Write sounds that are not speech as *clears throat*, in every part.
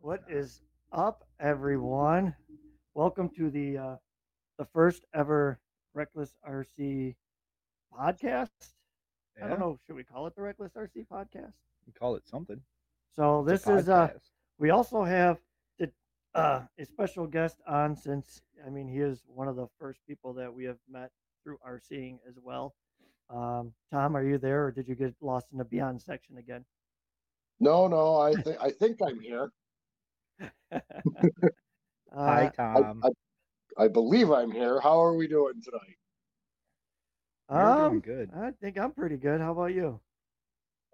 What is up, everyone? Welcome to the uh, the first ever Reckless RC podcast. I don't know, should we call it the Reckless RC podcast? We call it something. So It's a this is uh we also have the, uh, a special guest on since I mean he is one of the first people that we have met through RCing as well. Um, Tom, are you there or did you get lost in the beyond section again? No, no, I think I think I'm here. *laughs* Hi, Uh, Tom. I believe I'm here. How are we doing tonight? You're um, doing good. I think I'm pretty good. How about you?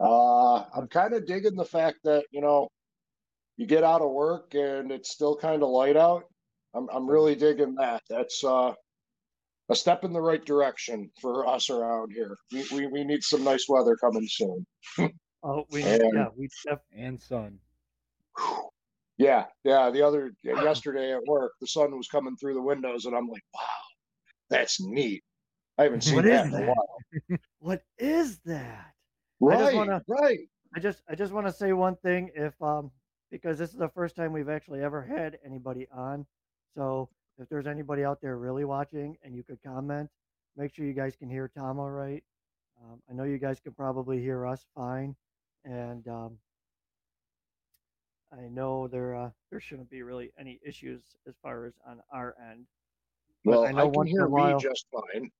Uh, I'm kind of digging the fact that, you know, you get out of work and it's still kind of light out. I'm I'm really digging that. That's uh a step in the right direction for us around here. We we, we need some nice weather coming soon. Oh, we *laughs* And- yeah, we def- And sun. Whew. Yeah, yeah. The other yesterday at work, the sun was coming through the windows, and I'm like, wow, that's neat. I haven't seen What that is in a while. *laughs* what is that? I Right, just wanna- right. I just I just want to say one thing if um because this is the first time we've actually ever had anybody on. So if there's anybody out there really watching and you could comment, make sure you guys can hear Tom all right. Um, I know you guys can probably hear us fine, and um, I know there uh, there shouldn't be really any issues as far as on our end. Well, I I, know can hear while- me just fine.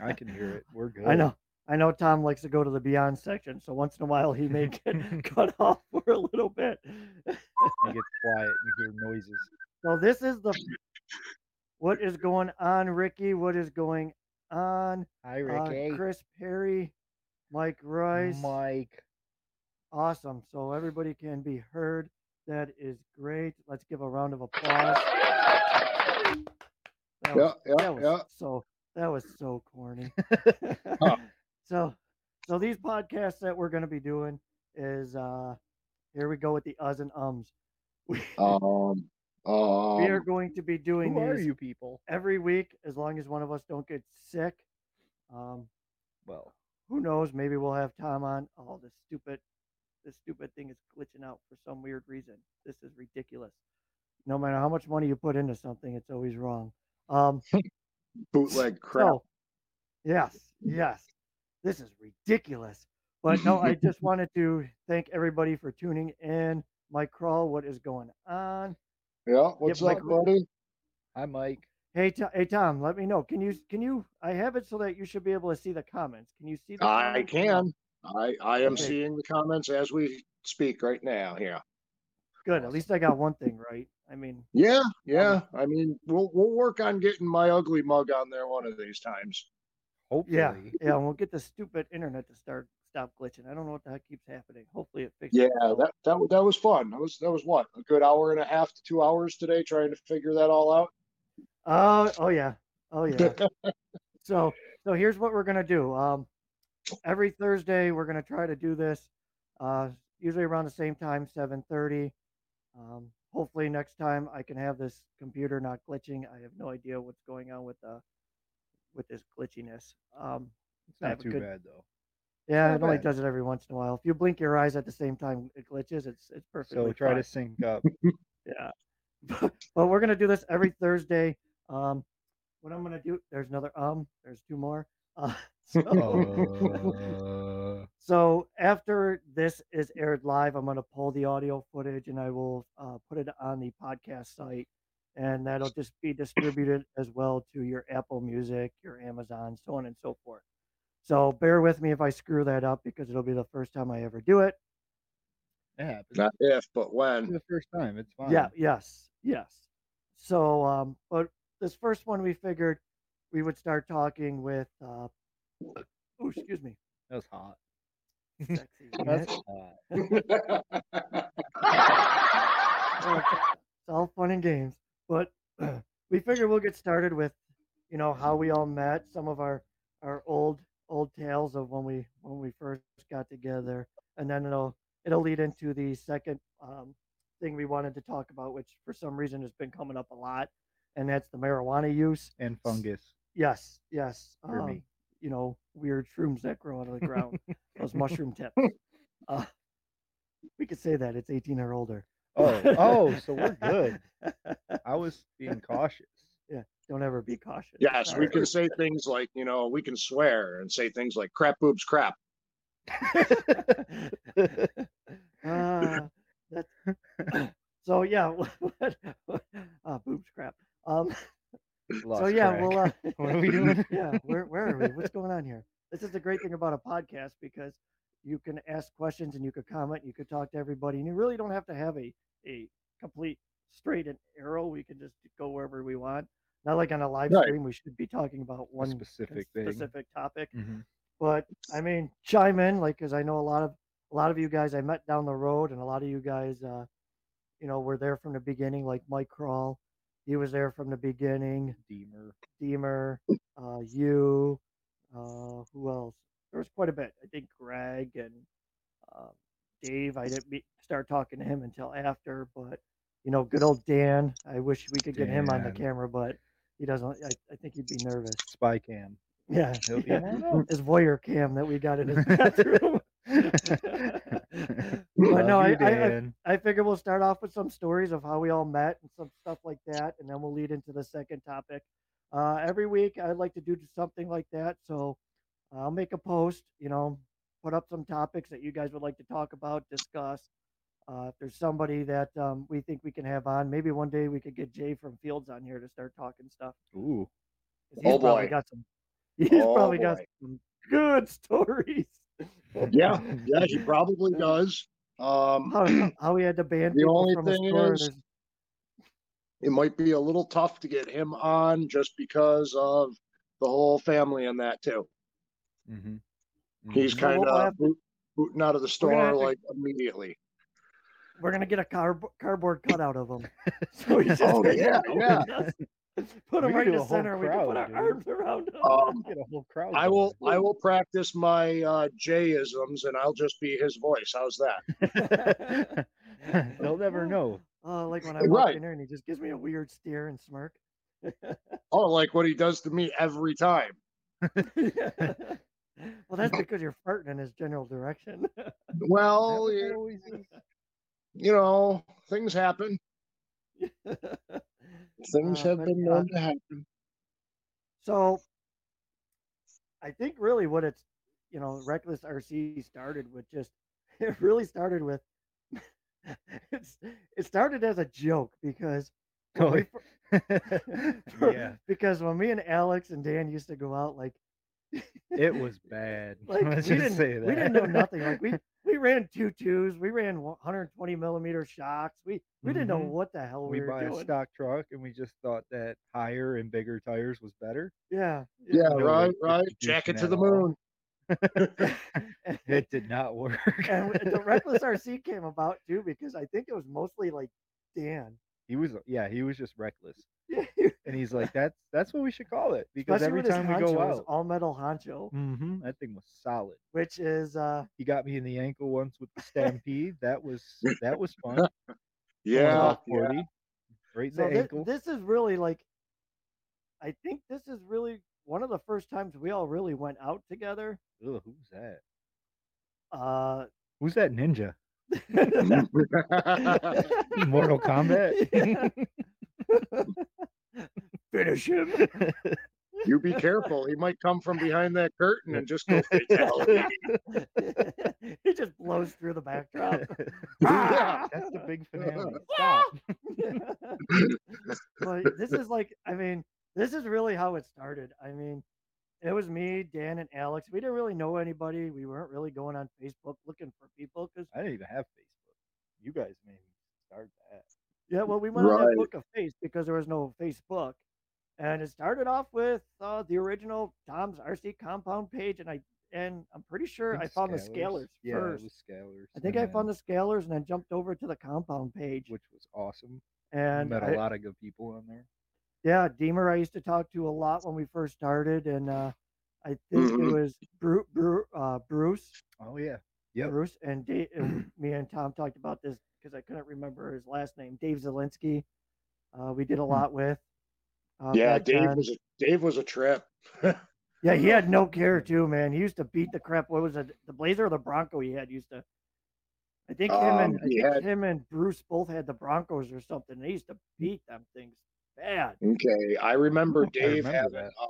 I can hear it. We're good. I know. I know Tom likes to go to the Beyond section, so once in a while he may get *laughs* cut off for a little bit. It gets quiet. You hear noises. So this is the what is going on, Ricky? What is going on? Hi, Uh, Chris Perry, Mike Rice. Mike. Awesome. So everybody can be heard. That is great. Let's give a round of applause. That Yeah, was, yeah, that was yeah. so that was so corny. *laughs* Huh. *laughs* So so these podcasts that we're gonna be doing is uh here we go with the uhs and ums. We, Um, *laughs* we are um, going to be doing Who are you people? every week as long as one of us don't get sick. Um, Well, who knows? Maybe we'll have Tom on. Oh, this stupid, this stupid thing is glitching out for some weird reason. This is ridiculous. No matter how much money you put into something, it's always wrong. Um, *laughs* bootleg crap. so, yes, yes, this is ridiculous. But no, I just *laughs* wanted to thank everybody for tuning in. Mike Crawl, what is going on? yeah, what's Mike- up, buddy? hi, Mike. Hey, To- hey, Tom, let me know. Can you can you? I have it so that you should be able to see the comments. Can you see the? I comments can. I I am Okay. seeing the comments as we speak right now. Yeah, Good. At least I got one thing right. I mean, yeah, yeah. I mean, we'll we'll work on getting my ugly mug on there one of these times. Hopefully. yeah, yeah. and We'll get the stupid internet to start stop glitching. I don't know what the heck keeps happening. Hopefully it fixes. Yeah, itself. that that that was fun. That was that was what a good hour and a half to two hours today trying to figure that all out. Oh, oh yeah, oh yeah. *laughs* so, so here's what we're gonna do. Um, every Thursday we're gonna try to do this. Uh, usually around the same time, seven thirty. Um, hopefully next time I can have this computer not glitching. I have no idea what's going on with the with this glitchiness. Um, It's not too good- bad, though. Yeah, it only bad. does it every once in a while. If you blink your eyes at the same time, it glitches. It's it's perfectly So try fine. to sync up. *laughs* yeah. But, *laughs* but we're gonna do this every Thursday. Um, what I'm gonna do? There's another um. There's two more. Uh, so, Uh, *laughs* so after this is aired live, I'm gonna pull the audio footage and I will uh, put it on the podcast site, and that'll just be distributed as well to your Apple Music, your Amazon, so on and so forth. So bear with me if I screw that up because it'll be the first time I ever do it. Yeah. Not if, but when. the first time. It's fine. Yeah, yes, yes. So, um, but this first one we figured we would start talking with, uh, oh, excuse me, That was hot. sexy. *laughs* That's hot. Well, it's, *laughs* *laughs* it's all fun and games, but *clears throat* we figure we'll get started with, you know, how we all met, some of our our old old tales of when we when we first got together, and then it'll it'll lead into the second um, thing we wanted to talk about, which for some reason has been coming up a lot, and that's the marijuana use. and fungus. Yes, yes. For um, me. You know, weird shrooms that grow out of the ground, those *laughs* mushroom tips. Uh, we could say that it's 18 or older. Oh, oh, so we're good. *laughs* I was being cautious. Yeah, don't ever be cautious. Yes, we Sorry. can say things like, you know, we can swear and say things like crap boobs crap. *laughs* uh, that's *coughs* so yeah. What, uh, boobs crap. Um. So yeah, track. well, uh, *laughs* What are we doing? *laughs* yeah, where where are we? What's going on here? This is the great thing about a podcast because you can ask questions and you could comment, you could talk to everybody, and you really don't have to have a a complete straight and arrow. We can just go wherever we want. Not like on a live Right. stream, we should be talking about one specific thing. specific topic. Mhm. But I mean, chime in, like, because I know a lot of a lot of you guys I met down the road, and a lot of you guys, uh, you know, were there from the beginning. Like Mike Crawl, he was there from the beginning. Deemer. Deemer, uh, you, uh, who else? There was quite a bit. I think Greg and uh, Dave. I didn't meet, start talking to him until after, but you know, good old Dan. I wish we could get him on the camera, but he doesn't. I, I think he'd be nervous. Spy cam. Yeah, yeah. *laughs* his voyeur cam that we got in his *laughs* bathroom. *laughs* *laughs* but no, I, you, I, I I figure we'll start off with some stories of how we all met and some stuff like that, and then we'll lead into the second topic. Uh, every week, I'd like to do something like that, so I'll make a post. You know, put up some topics that you guys would like to talk about, discuss. Uh, if there's somebody that um, we think we can have on, maybe one day we could get Jay from Fields on here to start talking stuff. Ooh. 'Cause He's Oh, probably boy. got some. *laughs* He's Oh, probably got some good *laughs* stories. Yeah, *laughs* yeah, he probably does. Um, how, how he had to ban *clears throat* The only from thing is- There's- it might be a little tough to get him on just because of the whole family and that too. Mm-hmm. He's So kind we'll of have boot, booting out of the store have to- like immediately. we're gonna get a car, cardboard cutout of him. *laughs* So he's *laughs* Oh, yeah, yeah. With us. *laughs* Put him right in the a whole center. we can put our dude. arms around him. Um, Get a whole crowd. I will going. I will practice my uh Jayisms and I'll just be his voice. How's that? *laughs* *laughs* They'll never know. Oh, like when I walk Right. in there and he just gives me a weird stare and smirk. Oh, like what he does to me every time. well, that's because you're farting in his general direction. Well, you, you know, things happen. Things Uh, have but, been uh, known to happen. So I think really what it's you know, Reckless RC started with just *laughs* it really started with *laughs* it's it started as a joke because *laughs* Oh, we fir- yeah, because when me and Alex and Dan used to go out like it was bad. like Let's we just didn't say that. we didn't know nothing like we we ran two twos we ran 120 millimeter shocks we we didn't know Mhm. what the hell we, were. we were buy a stock truck and we just thought that higher and bigger tires was better. yeah Yeah, no right, way right. Jacket to the all. moon. *laughs* It did not work. and the *laughs* reckless RC came about too because I think it was mostly like Dan. He was yeah, he was just reckless. And he's like, that's that's what we should call it because Especially every time we go out, all metal honcho, hmm that thing was solid. which is uh He got me in the ankle once with the stampede. That was that was fun. *laughs* Yeah, yeah. 40, right in so the thi- ankle. this is really like I think this is really one of the first times we all really went out together. Ugh, who's that? Uh Who's that ninja? *laughs* Mortal Kombat. *laughs* Finish him. *laughs* you be careful. He might come from behind that curtain and just go fatality. he just blows through the backdrop. Yeah. Ah! That's the big finale. Stop. but this is like, I mean, this is really how it started. I mean, it was me, Dan, and Alex. We didn't really know anybody. We weren't really going on Facebook looking for people because, I didn't even have Facebook. You guys made me start that. yeah, well, we went on that book of face because there was no Facebook. And it started off with uh, the original Tom's RC compound page, and I and I'm pretty sure I, think found the scalers Yeah, first. it was scalers. I think I found the scalers and then jumped over to the compound page. which was awesome. and met I- a lot of good people on there. Yeah, Deemer I used to talk to a lot when we first started, and uh, I think Mhm. it was Bru- Bru- uh, Bruce, Oh yeah. yeah. Bruce, and, Dave, *clears throat* me and Tom talked about this because I couldn't remember his last name, Dave Zielinski. Uh, we did a Hmm. lot with. Uh, yeah, Dave then. was a Dave was a trip. *laughs* Yeah, he had no care too, man. He used to beat the crap. What was it? The Blazer or the Bronco? He had used to. I think him Um, and I think had- him and Bruce both had the Broncos or something. They used to beat them things bad. Okay, I remember Dave remember having a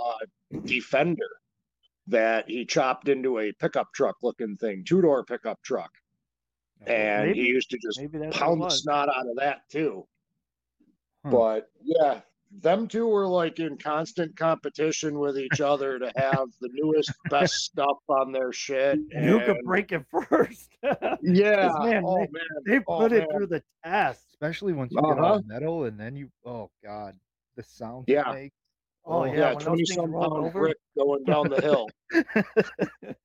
uh, Defender that he chopped into a pickup truck looking thing, two door pickup truck, and Maybe- he used to just Maybe pound the it was. snot out of that too. Huh. But yeah, them two were like in constant competition with each *laughs* other to have the newest, best stuff on their shit. You could break it *laughs* first. yeah, man, oh they- man, they oh, put it man. through the test. Especially once you get Uh-huh. on metal and then you oh god the sound Yeah. it makes. Oh, Oh, yeah, yeah, twenty some pound over. brick going down the hill. *laughs*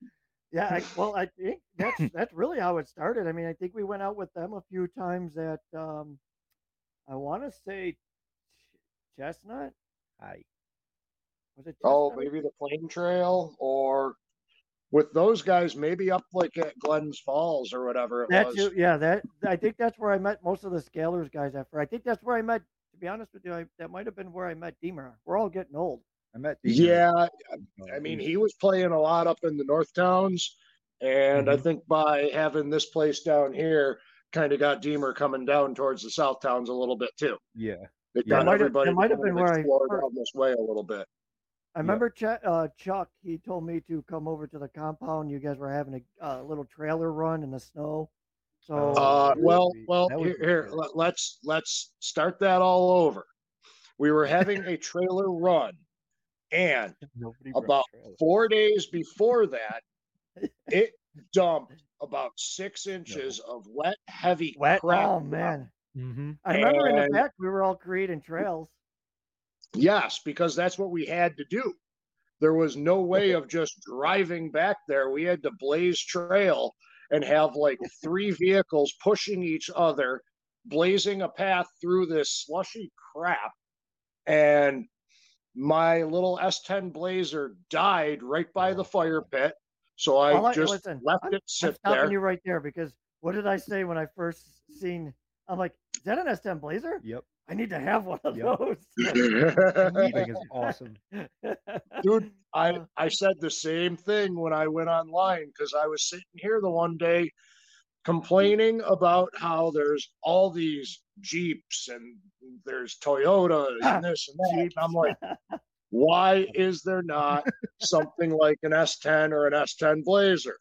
Yeah, I, well, I think that's *laughs* that's really how it started. I mean, I think we went out with them a few times at um, I want to say Chestnut. I Was it? Oh, maybe the plane trail or with those guys, maybe up like at Glens Falls or whatever it That's was. it, yeah. That I think that's where I met most of the Scalers guys. After I think that's where I met. To be honest with you, I, that might have been where I met Deemer. We're all getting old. I met Dean Yeah, I mean, he was playing a lot up in the North Towns, and I Mhm. think by having this place down here, kind of got Deemer coming down towards the South Towns a little bit too. yeah It Yeah. got Might have- everybody that might have been where I explore first- down this way a little bit. I remember Ch- uh, Chuck. He told me to come over to the compound. You guys were having a uh, little trailer run in the snow. So Uh, well, sweet. well, here, here let, let's let's start that all over. We were having a trailer run, and *laughs* Nobody about four days before that, *laughs* it dumped about six inches of wet, heavy wet. crap. Oh down. man, Mhm. I remember in the back we were all creating trails. Yes, because that's what we had to do. There was no way of just driving back there. We had to blaze trail and have like three vehicles pushing each other, blazing a path through this slushy crap. And my little S10 Blazer died right by the Oh, fire pit. So I All I- just listen, left I'm- it I'm stopping there. you right there because what did I say when I first seen? I'm like, is that an S10 Blazer? Yep. I need to have one of Yep. those. *laughs* That thing is awesome. Dude, I, Uh, I said the same thing when I went online because I was sitting here the one day complaining about how there's all these Jeeps and there's Toyotas and this and that. And I'm like, *laughs* why is there not something like an S10 or an S10 Blazer?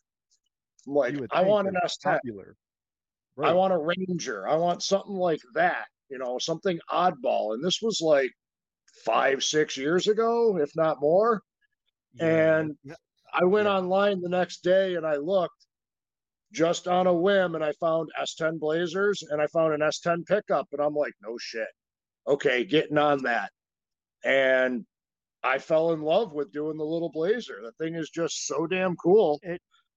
I'm like, I want an S10. popular. I want a Ranger. I want something like that, you know, something oddball. And this was like five, six years ago, if not more. Yeah. And I went Yeah. online the next day and I looked just on a whim and I found S10 Blazers and I found an S10 pickup. And I'm like, no shit. Okay, getting on that. And I fell in love with doing the little Blazer. The thing is just so damn cool.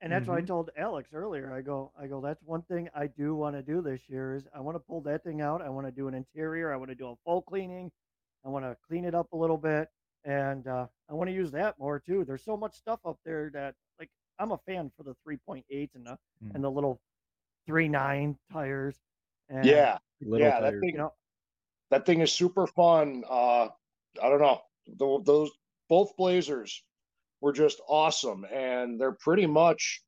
And that's what I told Alex earlier. I go, I go. That's one thing I do want to do this year is I want to pull that thing out. I want to do an interior. I want to do a full cleaning. I want to clean it up a little bit, and uh, I want to use that more too. There's so much stuff up there that, like, I'm a fan for the 3.8 and the Mm. and the little 3.9 tires. And, Yeah. Yeah, that thing you know, that thing is super fun. Uh, I don't know. Tho- those both Blazers were just awesome, and they're pretty much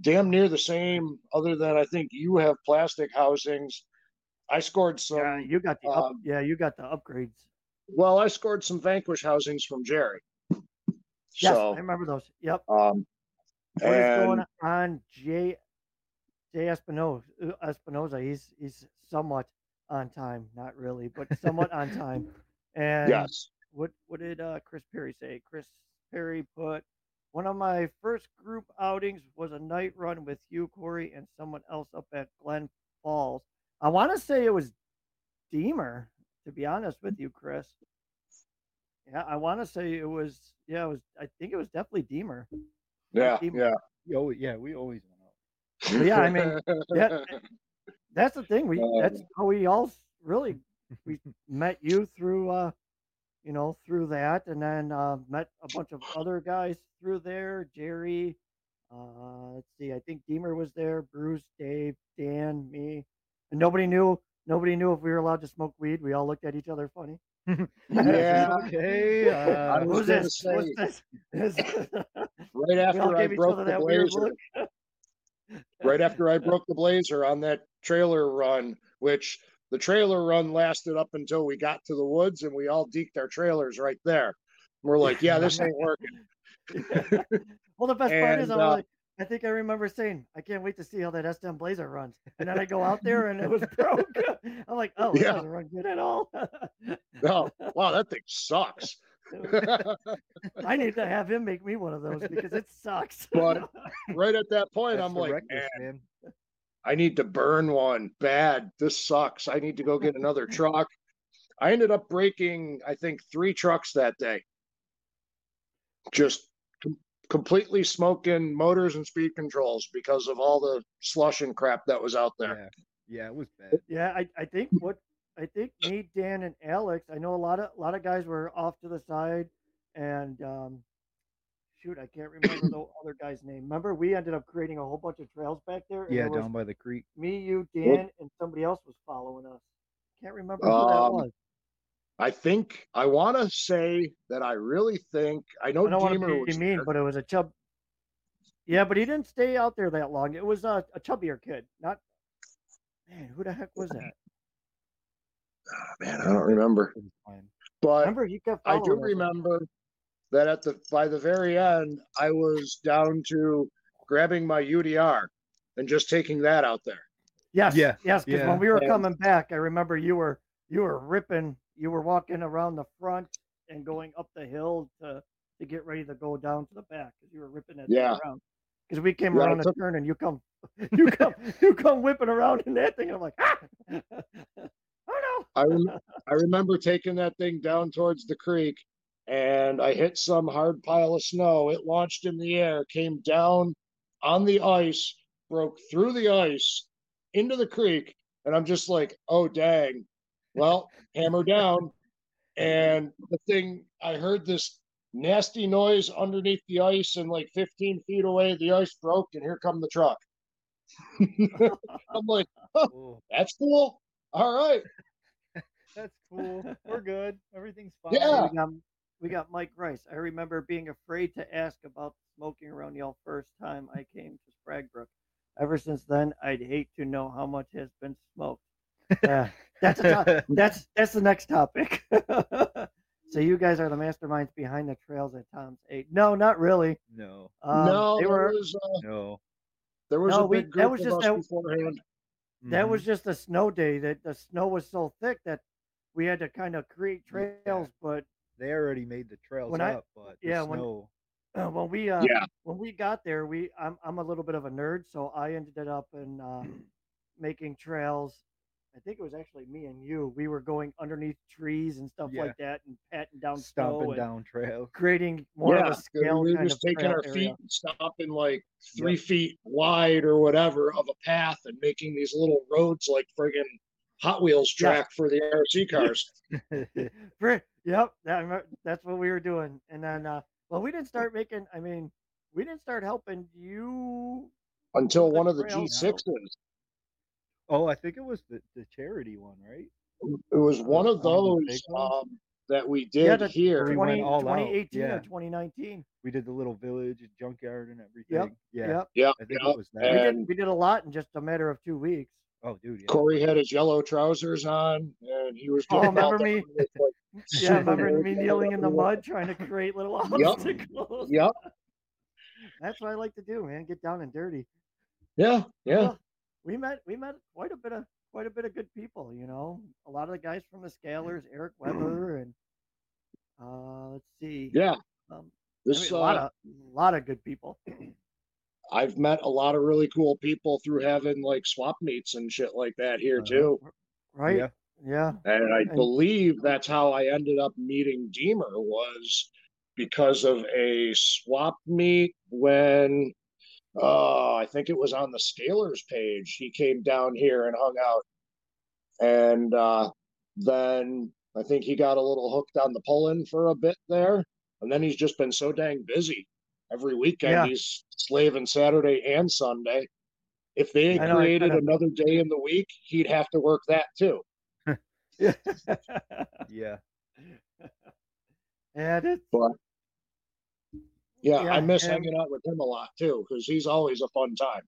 damn near the same. Other than I think you have plastic housings. I scored some. yeah, you got the up, um, yeah, you got the upgrades. well, I scored some Vanquish housings from Jerry. Yes, So, I remember those. Yep. um, What is and going on, Jay Jay Espinoza? Espinoza, he's he's somewhat on time, not really, but somewhat on *laughs* time. And yes, what what did uh, Chris Perry say? Chris Perry put one of my first group outings was a night run with you, Corey, and someone else up at Glen Falls. I want to say it was Deemer, to be honest with you, Chris. Yeah, I want to say it was. Yeah, it was. I think it was definitely Deemer. yeah, Deemer. yeah. We always, yeah, we always went out. But yeah, I mean, *laughs* yeah, that's the thing. We that's Uh. how we all really we *laughs* met you through uh you know through that and then uh met a bunch of other guys through there jerry uh let's see i think deemer was there bruce dave dan me and nobody knew nobody knew if we were allowed to smoke weed we all looked at each other funny *laughs* *laughs* Yeah. Okay. *laughs* I Uh, was who's gonna this say- what's this, This- right after I broke the blazer, right after I broke the blazer on that trailer run, which the trailer run lasted up until we got to the woods and we all deked our trailers right there. We're like, yeah, this ain't working. *laughs* well, the best part is, I'm uh, like, I think I remember saying, I can't wait to see how that S10 Blazer runs. And then I go out there and it was *laughs* broke. *laughs* I'm like, oh, it Yeah. doesn't run good at all. Oh, wow, that thing sucks. I need to have him make me one of those because it sucks. But right at that point, That's I'm like, reckless, man, man. I need to burn one bad. This sucks. I need to go get another *laughs* truck. I ended up breaking, I think, three trucks that day. Just com- completely smoking motors and speed controls because of all the slush and crap that was out there. Yeah, yeah, it was bad. Yeah, I, I think what I think me, Dan, and Alex. I know a lot of a lot of guys were off to the side, and um, shoot, I can't remember the other guy's name. Remember, we ended up creating a whole bunch of trails back there. Yeah, there down by the creek. me, you, Dan, and somebody else was following us. Can't remember who that Um, was. I think I want to say that I really think I know I don't want Deemer to be was mean, there. but it was a chub. Yeah, but he didn't stay out there that long. It was a, a chubbier kid. Not man, who the heck was that? man, I don't remember. It was. But Remember, he kept. I do following us. remember that at the by the very end, I was down to grabbing my UDR and just taking that out there. Yes, Yeah, yes. Because yeah. when we were And- coming back, I remember you were you were ripping. You were walking around the front and going up the hill to to get ready to go down to the back because you were ripping that Yeah. around. Because we came Yeah, I around the took- turn and you come, *laughs* you come, you come whipping around in that thing. And I'm like, ah! *laughs* oh I rem- I remember taking that thing down towards the creek, and I hit some hard pile of snow. It launched in the air, came down on the ice, broke through the ice into the creek, and I'm just like, oh dang, well, *laughs* hammer down, and the thing I heard this nasty noise underneath the ice, and like 15 feet away, the ice broke, and here come the truck. *laughs* I'm like, Oh, that's cool. All right. *laughs* that's cool. We're good. Everything's fine. Yeah. We got, Mike Rice. I remember being afraid to ask about smoking around y'all first time I came to Sprague Brook. Ever since then, I'd hate to know how much has been smoked. Yeah, that's a to- *laughs* that's that's the next topic. *laughs* so you guys are the masterminds behind the trails at Tom's Eight. No, not really. no, Um, no, they there were. was uh, no. there was No, a we- big that was of just us that- beforehand. That Mhm. was just a snow day. That the snow was so thick that we had to kind of create Yeah. trails. But They already made the trails When I- up, but the yeah, when- snow. uh, *clears throat* when we uh, Yeah. when we got there, we I'm I'm a little bit of a nerd, so I ended up in uh, *clears throat* making trails. I think it was actually me and you. We were going underneath trees and stuff Yeah. like that, and patting down snow stomping and down trails. creating more yeah, of a scale we were just taking our area. feet and stopping like three feet wide or whatever of a path and making these little roads like friggin' Hot Wheels Yeah. track for the RC cars. *laughs* Yep, that, that's what we were doing. And then, uh, well, we didn't start making. I mean, we didn't start helping you. until one of the. G6s. oh, I think it was the, the charity one, right? It was one of One of the those um, that we did Yeah, the here. we went 20, all out, 2018 yeah. or 2019. We did the little village and junkyard and everything. Yeah, Yep. Yeah, I think yeah. it was that. We did, we did a lot in just a matter of two weeks. Oh, dude, yeah. Corey had his yellow trousers on, and he was Oh, remember me? like, *laughs* Yeah, remember me kneeling in the everywhere. mud trying to create little *laughs* Yep. *laughs* obstacles. Yep. yep. That's what I like to do, man. Get down and dirty. Yeah. Yeah. Well, we met we met quite a bit of quite a bit of good people, you know. A lot of the guys from the Scalers, Eric *clears throat* Weber and uh let's see. Yeah. Um, I This mean, a lot uh, of lot of good people. *clears throat* I've met a lot of really cool people through having like swap meets and shit like that here Uh-huh. too. Right? Yeah. Yeah. And I And- believe that's how I ended up meeting Deemer was because of a swap meet when uh I think it was on the Scalers page. He came down here and hung out. And uh then I think he got a little hooked on the pulling for a bit there. And then he's just been so dang busy. Every weekend Yeah. he's slaving Saturday and Sunday. If they I know, created another day in the week, he'd have to work that too. *laughs* Yeah. *laughs* and it's But yeah, Yeah, I miss and- hanging out with him a lot too because he's always a fun time.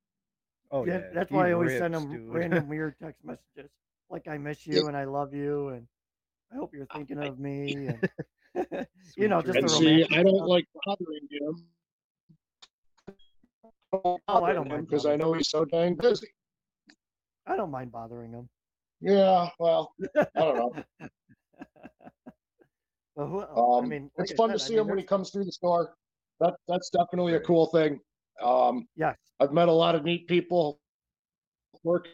Oh yeah, yeah, that's he why I always send him dude. random *laughs* weird text messages like "I miss you" and "I love you" and "I hope you're thinking of me." And you know, just And the dreams. see, romantic I don't stuff. like bothering him. Oh, I don't mind because I know he's so dang busy. I don't mind bothering him. Yeah, well, I don't know. *laughs* But who? Um, I mean, it's I fun said, to I see mean, him when he comes through the store. That that's definitely a cool thing. Um, Yes. I've met a lot of neat people working.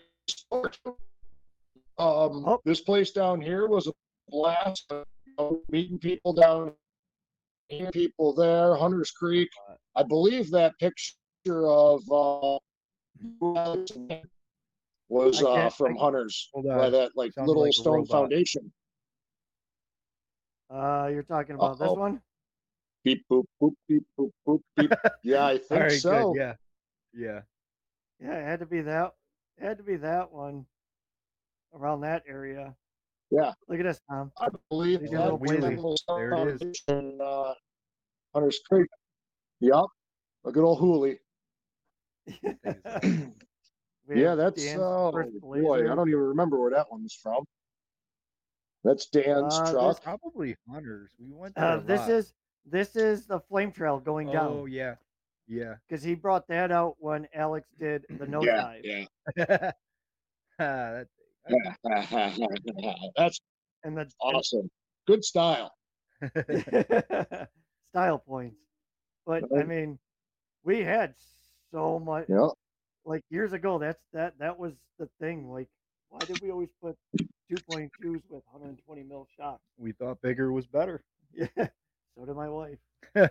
Um, Oh. this place down here was a blast. You know, meeting people down here, people there. Hunters Creek. I believe that picture of uh, was uh, from Hunters by that like Sounded little like stone foundation. Uh, you're talking about this Uh-oh. one? Beep boop boop beep boop boop beep. *laughs* Yeah, I think right, so. good. Yeah, yeah. Yeah, it had to be that. It had to be that one. Around that area. Yeah. Look at this, Tom. I believe They that little was that wheelie. little stone There it is. foundation, uh, Hunters Creek. Yup, a good old hoolie. *clears throat* We yeah, that's Dan's oh boy, I don't even remember where that one's from. That's Dan's Uh, truck. Probably hunters. We went there Uh, this lot. is this is the flame trail going Oh down Oh yeah, yeah. because he brought that out when Alex did the nosedive. yeah, *laughs* Ah, that yeah. *laughs* that's And the awesome. Good style. *laughs* style points. But I mean, we had so much Yeah. like years ago. That's that that was the thing. Like, why did we always put 2.2s with 120 mil shocks? we thought bigger was better. *laughs* Yeah, so did my wife. *laughs*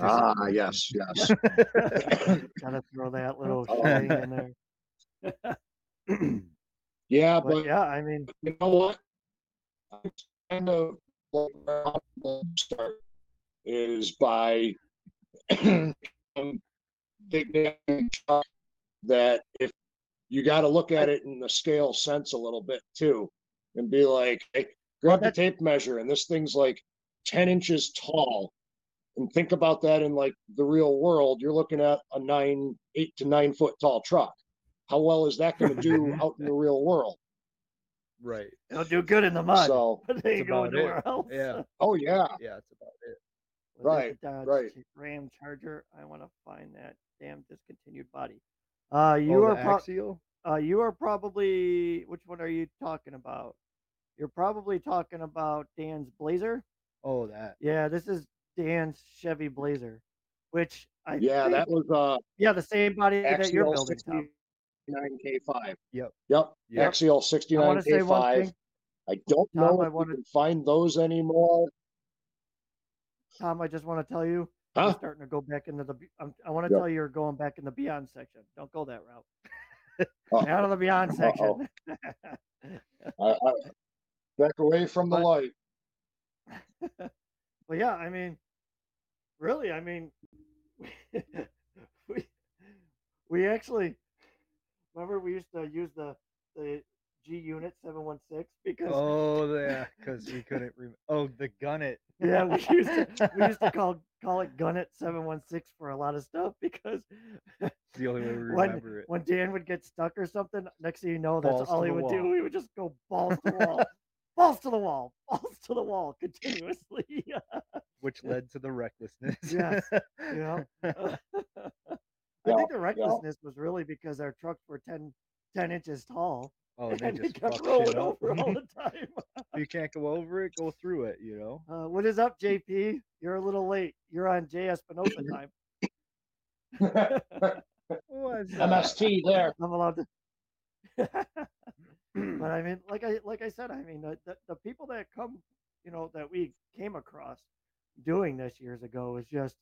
Ah, yes, yes. *laughs* Gotta throw that little Oh. thing in there. *clears throat* Yeah, But but yeah, I mean, you know what? I'm kind of like where I'm gonna start is by *clears throat* um, big name truck that if you got to look at it in the scale sense a little bit too, and be like, hey, grab the tape measure, and this thing's like 10 inches tall. And think about that in like the real world. You're looking at a nine, eight to nine foot tall truck. How well is that going to do *laughs* out in the real world? Right. it'll do good in the mud, So, *laughs* but they ain't going about it. else. Yeah. oh yeah, Yeah, that's about it. Was Right, the right. Ram Charger. I want to find that damn discontinued body. Uh, you oh, are pro- axial. uh, you are probably which one are you talking about? You're probably talking about Dan's Blazer. Oh, that. Yeah, this is Dan's Chevy Blazer, which I yeah, think- that was uh yeah the same body that you're Axial building. Tom. 69K5. Yep. Yep. Yep. Axial I want to say one 69K5. I don't Tom, know I if you wanna- can find those anymore. Tom. I just want to tell you, Huh? starting to go back into the. I'm, I want to Yeah. tell you, you're going back in the Beyond section. Don't go that route. Oh, *laughs* Out of the Beyond section. *laughs* I, I, back away from the But- light. *laughs* But yeah, I mean, really, I mean, we we actually remember we used to use the the G Unit seven one six because *laughs* Oh, yeah, because we couldn't. Rem- oh, the gunnet yeah we used to we used to *laughs* call call it gunnet seven one six for a lot of stuff because It's the only way we *laughs* when remember it. when Dan would get stuck or something, next thing you know, that's Balls all he would do. wall. He would just go balls to the wall, balls to the wall, balls to the wall continuously. which led to the recklessness. Yes, yeah. I think the yeah. recklessness was really because our trucks were 10, 10 inches tall oh, they and they just kept fuck rolling shit up. over all the *laughs* time. you can't go over it, go through it. You know. Uh, what is up, JP? You're a little late. You're on J Espinosa time. *laughs* *laughs* What's MST there. I'm allowed to. *clears throat* but I mean, like I like I said, I mean the, the the people that come, you know, that we came across doing this years ago is just,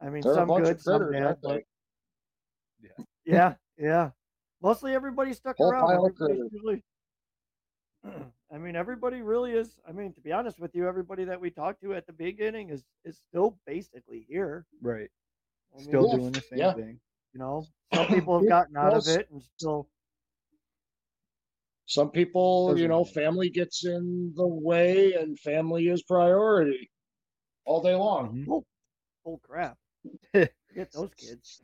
I mean, They're some good, of some bad, aren't but they? yeah, yeah. Mostly everybody stuck Whole around. pile really, *clears throat* I mean, everybody really is. I mean, to be honest with you, everybody that we talked to at the beginning is is still basically here. Right. I mean, Still Yeah, doing the same yeah. thing. you know, *clears throat* some people have gotten out of it and still. Some people, you know, family gets in the way and family is priority all day long. Oh, oh crap! *laughs* Get those kids.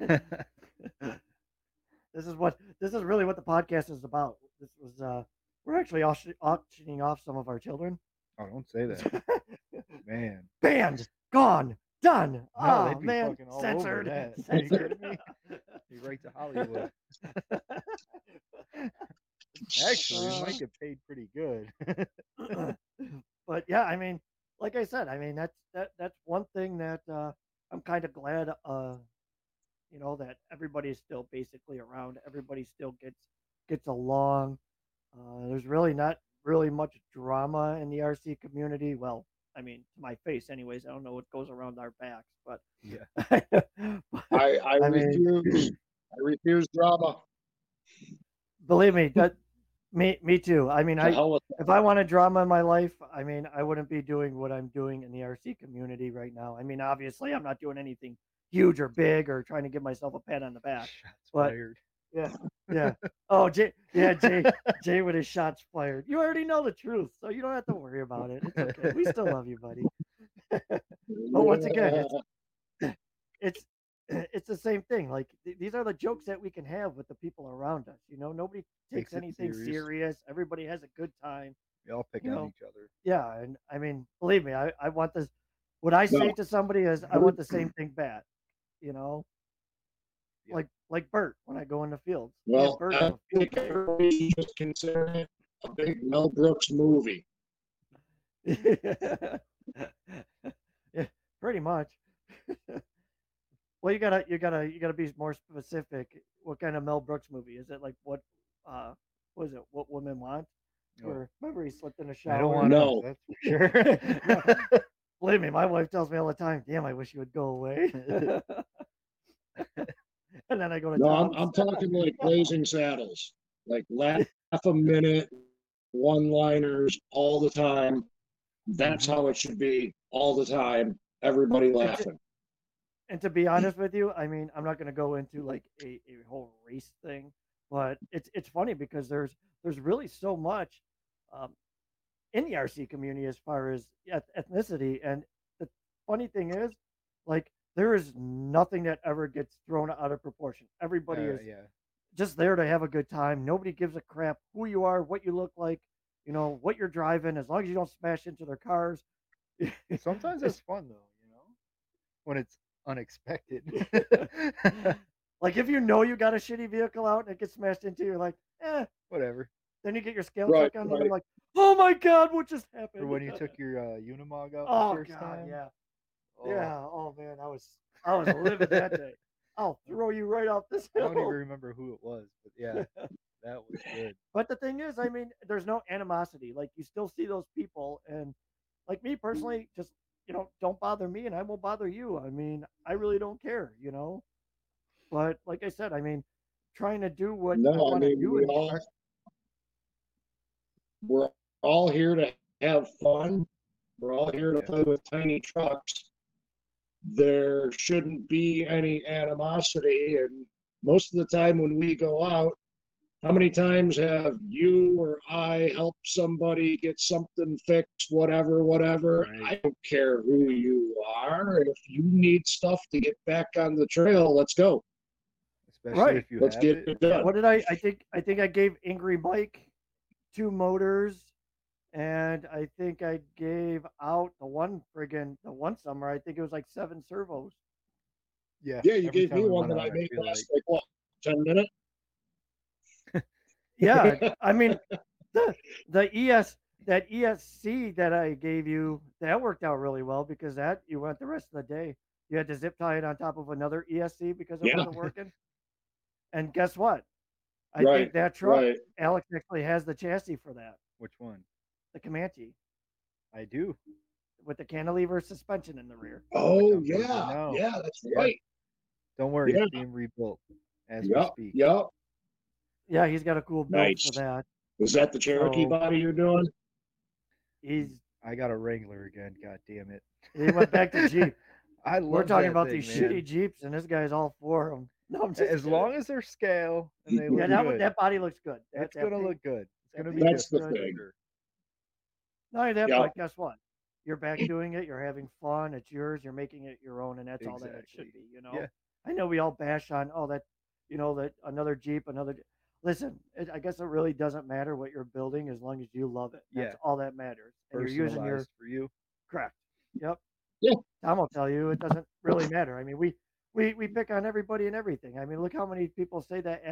*laughs* *laughs* this is what this is really what the podcast is about. This was uh, we're actually auctioning off some of our children. Oh, don't say that, *laughs* man. Banned, gone, done. oh they'd be man, fucking all over censored. that. *laughs* Are you censored. You right to Hollywood. *laughs* Actually, Uh, might get paid pretty good. but yeah, I mean, like I said, I mean that's that that's one thing that uh, I'm kind of glad, uh, you know, that everybody's still basically around. Everybody still gets gets along. Uh, there's really not really much drama in the RC community. Well, I mean, to my face, anyways. I don't know what goes around our backs, but Yeah. *laughs* I, I, I mean- refuse. I refuse drama. believe me, that me me too. I mean, I if I wanted drama in my life, I mean, I wouldn't be doing what I'm doing in the RC community right now. I mean, obviously, I'm not doing anything huge or big or trying to give myself a pat on the back. Shots But- fired. Yeah, *laughs* yeah. Oh, Jay, yeah, Jay, Jay with his shots fired. You already know the truth, so you don't have to worry about it. It's okay. We still love you, buddy. *laughs* But once again, it's *laughs* it's it's the same thing. Like th- these are the jokes that we can have with the people around us. You know, nobody takes Takes anything serious. serious. Everybody has a good time. We all pick on know, each other. Yeah, and I mean, believe me, I, I want this. What I say No. to somebody is, I want the same thing back. You know, Yeah. like like Bert when I go in the fields. Well, Bert I a think everybody just consider it a big Mel Brooks movie. yeah, *laughs* pretty much. *laughs* well, you gotta you gotta you gotta be more specific. What kind of Mel Brooks movie is it? Like what? Uh, what is it? What women want? Or remember he slipped in a shower. I don't want No. to. That's for sure. *laughs* Believe me, my wife tells me all the time, "Damn, I wish you would go away." *laughs* and then I go to No, I'm, I'm talking like Blazing Saddles, like laugh a minute, one liners all the time. That's Mm-hmm. how it should be all the time. Everybody laughing. and to be honest with you, I mean, I'm not going to go into like a, a whole race thing, but it's it's funny because there's there's really so much um, in the RC community as far as eth- ethnicity, and the funny thing is, like, there is nothing that ever gets thrown out of proportion. Everybody Uh, is yeah. just there to have a good time. Nobody gives a crap who you are, what you look like, you know, what you're driving, as long as you don't smash into their cars. *laughs* Sometimes it's fun though, you know, when it's unexpected. *laughs* *laughs* like if you know you got a shitty vehicle out and it gets smashed into, you're like, eh. Whatever. Then you get your scale Right, check on, and right. you're like, oh my god, what just happened? Or when you took your uh, Unimog out oh the first god, time. yeah, Oh, yeah. Oh man, I was I was livid that day. *laughs* I'll throw you right off this hill. I don't even remember who it was, but yeah, *laughs* that was good. But the thing is, I mean, there's no animosity. Like you still see those people, and like me personally, just you know, don't bother me, and I won't bother you. I mean, I really don't care, you know. But like I said, I mean, trying to do what I No, I want to mean, do we all, art- we're all here to have fun. We're all here to play with tiny trucks. There shouldn't be any animosity. And most of the time when we go out, how many times have you or I helped somebody get something fixed, whatever, whatever? Right. I don't care who you are. If you need stuff to get back on the trail, let's go. Especially Right. if you Let's have get it. it done. what did I? I think I think I gave Angry Mike two motors, and I think I gave out the one friggin' the one summer. I think it was like seven servos. Yeah. Yeah, you gave me one that I made last like- like what, 10 minutes? *laughs* Yeah, *laughs* I mean, the the ES that ESC that I gave you that worked out really well because that you went the rest of the day. You had to zip tie it on top of another ESC because it Yeah. wasn't working. And guess what? I Right, think that truck, Right. Alex actually has the chassis for that, Which one? the Comanche I do. with the cantilever suspension in the rear. Oh, I'm good to yeah. know. Yeah, that's right. Don't worry, Yeah. it's being rebuilt as Yep. we speak. Yep. Yeah, he's got a cool build Nice. for that. Is that the Cherokee So- body you're doing? He's I got a Wrangler again. God damn it. he went back to Jeep. *laughs* I love We're talking about thing, these man. shitty Jeeps, and this guy's all for them. No, I'm just As kidding. long as they're scale and they look yeah, that good, that body looks good. That, it's that gonna paint- look good. It's gonna be paint That's looks the good. thing. Sure. Not only that, Yeah. but guess what? You're back doing it. You're having fun. It's yours. You're making it your own, and that's all that it should be. You know. Yeah. I know we all bash on, oh, that you know, that another Jeep, another. Listen, it, I guess it really doesn't matter what you're building as long as you love it. That's Yeah. all that matters. And you're using your Personalized for you. correct. Yep. Yeah. Tom will tell you it doesn't really matter. I mean, we we we pick on everybody and everything. I mean, look how many people say that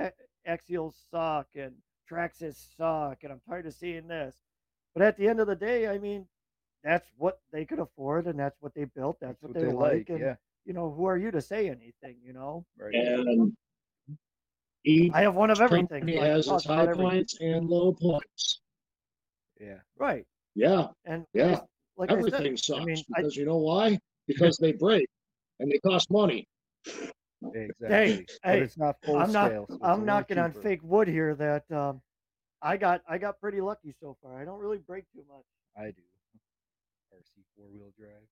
a- axials suck and Traxxas suck, and I'm tired of seeing this. But at the end of the day, I mean, that's what they could afford, and that's what they built. That's, what, they, like, and Yeah. you know, who are you to say anything? You know, Right. And each I have one of everything. company I can has talk its high points and low points. Yeah. right? Yeah, And Yeah. it's- like I everything said, sucks I mean, I, because you know why? *laughs* Because they break and they cost money. Exactly. but hey, it's not full I'm not scale. so it's a I'm knocking on fake wood here that um, I got I got pretty lucky so far. I don't really break too much. I do. RC four wheel drive.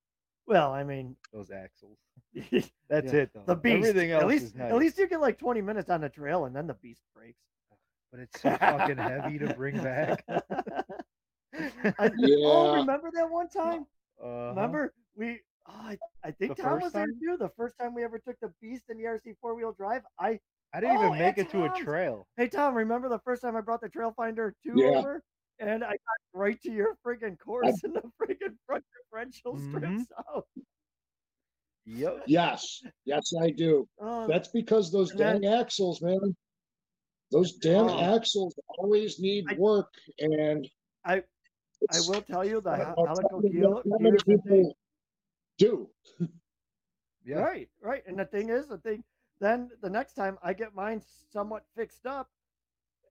Well, I mean, Those axles. the *laughs* That's it though. beast. Everything else at least is nice. at least you get like 20 minutes on the trail and then the beast breaks. *laughs* But it's so fucking heavy to bring back. *laughs* I, Yeah. Oh, remember that one time? Uh-huh. Remember we? Oh, I, I think The Tom first was there time? too. The first time we ever took the beast in the RC four wheel drive. I I didn't Oh, even make at it to a trail. hey Tom, remember the first time I brought the Trail Finder two Yeah. over? And I got right to your friggin' course, *laughs* and the friggin' front differential Mhm. strips out. Yep. Yes, yes, I do. Oh, That's because those And then- dang axles, man. Those damn Oh. axles always need I- work, and I I will tell you the I- hel- helical tell gear, do. *laughs* Yeah. right, right. And the thing is, the thing then the next time I get mine somewhat fixed up,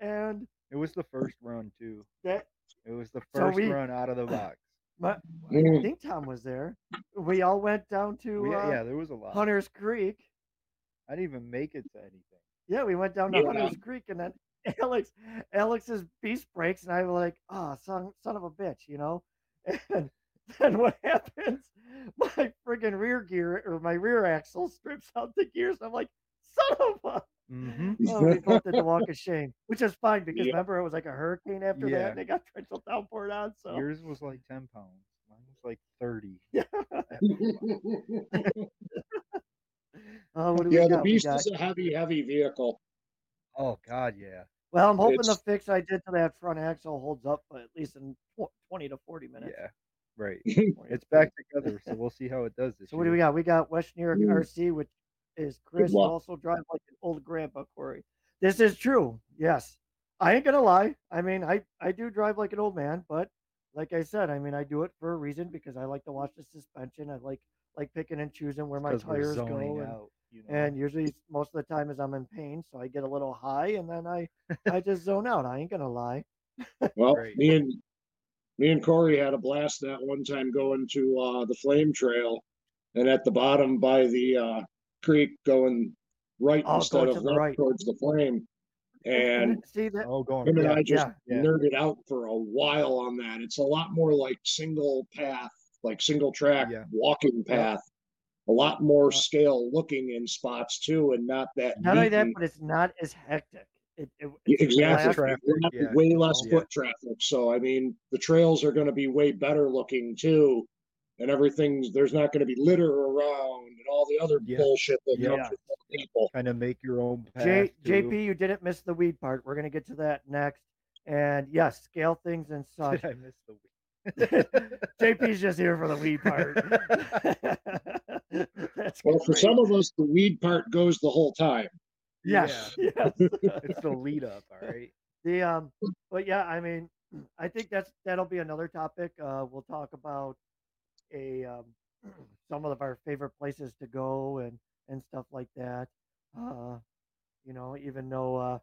and It was the first run too. that It was the So first we- run out of the box. *coughs* my, I Mm. think Tom was there. We all went down to We- uh, yeah, there was a lot. Hunter's Creek. I didn't even make it to anything. Yeah, we went down to Yeah. Hunter's Creek, and then *laughs* Alex, Alex's beast breaks, and I was like, "Oh, son, son of a bitch," you know. *laughs* And *laughs* then what happens? *laughs* My friggin' rear gear or my rear axle strips out the gears. I'm like, "Son of a!" Mm-hmm. *laughs* Oh, we both did the walk of shame, which is fine because Yeah. remember it was like a hurricane after Yeah. that, and they got torrential downpour on. So Yours was like ten pounds. Mine was like thirty. uh, what do we yeah, the got? We beast got- is a heavy, heavy vehicle. Oh God, yeah. Well, I'm hoping It's- the fix I did to that front axle holds up, but at least in tw- 20 to 40 minutes. Yeah. Right. *laughs* It's back together, so we'll see how it does this So what do we got? We got West New York Mm. RC, which is Chris also drives like an old grandpa Corey. This is true. Yes. I ain't gonna lie. I mean, I, I do drive like an old man, but like I said, I mean I do it for a reason because I like to watch the suspension. I like like picking and choosing where my 'Cause we're tires go and, out, you know? and usually most of the time is I'm in pain, so I get a little high and then I I just zone out. I ain't gonna lie. Well, Right. me and me and Corey had a blast that one time going to uh, the Flame Trail, and at the bottom by the uh, creek, going right Oh, instead going of left right. towards the flame. And see that oh, going him and yeah, I just yeah, yeah. nerded out for a while on that. It's a lot more like single path, like single track Yeah. walking path. A lot more Yeah. scale looking in spots too, and not that. not only that, but it's not as hectic. It, it it's exactly. traffic, We're yeah. Way less Oh, foot traffic. So I mean, the trails are going to be way better looking too, and everything's there's not going to be litter around and all the other Yeah. bullshit that Yeah. comes with people. Kind of make your own path. J. JP, you didn't miss the weed part. We're gonna get to that next. And yes, scale things and such. Did I miss the weed. *laughs* JP's just here for the weed part. *laughs* *laughs* That's Well, for some of us, the weed part goes the whole time. *laughs* yes, yes. *laughs* it's the lead up, all right. the um, but yeah, I mean, I think that's that'll be another topic. Uh, we'll talk about a um, *clears throat* some of our favorite places to go and and stuff like that. Uh, you know, even though uh,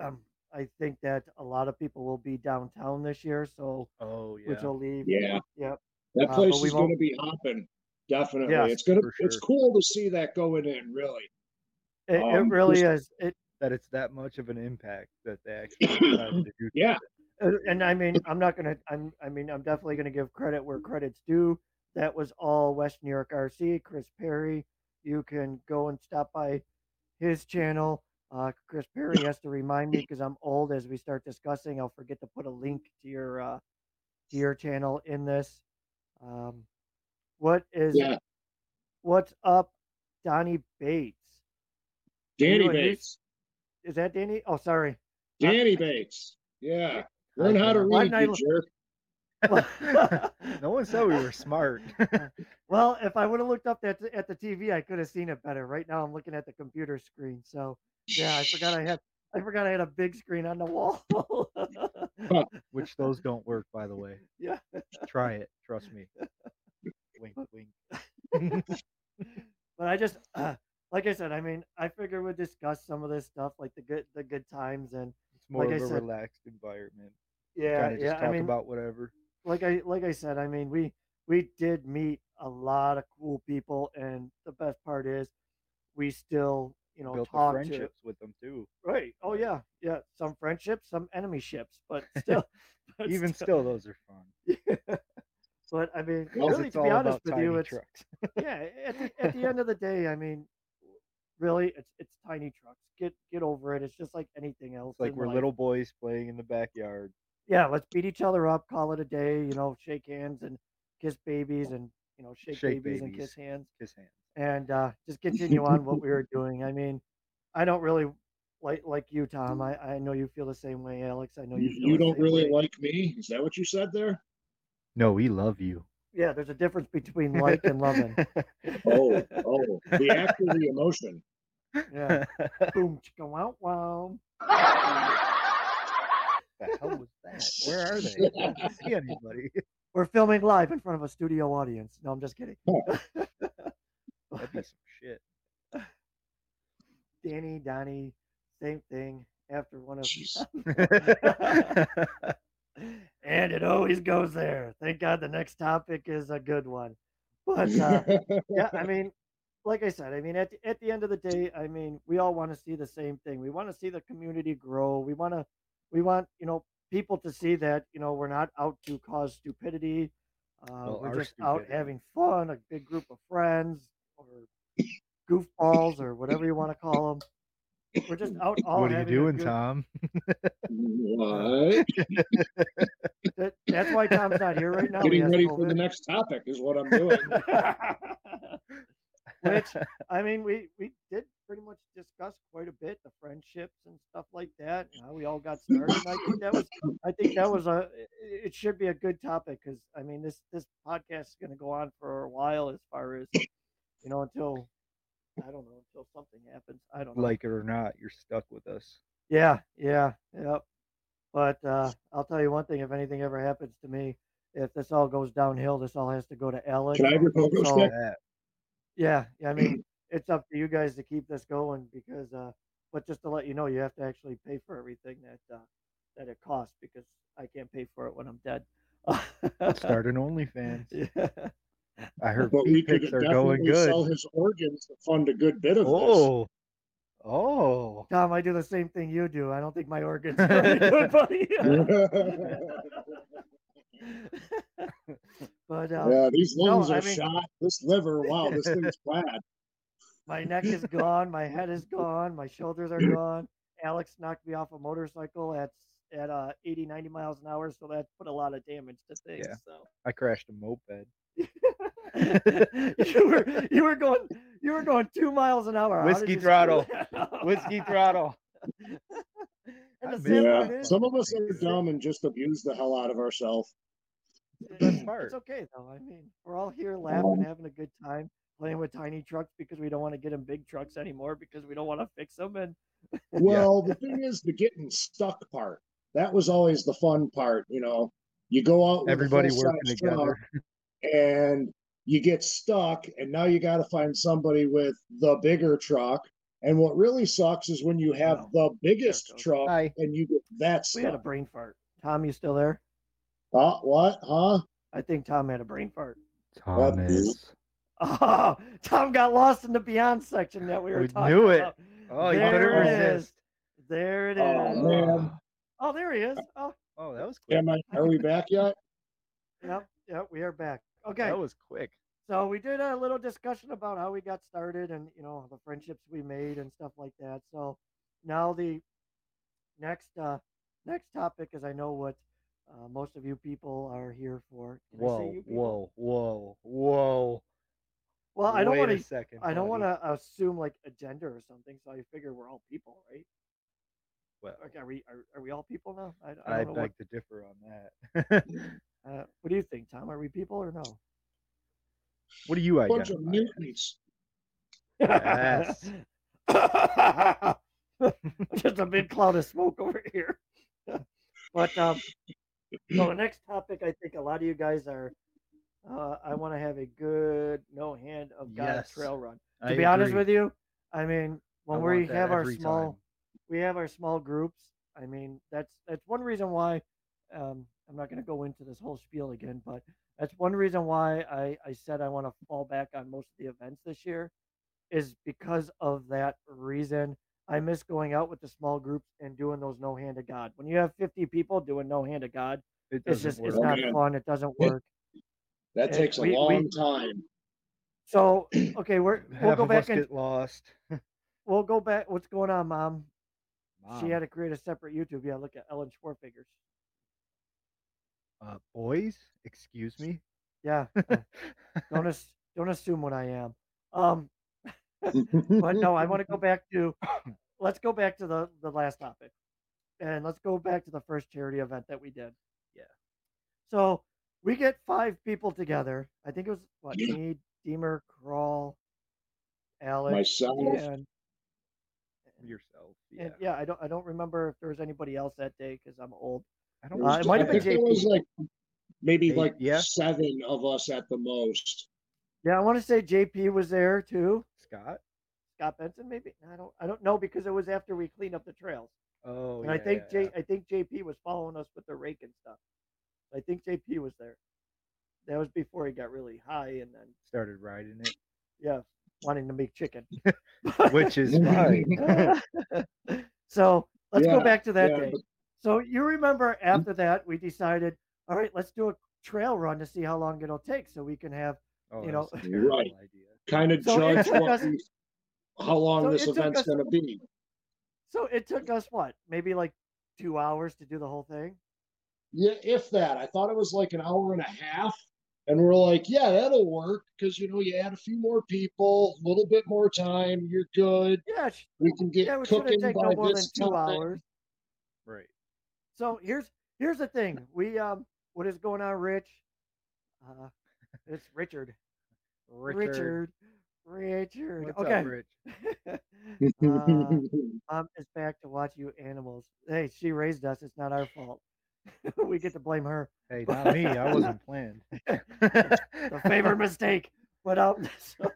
um, I think that a lot of people will be downtown this year, so Oh yeah. which will leave. Yeah, Yep. that Uh, place but we is going to be hopping. Definitely, Yes, it's gonna. for It's cool to see that going in. Really, It, it Um, really just- is. It that it's that much of an impact that they actually *laughs* decided to do. yeah. Uh, and I mean, *laughs* I'm not gonna. I'm. I mean, I'm definitely gonna give credit where credit's due. That was all West New York RC, Chris Perry. You can go and stop by his channel. Uh, Chris Perry has to remind me *laughs* because I'm old. As we start discussing, I'll forget to put a link to your uh, to your channel in this. Um, what is Yeah, what's up, Donnie Bates? Danny You and Bates. is that Danny? Oh, sorry. Danny uh, Bates. Yeah. Learn how to read, didn't you jerk. *laughs* no one said we were smart. *laughs* well, if I would have looked up at the, at the TV, I could have seen it better. Right now, I'm looking at the computer screen. So yeah, I forgot I had I forgot I had a big screen on the wall. Which those don't work, by the way. *laughs* yeah. Try it. Trust me. Wink, wink. but I just uh, like I said, I mean, I figure we'd discuss some of this stuff, like the good the good times, and It's more Like of I a said- relaxed environment. yeah, kind of just yeah. talk I mean, about whatever. like I like I said, I mean, we we did meet a lot of cool people, and the best part is, we still you know Built talk to friendships with them too. right. Oh yeah, yeah. Some friendships, some enemy ships, but *laughs* still, *laughs* but Even still, those are fun. *laughs* but I mean, Well, really, to be honest with you, it's yeah. At the, at the end of the day, I mean, really, it's it's tiny trucks. Get get over it. It's just like anything else. It's like we're life. little boys playing in the backyard. Yeah, let's beat each other up, call it a day. You know, shake hands and kiss babies, and you know, shake, Shake babies, and kiss hands, Kiss hands. and uh, just continue on what we were *laughs* doing. I mean, I don't really like like you, Tom. I I know you feel the same way, Alex. I know you. You, Feel you don't really way. like me? Is that what you said there? No, we love you. Yeah, there's a difference between *laughs* like and loving. Oh, oh, the *laughs* act or the emotion. Yeah. Boom, chicka, wow, wow. *laughs* the hell was that? Where are they? I don't see anybody. We're filming live in front of a studio audience. No, I'm just kidding. That'd be some shit. Danny, Donnie, same thing. After one of, Jeez. And it always goes there. Thank God the next topic is a good one. But uh, *laughs* yeah, I mean, like I said, I mean, at the, at the end of the day, I mean, we all want to see the same thing. We want to see the community grow. We want to, we want you know people to see that you know we're not out to cause stupidity. Uh, Well, we're just out having fun, a big group of friends or goofballs or whatever you want to call them. We're just *laughs* out all what are you doing, good- Tom? what? *laughs* That, that's why Tom's not here right *laughs* now. Getting has ready for the next topic is what I'm doing. Which I mean, we we did pretty much discuss quite a bit the friendships and stuff like that, and how we all got started. And I think that was I think that was a it it should be a good topic because I mean this this podcast is going to go on for a while as far as you know until I don't know until something happens. I don't know. like it or not, you're stuck with us. Yeah, yeah, yep. But uh, I'll tell you one thing: if anything ever happens to me, if this all goes downhill, this all has to go to Alex. Can I have your So- That. Yeah, yeah, I mean, *clears throat* it's up to you guys to keep this going because, uh, but just to let you know, you have to actually pay for everything that uh, that it costs because I can't pay for it when I'm dead. Start an OnlyFans. *laughs* yeah. I heard But we feet could pics are going definitely good. sell his organs to fund a good bit of Oh, oh. Tom, I do the same thing you do. I don't think my organs are very good, *laughs* buddy. *laughs* this. *laughs* but uh, yeah, these no, lungs I are mean- shot. This liver, wow, this thing's bad. my neck is gone, my head is gone, my shoulders are gone. Alex knocked me off a motorcycle at at uh 80 90 miles an hour so that put a lot of damage to things Yeah. so I crashed a moped. *laughs* you were you were going you were going two miles an hour Whiskey throttle. *laughs* Whiskey throttle. *laughs* and I the missed sad Yeah, some of us are dumb and just abuse the hell out of ourselves. *clears throat* It's okay though i mean we're all here um, laughing having a good time playing with tiny trucks because we don't want to get in big trucks anymore because we don't want to fix them and Well, the thing is, the getting stuck part. That was always the fun part. You know, you go out with Everybody full-size working together. And you get stuck, and now you got to find somebody with the bigger truck. And what really sucks is when you have No. the biggest truck Hi. and you get that we had a brain fart tom you still there Uh, what? Huh? i think tom had a brain fart Thomas. *laughs* oh tom got lost in the beyond section that we were We talking knew it. about Oh, you There couldn't it is. resist. there it is Oh, man. oh there he is oh Oh, that was quick. Am I? Are we *laughs* back yet? Yep, yep, we are back. Okay, That was quick. so we did a little discussion about how we got started and you know the friendships we made and stuff like that. So now the next uh next topic is I know what uh, most of you people are here for. Can Whoa, whoa, whoa, whoa. Well, I don't want to. second. I don't want to assume like a gender or something. So I figure we're all people, right? Well, Okay, are we are, are we all people now? I, I don't I beg to differ on that. *laughs* what. Uh, what do you think, Tom? Are we people or no? what do you Bunch of as? mutants. Yes. *laughs* Just a big cloud of smoke over here. *laughs* but um, so the next topic, I think a lot of you guys are. Uh, I want to have a good no hand of God Yes, trail run. To I be honest with you, I mean, when I we have our small, time. we have our small groups. I mean, that's that's one reason why. Um, I'm not going to go into this whole spiel again, but that's one reason why I I said I want to fall back on most of the events this year, is because of that reason. I miss going out with the small groups and doing those no hand of God. When you have 50 people doing no hand of God, It it's doesn't just it's not man. fun. It doesn't work. That Eh, takes a we- we- long time. So *clears throat* okay, we're we'll Half go back and get lost. *laughs* we'll go back. What's going on, Mom? She had to create a separate YouTube. Yeah, look at Ellen Schwarfigers. Uh, boys, excuse me. Yeah, uh, don't as, don't assume what I am. Um, *laughs* but no, I want to go *laughs* back to. Let's go back to the the last topic, and let's go back to the first charity event that we did. Yeah. So we get five people together. I think it was what me, Deemer, Crawl, Alex, Myself. and Yourself. Yeah. and yeah, I don't I don't remember if there was anybody else that day because I'm old. I don't. Uh, was it might I have been think there was like maybe Eight, like yeah. seven of us at the most. Yeah, I want to say JP was there too. Scott. Scott Benson, maybe I don't I don't know because it was after we cleaned up the trails. Oh, and I yeah, think yeah, J I think JP was following us with the rake and stuff. I think JP was there. That was before he got really high and then started riding it, yeah, wanting to make chicken. *laughs* which is *laughs* fine. *laughs* so let's go back to that yeah, day. but- So you remember mm-hmm. after that we decided, all right, let's do a trail run to see how long it'll take so we can have Oh, You know- was *laughs* a terrible Right. idea. Kind of So judge what us- how long so this event's going to be. so it took us what, maybe like two hours to do the whole thing? Yeah, if that. I thought it was like an hour and a half. And we're like, yeah, that'll work because you know you add a few more people, a little bit more time, you're good. Yeah, We can get yeah, it shouldn't cooking by no more than this two time. hours. Right. So here's here's the thing. *laughs* We um what is going on, Rich? Uh it's Richard. Richard. Richard. Richard. What's okay. up, Rich? *laughs* uh, mom is back to watch you animals. Hey, she raised us. It's not our fault. *laughs* we get to blame her. Hey, not me. I wasn't planned. The favorite mistake. But um, so,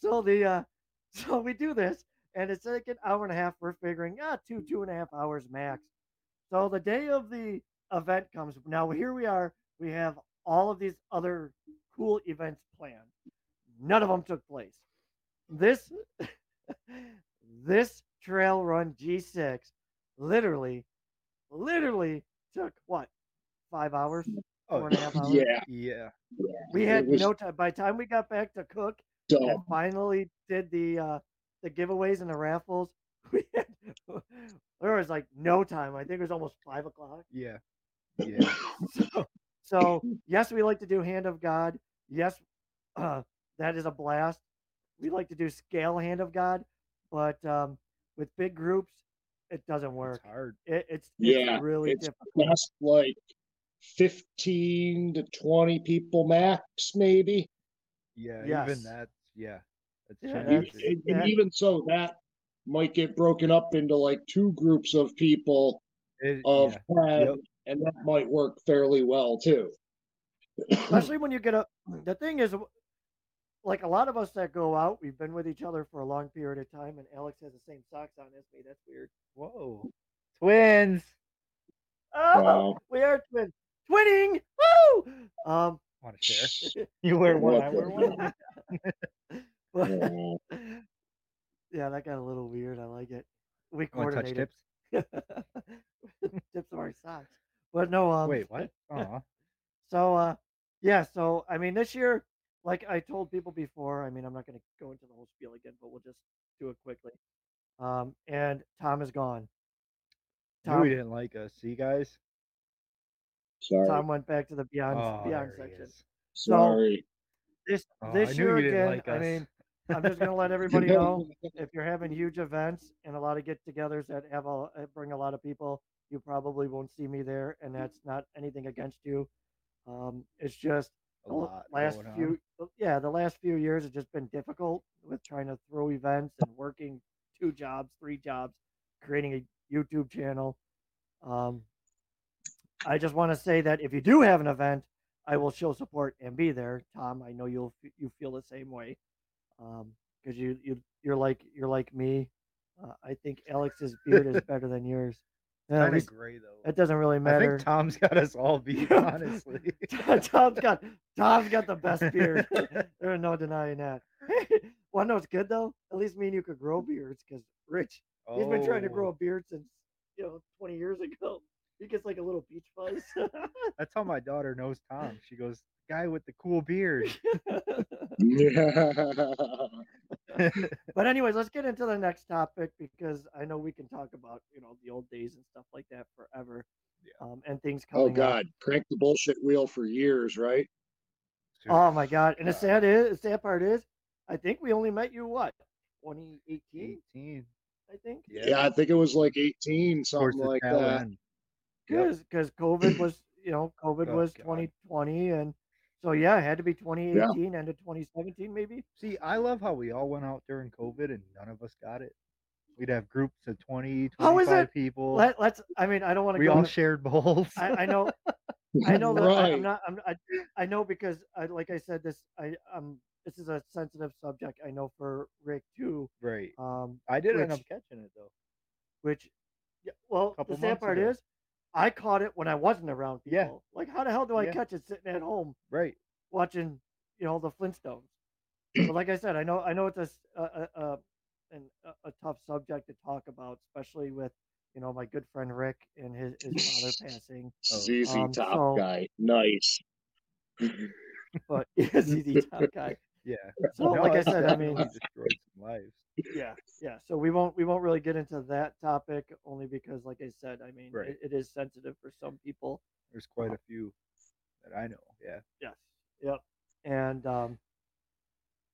so the uh, so we do this, and it's like an hour and a half. We're figuring, ah, two two and a half hours max. So the day of the event comes. Now here we are. We have all of these other cool events planned. None of them took place. This *laughs* this trail run G6 literally literally took what five hours Oh, four and a half *laughs* hours yeah, yeah. we had was no time by the time we got back to cook and dumb. finally did the uh the giveaways and the raffles *laughs* we had there was like no time i think it was almost five o'clock Yeah. Yeah. *laughs* so, so yes we like to do hand of god yes uh that is a blast we like to do scale hand of god but um with big groups it doesn't work It's hard. it, it's, Yeah, it's really it's difficult Best like 15 to 20 people max, maybe. Yeah. Yes. Even that. Yeah. That's Yeah, And, and even so, that might get broken up into like two groups of people It- of yeah. 10, Yep. and that might work fairly well too. *clears throat* especially when you get a the thing is like a lot of us that go out we've been with each other for a long period of time and alex has the same socks on as me that's weird Whoa. Twins. oh Wow. we are twins twinning woo um Want to share? *laughs* You wear one. I wear one. *laughs* but- *laughs* Yeah. yeah that got a little weird i like it we Want to touch coordinated tips? *laughs* tips of our socks but no um Wait, what? Aw. So uh yeah, so I mean this year, like I told people before, I mean I'm not gonna go into the whole spiel again, but we'll just do it quickly. Um and Tom is gone. Knew Tom he didn't like us. See, guys? Sorry. Tom went back to the beyond Oh, beyond there he section. is. So Sorry. this Oh, this I knew year you didn't again, like I us. mean I'm just gonna let everybody know if you're having huge events and a lot of get-togethers that have a uh, bring a lot of people, you probably won't see me there, and that's not anything against you. Um, it's just A the lot last going on. few, uh, yeah, the last few years have just been difficult with trying to throw events and working two jobs, three jobs, creating a YouTube channel. Um, I just want to say that if you do have an event, I will show support and be there. Tom, I know you'll you feel the same way, because you you you're like you're like me. Uh, I think *laughs* Alex's beard is better than yours. Yeah, Kind of gray though. it doesn't really matter. I think Tom's got us all *laughs* beat, honestly. *laughs* Tom's got Tom's got the best beard. There's no denying that. One knows good though. At least me and you could grow beards because Rich, he's been trying to grow a Oh, beard since you know 20 years ago. He gets like a little beach fuzz. *laughs* That's how my daughter knows Tom. She goes, "Guy with the cool beard." *laughs* yeah. *laughs* but anyways, let's get into the next topic because I know we can talk about you know the old days and stuff like that forever. Yeah. Um, and things Oh coming. Oh god, crank the bullshit wheel for years, right? Oh my god! And the sad is, the sad part is, I think we only met you what 2018, 18. I think. Yeah. Yeah, I think it was like 18, something like that. end. Yep. because COVID *clears throat* was you know COVID Oh, was God. 2020 and so yeah it had to be 2018 end of 2017 maybe See, I love how we all went out during COVID and none of us got it. We'd have groups of 20, How is 25 it? people. Let, let's I mean I don't want to we go all shared bowls. I, I know *laughs* I know that I, right. I'm not I'm, I, I know because I, like I said this I um this is a sensitive subject I know for Rick too right. um I did end up catching it though. which yeah, well the sad part ago. is I caught it when I wasn't around people Yeah. like how the hell do I Yeah. catch it sitting at home Right. watching, you know, the Flintstones. but *clears throat* like I said, I know I know it's a a, a, a, an, a, a tough subject to talk about, especially with you know my good friend Rick and his, his father *laughs* passing. ZZ Um, Top so- guy, nice. *laughs* But yeah, ZZ Top guy. *laughs* Yeah. So No, like I said, I mean, destroyed some lives. yeah, yeah. So we won't we won't really get into that topic only because, like I said, I mean Right. it, it is sensitive for some people. There's quite a few that I know. Yeah. Yes. Yep. And um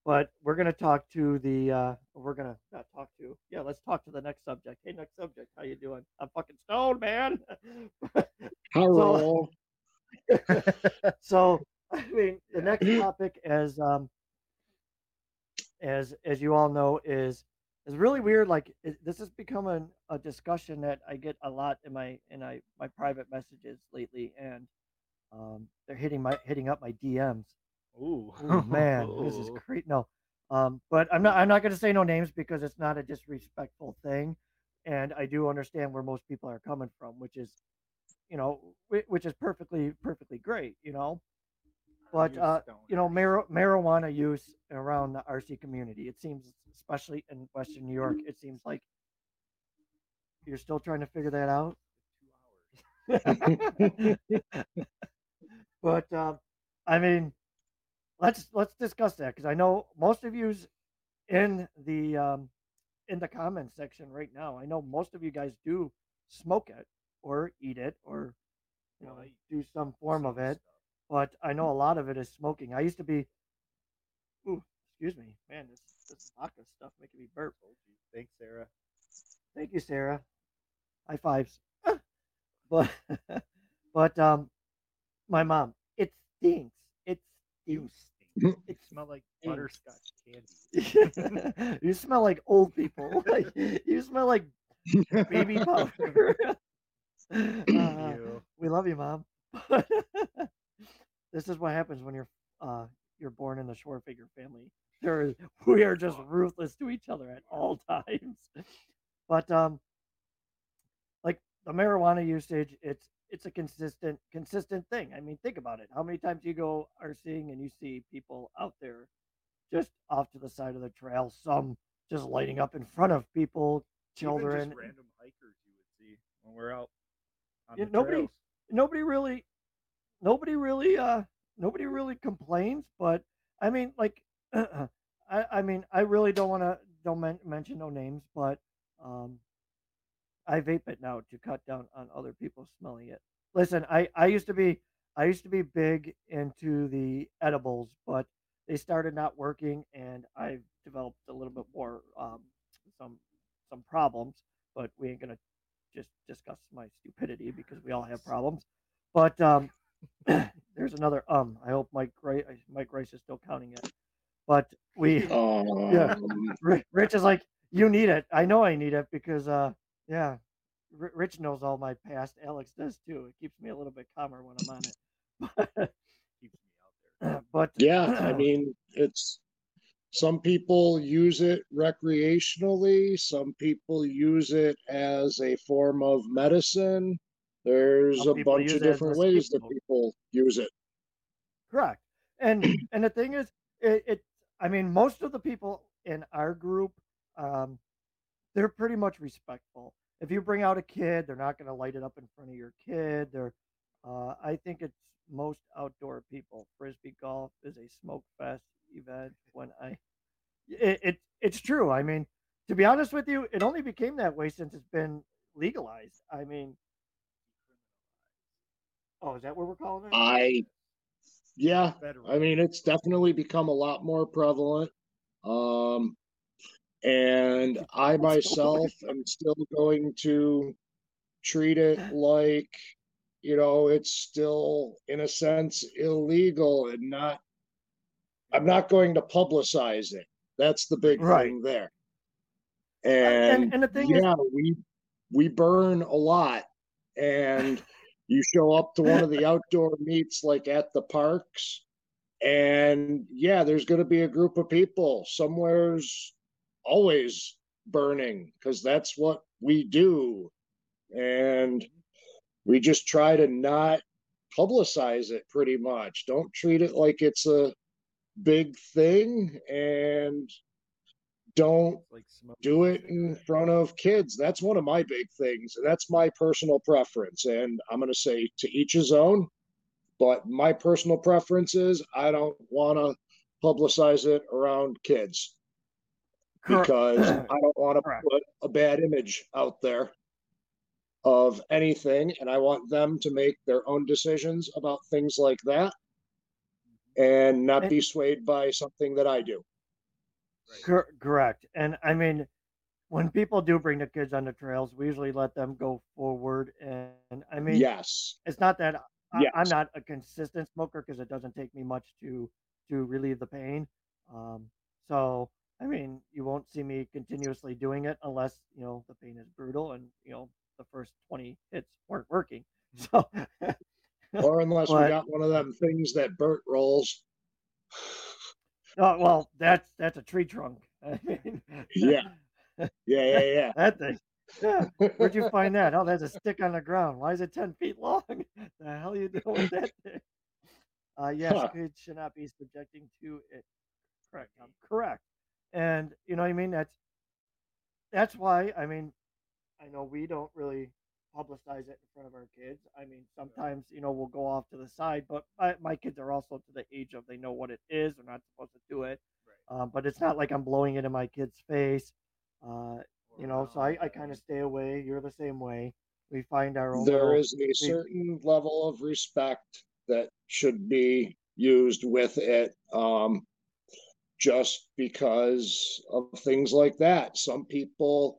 but we're gonna talk to the uh we're gonna not talk to yeah, let's talk to the next subject. Hey next subject, how you doing? I'm fucking stoned, man. *laughs* Hello. *laughs* so I mean the Yeah. next topic is um as as you all know is is really weird like it, this has become an, a discussion that I get a lot in my in I my private messages lately and um they're hitting my hitting up my DMs Ooh. Oh *laughs* man, this is great. No, um, but I'm not. I'm not going to say no names because it's not a disrespectful thing, and I do understand where most people are coming from, which is, you know, which is perfectly perfectly great, you know. But uh, you know, mar- marijuana use around the RC community, it seems, especially in Western New York, it seems like you're still trying to figure that out. *laughs* but um, I mean, let's let's discuss that because I know most of you's in the um, in the comment section right now. I know most of you guys do smoke it or eat it or you know do some form of it, but I know a lot of it is smoking. I used to be. Ooh, excuse me, man. This this vodka stuff making me burp. Thanks, Sarah. Thank you, Sarah. High fives. *laughs* but *laughs* but um, my mom. It stinks. It stinks. stink. *laughs* It You smell like butterscotch candy. you smell like old people. Like, you smell like baby powder. Uh, we love you, mom. This is what happens when you're uh, you're born in the figure family. There, is- *laughs* we are just ruthless to each other at all *laughs* times. But um, like the marijuana usage, it's it's a consistent consistent thing. I mean, think about it. How many times you go are seeing and you see people out there just off to the side of the trail, some just lighting up in front of people, children. Random hikers you would see when we're out on Yeah, the nobody- trails. nobody really nobody really uh nobody really complains but i mean like *clears throat* i i mean i really don't want to don't men- mention no names but um i vape it now to cut down on other people smelling it listen i i used to be i used to be big into the edibles but they started not working, and I've developed a little bit more um, some some problems. But we ain't gonna just discuss my stupidity because we all have problems. But um, *coughs* there's another um. I hope Mike Gray, Mike Rice is still counting it. But we *laughs* *laughs* yeah, Um, Ri- Rich is like, you need it. I know I need it because, uh, yeah, Rich knows all my past. Alex does too. It keeps me a little bit calmer when I'm on it. *laughs* Keeps me out there. *coughs* but *clears throat* yeah, I mean, it's some people use it recreationally, some people use it as a form of medicine. There's Some a bunch of it as a different ways that people use it. correct. And and the thing is, it, it. I mean, most of the people in our group, um, they're pretty much respectful. If you bring out a kid, they're not going to light it up in front of your kid. They're, uh, I think it's most outdoor people. Frisbee golf is a smoke fest event. When I, it, it it's true. I mean, to be honest with you, it only became that way since it's been legalized. I mean, oh, is that what we're calling it? I, yeah, I mean, it's definitely become a lot more prevalent. Um, and I myself am still going to treat it like, you know, it's still in a sense illegal and not, I'm not going to publicize it. That's the big Right. thing there. and- And, and the thing is- yeah, we, we burn a lot and you show up to one of the outdoor meets like at the parks and yeah there's going to be a group of people. Somewhere's always burning because that's what we do. And we just try to not publicize it pretty much. Don't treat it like it's a big thing and don't like do it in front of kids. That's one of my big things. And that's my personal preference. And I'm going to say to each his own. But my personal preference is I don't want to publicize it around kids because *clears throat* I don't want to put a bad image out there of anything. And I want them to make their own decisions about things like that and not be swayed by something that I do. Cor- correct. And I mean, when people do bring the kids on the trails, we usually let them go forward. And I mean, Yes. it's not that I, I'm not a consistent smoker because it doesn't take me much to to relieve the pain. Um, so I mean, you won't see me continuously doing it unless you know the pain is brutal and you know the first 20 hits weren't working. *laughs* So Or unless we got one of them things that Bert rolls. Oh, well, that's that's a tree trunk. *laughs* I mean, Yeah. Yeah, yeah, yeah. *laughs* that thing. Yeah. Where'd you find that? Oh, there's a stick on the ground. Why is it 10 feet long? *laughs* the hell are you doing with that thing? Uh, yes, Huh. kids should not be subjecting to it. Correct. I'm correct. And you know what I mean? That's that's why I mean I know we don't really publicize it in front of our kids. I mean, sometimes you know we'll go off to the side, but my, my kids are also to the age of they know what it is. They're not supposed to do it. Um, but it's not like I'm blowing it in my kid's face. Uh, you know, so I, I kind of stay away. You're the same way. We find our own. There is a certain level of respect that should be used with it. Um, just because of things like that. Some people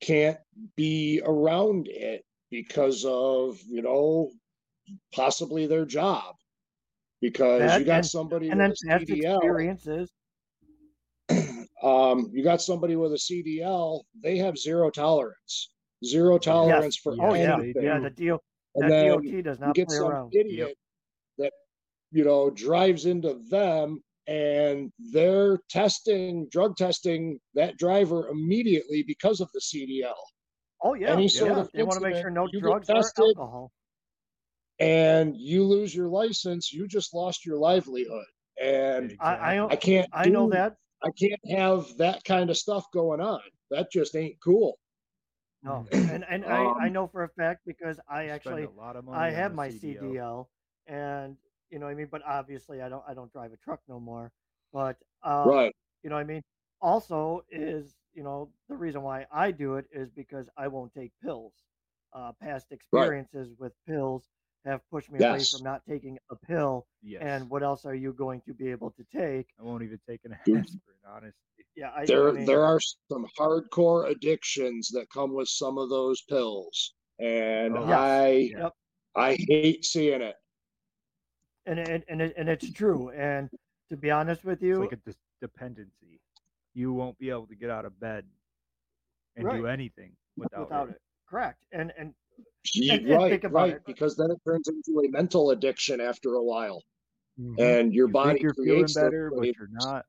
can't be around it because of, you know, possibly their job. Because That you got and- somebody and then with a CDL. experiences. *clears throat* um, you got somebody with a CDL, they have zero tolerance, zero tolerance for Oh yeah, anything. yeah. The deal. and that then DOT does you not get play some around. idiot that you know drives into them and they're testing drug testing that driver immediately because of the CDL. Oh yeah, any yeah. sort of they want to make sure no you get drugs or alcohol. and you lose your license, you just lost your livelihood. And I I, I don't- can't I know that. I can't have that kind of stuff going on. That just ain't cool. No, and and I, I Um, know for a fact because I actually a lot of money I have my CDL. CDL, and you know what I mean. But obviously, I don't I don't drive a truck no more. But um, right. you know what I mean. Also, is you know the reason why I do it is because I won't take pills. Uh, past experiences with pills have pushed me away from not taking a pill. Yes. And what else are you going to be able to take? I won't even take an *laughs* aspirin, honestly. Yeah, I, I there mean, there are some hardcore addictions that come with some of those pills and Oh, Yes. i Yep. i hate seeing it and and and, it, and it's true. And to be honest with It's you, like a dis- dependency. You won't be able to get out of bed and Right. do anything without, without it, correct. And and Ye- And- and right think about right it. because then it turns into a mental addiction after a while Mhm. and your you body think you're feeling creates those better, but you're not.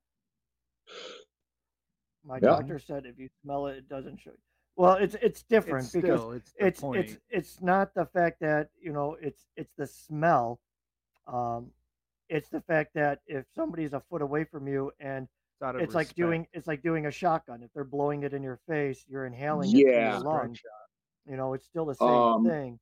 my Yeah. doctor said if you smell it, it doesn't show. you. Well, it's it's different It's because still, it's it's it's it's not the fact that you know it's it's the smell um it's the fact that if somebody's a foot away from you and It's out of it's like doing it's like doing a shotgun if they're blowing it in your face you're inhaling it Yeah. your lungs you know it's still the same Um, thing.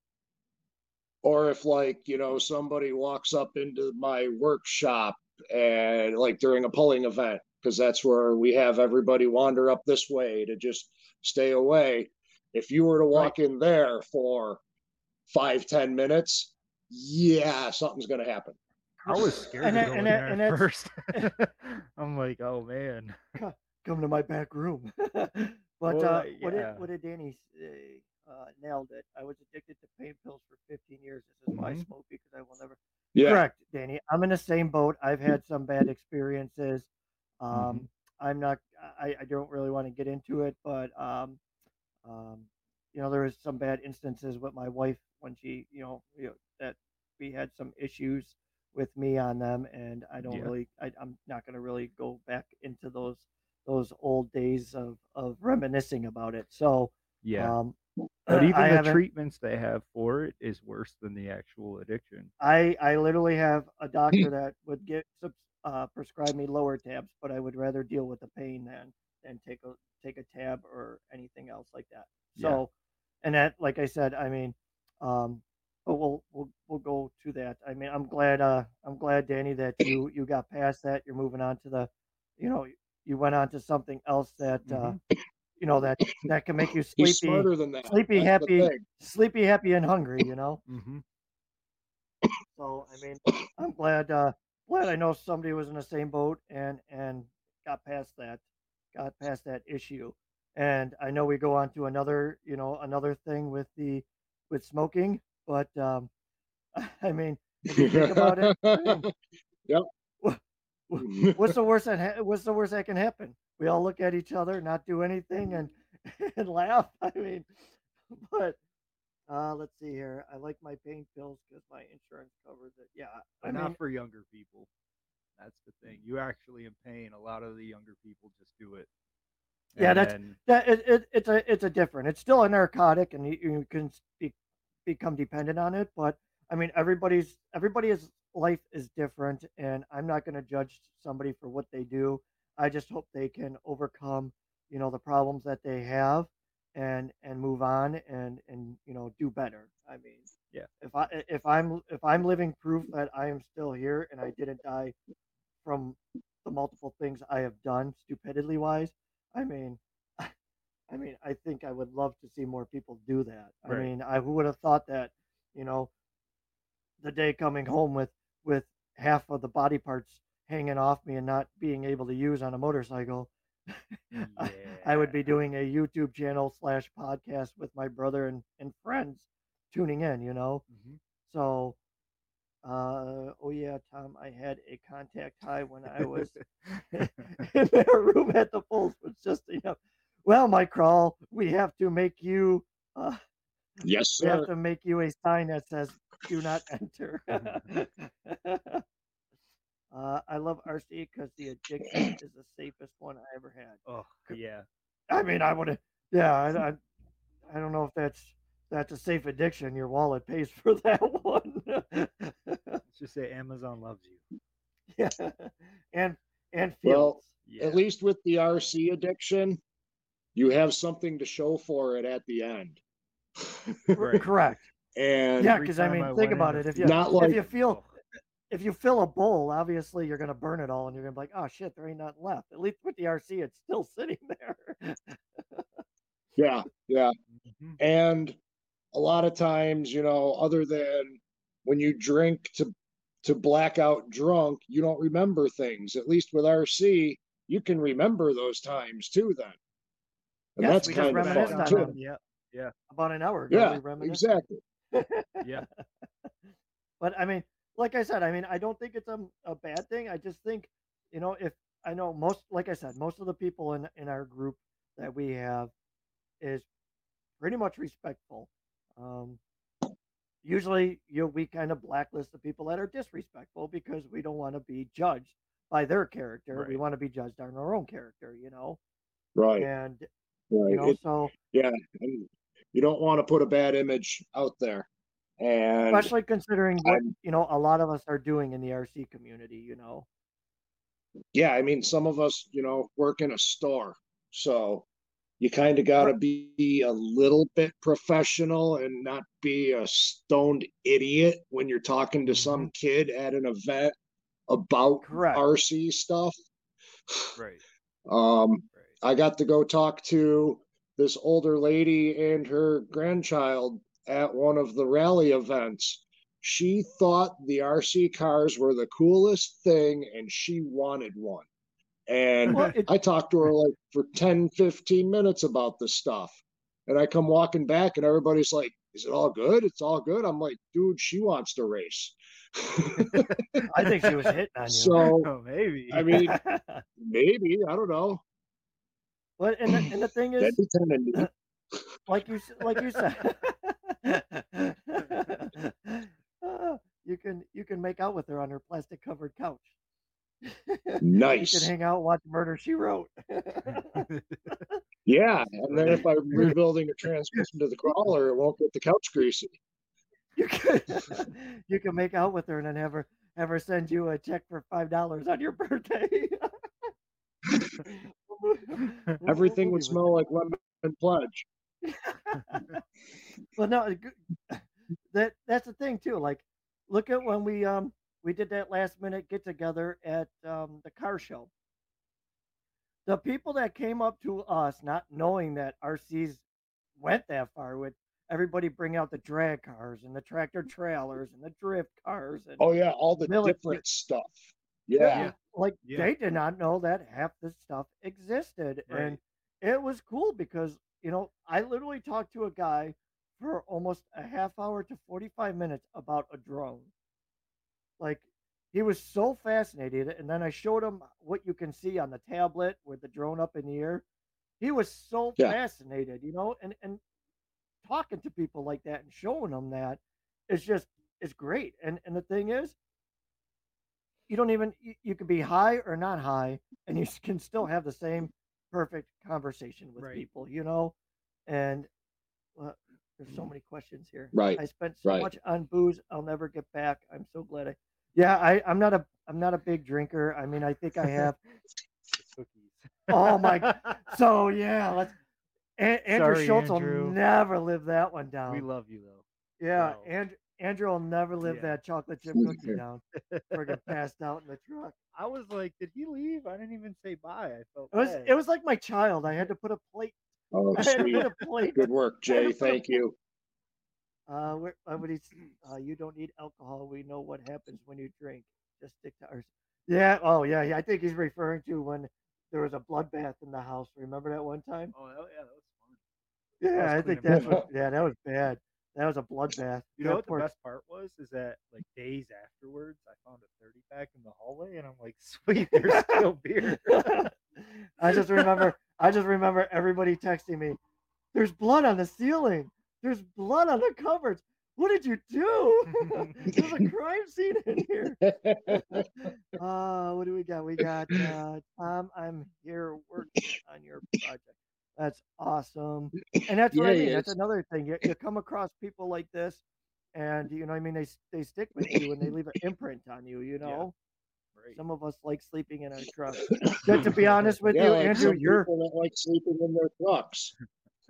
or if like you know somebody walks up into my workshop and like during a pulling event because that's where we have everybody wander up this way to just stay away. If you were to walk in there for five ten minutes yeah something's going to happen I was scared And to that- go and in that- there and at first. *laughs* *laughs* I'm like, oh man. come to my back room *laughs* but Well, uh uh, what did what did danny say uh nailed it i was addicted to pain pills for 15 years this is why i Mhm. smoke because i will never yeah Correct, Danny. I'm in the same boat. I've had some bad experiences. Um, Mm-hmm. I'm not. I, I don't really want to get into it, but um, um, you know, there was some bad instances with my wife when she, you know, you know that we had some issues with me on them, and I don't Yeah. really. I, I'm not going to really go back into those those old days of of reminiscing about it. So, Yeah. um, *clears throat* but even I the treatments they have for it is worse than the actual addiction. I I literally have a doctor that would get uh, prescribe me lower tabs, but I would rather deal with the pain than than take a take a tab or anything else like that. Yeah. So, and that, like I said, I mean, um, but we'll we'll we'll go to that. I mean, I'm glad uh I'm glad Danny that *clears throat* you you got past that. You're moving on to the, you know, you went on to something else that uh you know that that can make you *laughs* Mm-hmm. sleepy, smarter than that sleepy, That's happy. sleepy, happy, and hungry. You know. Mm-hmm. So I mean, I'm glad uh glad I know somebody was in the same boat and and got past that got past that issue. And I know we go on to another, you know, another thing with the with smoking, but um *laughs* I mean, if you think *laughs* about it, I mean, Yep. wha- what's the worst that ha- what's the worst that can happen? We all look at each other, not do anything, and *laughs* and laugh. I mean, but uh, let's see here. I like my pain pills because my insurance covers it. Yeah, I But mean, not for younger people. That's the thing. You actually in pain. A lot of the younger people just do it. Yeah, that's- then- that it, it, it's a it's a different. It's still a narcotic, and you, you can be, become dependent on it. But I mean, everybody's everybody's life is different, and I'm not going to judge somebody for what they do. I just hope they can overcome, you know, the problems that they have, and and move on, and and you know, do better. I mean, Yeah. If I if I'm if I'm living proof that I am still here and I didn't die from the multiple things I have done stupidity wise, I mean, I mean, I think I would love to see more people do that. I mean, I would have thought that, you know, the day coming home with with half of the body parts hanging off me and not being able to use on a motorcycle, *laughs* I, I would be doing a YouTube channel slash podcast with my brother and, and friends tuning in, you know. Mhm. So, uh, oh yeah, Tom, I had a contact high when I was *laughs* *laughs* in their room at the Pulse was just enough. Well, Mike Crawl, we have to make you uh, yes we have to make you a sign that says "Do not enter." *laughs* uh, I love RC because the addiction is the safest one I ever had. oh yeah. I mean, I would have. Yeah, I, I, I don't know if that's that's a safe addiction. Your wallet pays for *laughs* that one. Let's just say Amazon loves you. *laughs* yeah, and and Well. Yeah. at least with the rc addiction you have something to show for it at the end Right. correct. and Yeah, because I mean, I think went in about it. If you Not like, if you feel if you fill a bowl, obviously you're gonna burn it all, and you're gonna be like, oh shit, there ain't nothing left. At least with the RC, it's still *laughs* sitting there. yeah yeah mhm. and a lot of times you know other than when you drink to to black out drunk, you don't remember things. At least with RC, you can remember those times too. Then, and Yes, that's we just kind of reminisced fun too. them. Yeah. about an hour ago. Yeah, we exactly. *laughs* Yeah. But I mean, like I said, I mean, I don't think it's a, a bad thing. I just think, you know, if I know most, like I said, most of the people in in our group that we have is pretty much respectful. Um, usually, you know, we kind of blacklist the people that are disrespectful because we don't want to be judged by their character. We want to be judged on our own character, you know. Right. And Right. you know, It- so yeah, you don't want to put a bad image out there. And especially considering what I'm- you know a lot of us are doing in the RC community, you know. yeah, I mean, some of us, you know, work in a store, so you kind of got to be a little bit professional and not be a stoned idiot when you're talking to some kid at an event about Correct. RC stuff. *sighs* Right. Um. I got to go talk to this older lady and her grandchild at one of the rally events. She thought the RC cars were the coolest thing and she wanted one. And Well, it, I talked to her like for 10, 15 minutes about this stuff. And I come walking back and everybody's like, Is it all good? It's all good. I'm like, dude, she wants to race. *laughs* I think she was hitting on you. so *laughs* Oh, maybe. I mean, *laughs* maybe, I don't know. But and the, and the thing is, That'd be kind of neat. *laughs* like you like you said, uh, *laughs* you can you can make out with her on her plastic covered couch. Nice. *laughs* you can hang out, watch Murder She Wrote. Yeah, and then if I'm rebuilding a transmission to the crawler, it won't get the couch greasy. you can you can make out with her and then have her have her send you a check for five dollars on your birthday. What mo- what Everything would smell like lemon pledge. *laughs* well no *coughs* that that's the thing too like look at when we um we did that last minute get together at um the car show the people that came up to us not knowing that rcs went that far with everybody bring out the drag cars and the tractor trailers and the drift cars and Oh yeah, all the Military- different stuff. Yeah, Yeah, like Yeah. they did not know that half this stuff existed and it was cool because you know i literally talked to a guy for almost a half hour to 45 minutes about a drone like he was so fascinated and then i showed him what you can see on the tablet with the drone up in the air he was so Yeah. fascinated you know and and talking to people like that and showing them that it's just it's great and and the thing is you don't even you, you can be high or not high and you can still have the same perfect conversation with Right. people you know and well, there's so mm. many questions here Right, i spent so right. much on booze i'll never get back i'm so glad i yeah i i'm not a i'm not a big drinker i mean i think i have *laughs* Cookies. Oh my- *laughs* so yeah let's a- andrew Sorry, schultz Andrew. will never live that one down We love you though. yeah wow. and andrew will never live Yeah. that chocolate chip *laughs* cookie down *laughs* friggin' passed out in the truck I was like, did he leave? I didn't even say bye. I felt It was bad. it was like my child. I had to put a plate. Oh *laughs* I had to sweet. a plate. Good work, Jay. a Thank you. Uh, where, uh, uh, you don't need alcohol. We know what happens when you drink. Just stick to ours. Yeah. Oh yeah. Yeah. I think he's referring to when there was a bloodbath in the house. Remember that one time? Oh yeah, that was fun. Yeah. was I think that's what. Yeah. That was bad. That was a bloodbath. You know That what the best part was? Is that like days afterwards, I found a thirty pack in the hallway, and I'm like, *laughs* sweet, there's still beer. *laughs* I just remember. I just remember everybody texting me. There's blood on the ceiling. There's blood on the cupboards. What did you do? *laughs* There's a crime scene in here. Uh, what do we got? We got uh, Tom. I'm here working on your project. That's awesome, *clears throat* and that's what I mean. That's another thing. You, you *clears throat* come across people like this, and you know, I mean, they they stick with you and they leave an *clears throat* imprint on you. You know, Right. some of us like sleeping in our trucks. But to be honest with yeah, you, like Andrew, you're that like sleeping in their trucks.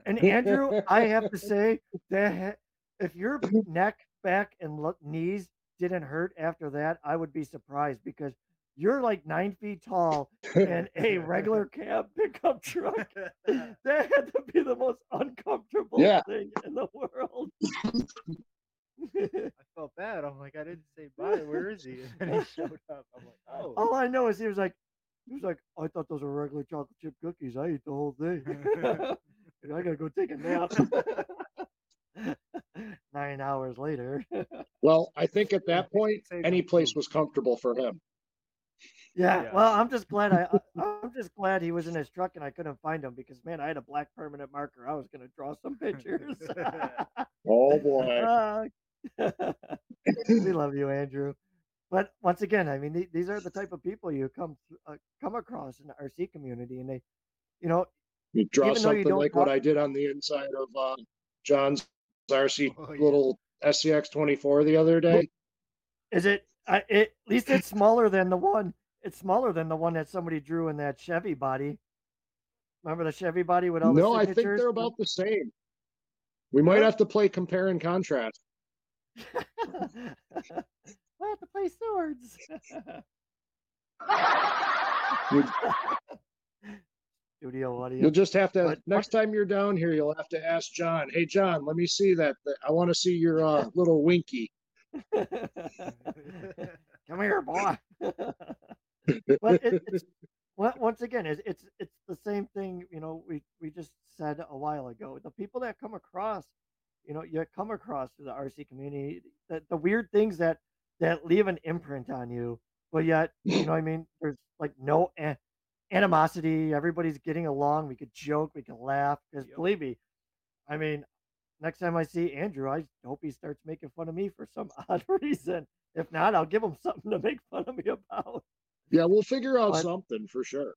and *laughs* Andrew, I have to say that if your neck, back, and knees didn't hurt after that, I would be surprised because you're like nine feet tall and *laughs* a regular cab pickup truck. *laughs* That had to be the most uncomfortable Yeah. thing in the world. *laughs* I felt bad. I'm like, I didn't say bye. Where is he? And then he showed up. I'm like, oh. All I know is he was like, he was like, I thought those were regular chocolate chip cookies. I ate the whole thing. And I gotta go take a nap. Nine hours later. Well, I think at that point, any place was comfortable for him. Yeah, Yeah. well, I'm just glad I, I *laughs* I'm just glad he was in his truck and I couldn't find him because man, I had a black permanent marker. I was gonna draw some pictures. *laughs* Oh *laughs* boy. Uh, we love you, Andrew. But once again, I mean, the- these are the type of people you come uh, come across in the RC community, and they, you know, You draw Even though you something don't like what I did on the inside of uh, John's RC Oh, yeah. little SCX 24 the other day. is it? I, it at least it's smaller than the one. It's smaller than the one that somebody drew in that Chevy body. Remember the Chevy body with all No, the I think they're about the same. We might have to play compare and contrast. *laughs* I have to play swords. *laughs* Studio audio. You'll just have to But- next time you're down here, you'll have to ask John. Hey, John, let me see that. that- I want to see your uh, little winky. *laughs* Come here, boy. But it, *laughs* it's on- once again, it's, it's it's the same thing. You know, we we just said a while ago. The people that come across, you know, you come across to the RC community, the, the weird things that that leave an imprint on you, but yet, you know, what I mean, there's like no a- animosity. Everybody's getting along. We could joke, we can laugh. Because Yep. believe me, I mean, next time I see Andrew, I hope he starts making fun of me for some *laughs* odd reason. If not, I'll give him something to make fun of me about. Yeah, we'll figure out But- something for sure.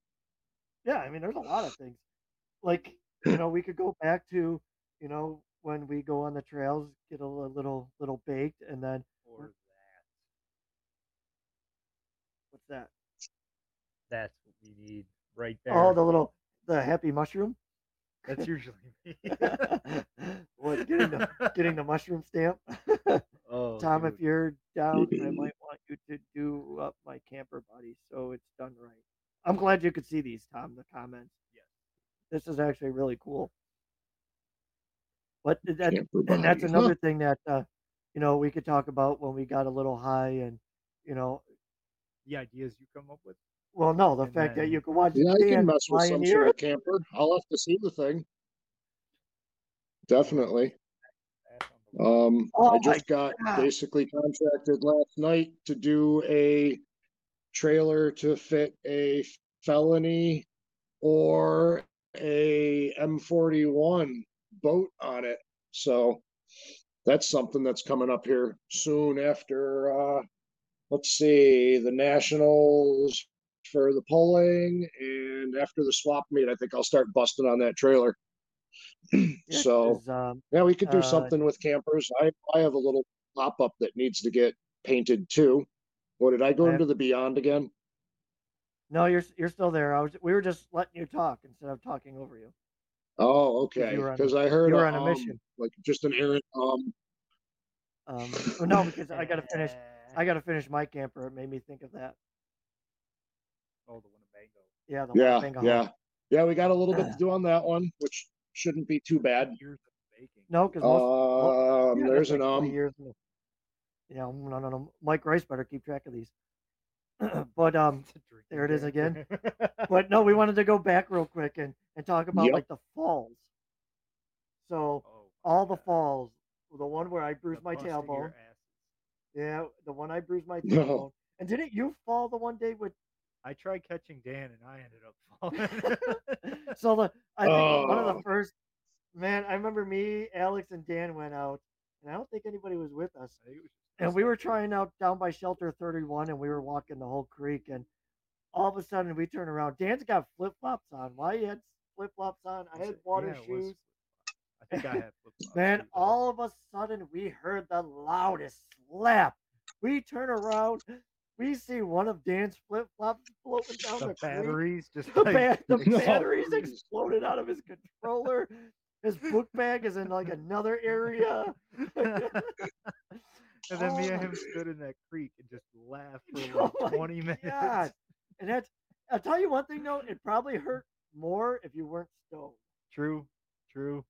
Yeah, I mean, there's a lot of things. Like, you know, we could go back to, you know, when we go on the trails, get a little little baked, and then or that. what's that? That's what we need right oh, there. Oh, the little the happy mushroom. That's usually me. *laughs* what getting the *laughs* getting the mushroom stamp? *laughs* oh, Tom, dude. if you're down, I *clears throat* might want you to do up my camper buddy so it's done right. I'm glad you could see these, Tom. The comments. Yes. This is actually really cool. But that, and that's another thing that uh, you know we could talk about when we got a little high and you know the ideas you come up with. Well no the And fact that you can watch Yeah, I can mess with some sort of camper. I'll have to see the thing. Definitely. Ass on the Um, Oh I just got God. basically contracted last night to do a trailer to fit a felony or a M41 boat on it. So that's something that's coming up here soon after uh let's see the nationals for the polling and after the swap meet I think I'll start busting on that trailer. *clears throat* so um, yeah, we could do Uh, something with campers. I I have a little pop up that needs to get painted too. What did I go I have- into the beyond again? no, you're you're still there. I was we were just letting you talk instead of talking over you. Oh, okay. were on a- Because I heard you were on a um, mission. like just an errant. Um, Um, oh, no, because I gotta finish. *laughs* I gotta finish my camper. It made me think of that. Oh, the Winnebago. Yeah, the yeah, Winnebago yeah, yeah. We got a little bit to do on that one, which shouldn't be too bad. Years of baking. No, because most Um, yeah, there's an like um. years. in the- Yeah, no, no, no. Mike Rice better keep track of these. *clears throat* but um, It's a drinking there it is again. *laughs* but no, we wanted to go back real quick and and talk about Yep. like the falls. So oh, all the falls, the one where I The bruised my busting tailbone. Yeah, the one I bruised my *laughs* No. tailbone. And didn't you fall the one day with? I tried catching Dan and I ended up *laughs* *laughs* falling. so the I think one of Oh. the first man I remember me, Alex, and Dan went out, and I don't think anybody was with us. I think it was And we were trying out down by shelter 31 and we were walking the whole creek and all of a sudden we turn around. Dan's got flip flops on. Why he had flip flops on? I had water yeah, it was shoes. flip-flop. I think I had flip-flops *laughs* Man, too, all of a sudden we heard the loudest slap. We turn around, we see one of Dan's flip flops floating down the, the creek. batteries just The, like ba- the *laughs* No. batteries exploded out of his controller. His book bag is in like another area. *laughs* and then me Oh and my- him stood in that creek and just laughed for *laughs* Oh like my 20 minutes. God. And that's, I'll tell you one thing though, it probably hurt more if you weren't stoned. True, true.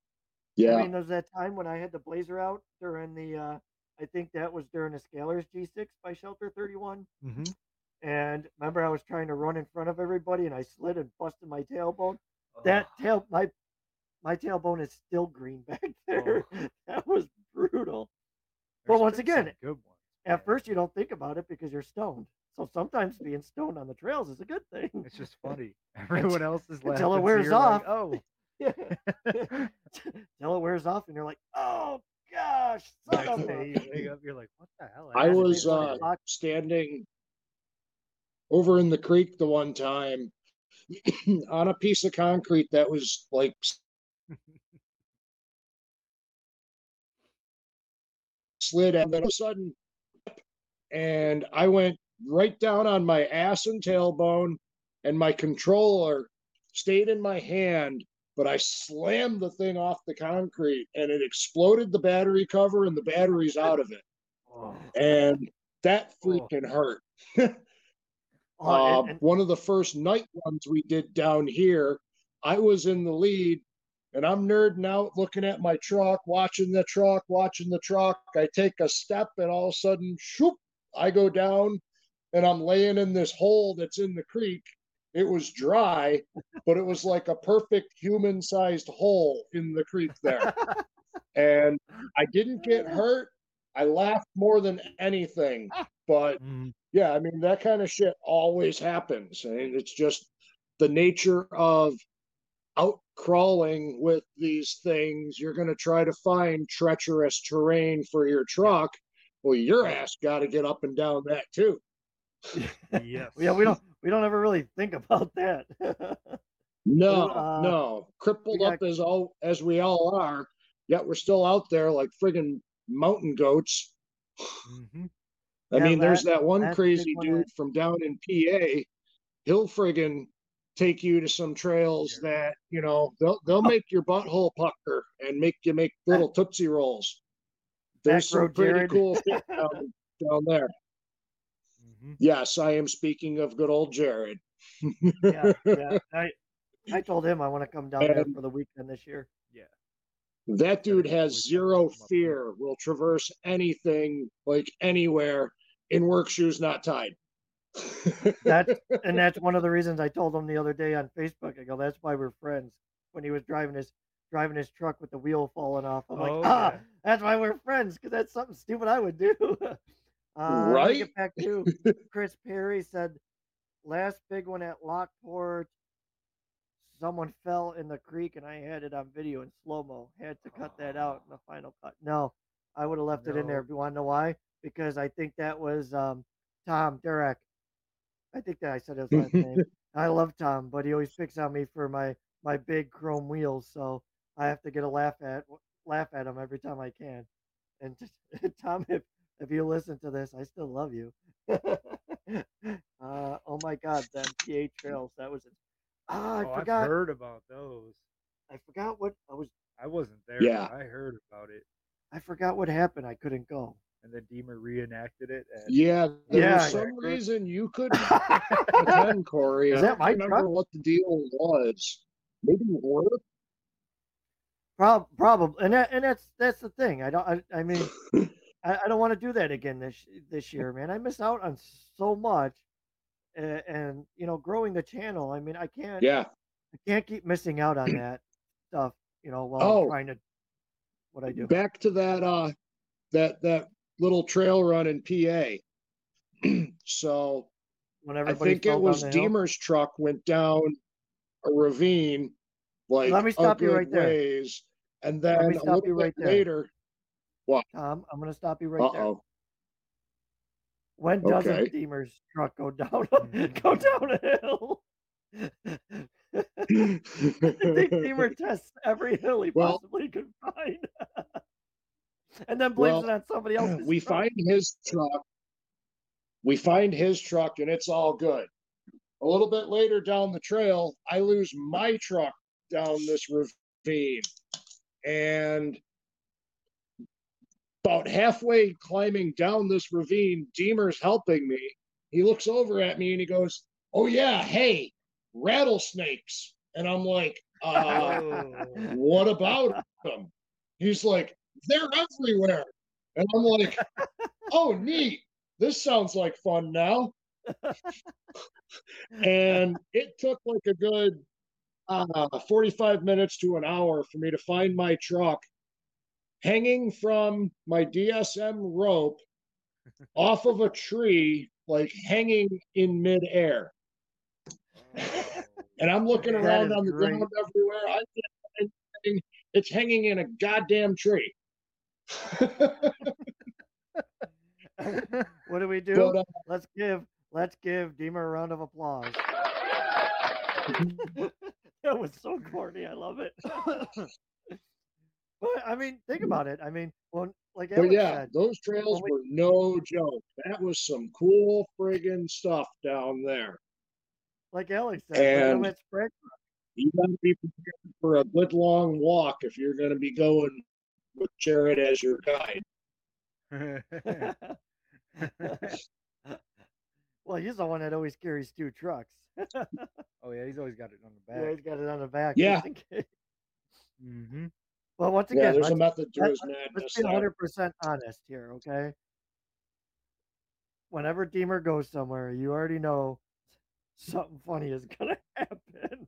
Yeah, I mean, there's that time when I had the blazer out during the, uh, I think that was during a Scalers G6 by Shelter 31. Mm-hmm. And remember, I was trying to run in front of everybody, and I slid and busted my tailbone. That tail, my my tailbone is still green *laughs* back there. That was brutal. But once again, good ones. At first, you don't think about it because you're stoned. So sometimes being stoned on the trails is a good thing. It's just *laughs* funny. Everyone else is laughing. Until it so wears like, off. oh, *laughs* Yeah. Until it wears off, and you're like, oh gosh, son next of a. you wake up, you're like, what the hell? I had to be was uh, standing over in the creek the one time *clears throat* on a piece of concrete that was like slid and then all of a sudden and I went right down on my ass and tailbone and my controller stayed in my hand but I slammed the thing off the concrete and it exploded the battery cover and the battery's out of it Oh, and that Oh. freaking hurt *laughs* oh, uh, and- and- one of the first night ones we did down here, I was in the lead and I'm nerding out looking at my truck, watching the truck, watching the truck. I take a step and all of a sudden, shoop, I go down and I'm laying in this hole that's in the creek. It was dry, but it was like a perfect human sized hole in the creek there. and I didn't get *laughs* hurt. I laughed more than anything, but Mhm. yeah, I mean that kind of shit always happens, and it's just the nature of out crawling with these things. You're going to try to find treacherous terrain for your truck. Well, your ass got to get up and down that too. Yes. yeah, we don't we don't ever really think about that. *laughs* No, uh, no, crippled got- up as all as we all are, yet we're still out there like friggin' mountain goats. Mhm. I Yeah, mean, there's that- that one that's a big crazy one dude that- from down in PA. He'll friggin' take you to some trails Yeah. that you know they'll they'll make your butthole pucker and make you make little tootsie rolls. There's Back row some pretty Jared. cool shit *laughs* down, down there. Mhm. Yes, I am speaking of good old Jared. yeah, yeah. *laughs* I I told him I want to come down there for the weekend this year. Yeah. That dude has zero come up with- fear. Will traverse anything like anywhere in work shoes not tied. *laughs* That's and that's one of the reasons I told him the other day on Facebook. I go, that's why we're friends. When he was driving his driving his truck with the wheel falling off, I'm like, Oh, ah, yeah. that's why we're friends because that's something stupid I would do. *laughs* uh, Right? Get back *laughs* to Chris Perry said last big one at Lockport. Someone fell in the creek and I had it on video in slow mo. Had to cut that out in the final cut. No, I would have left it in there. No. You want to know why? Because I think that was um, Tom Derek. I think that I said his last name. *laughs* I love Tom, but he always picks on me for my my big chrome wheels, so I have to get a laugh at laugh at him every time I can. And just, *laughs* Tom, if if you listen to this, I still love you. *laughs* uh, oh my God, them PA trails. That was it. Ah, I oh, I've forgot. heard about those. I forgot what I was. I wasn't there. Yeah. but I heard about it. I forgot what happened. I couldn't go. And then Deemer reenacted it. And Yeah, there Yeah. was some reason you couldn't *laughs* attend, Corey. Is I that my remember truck? what the deal was. Maybe work. Prob- probably, and that, and that's that's the thing. I don't. I, I mean, *laughs* I, I don't want to do that again this this *laughs* year, man. I miss out on so much, and, and you know, growing the channel. I mean, I can't. Yeah. I can't keep missing out on *clears throat* that stuff. You know, while Oh. I'm trying to what I do. Back to that uh that that little trail run in PA. *clears throat* so When I think it was the hill. Deemer's truck went down a ravine like Let me stop you right there. ways, and Let then a little bit right there. Later. Tom, I'm gonna stop you right Uh there. When doesn't Okay. Deemer's truck go down *laughs* *laughs* go down a hill? I *laughs* think Deemer tests every hill he Well- possibly could find, and then blames Well, it on somebody *clears throat* else. we truck. find his truck. We find his truck and it's all good. A little bit later down the trail, I lose my truck down this ravine. And about halfway climbing down this ravine, Deemer's helping me. He looks over at me and he goes, Oh, yeah, hey, rattlesnakes. And I'm like, uh, Oh. what about them? He's like, they're everywhere. And I'm like, *laughs* oh, neat. This sounds like fun now. and it took like a good uh, 45 minutes to an hour for me to find my truck hanging from my DSM rope *laughs* off of a tree, like hanging in midair. *laughs* and I'm looking around on the great. ground everywhere. I can't anything. It's hanging in a goddamn tree. *laughs* what do we do? but uh, let's give let's give Deemer a round of applause. that was so corny. I love it. But I mean, think about it. I mean, when like yeah, said, those trails we- were no joke. That was some cool friggin' stuff down there. like Alex said, And- I'm at Sprague- You got to be prepared for a good long walk if you're going to be going with Jared as your guide. *laughs* well, he's the one that always carries two trucks. oh yeah, he's always got it on the *laughs* back. yeah, he's got it on the back. Yeah. just in case. Mm-hmm. Well, once Yeah, again, there's a let's, method to let- his let's be 100 percent honest here, okay? Whenever Deemer goes somewhere, you already know something funny is gonna *laughs* happen.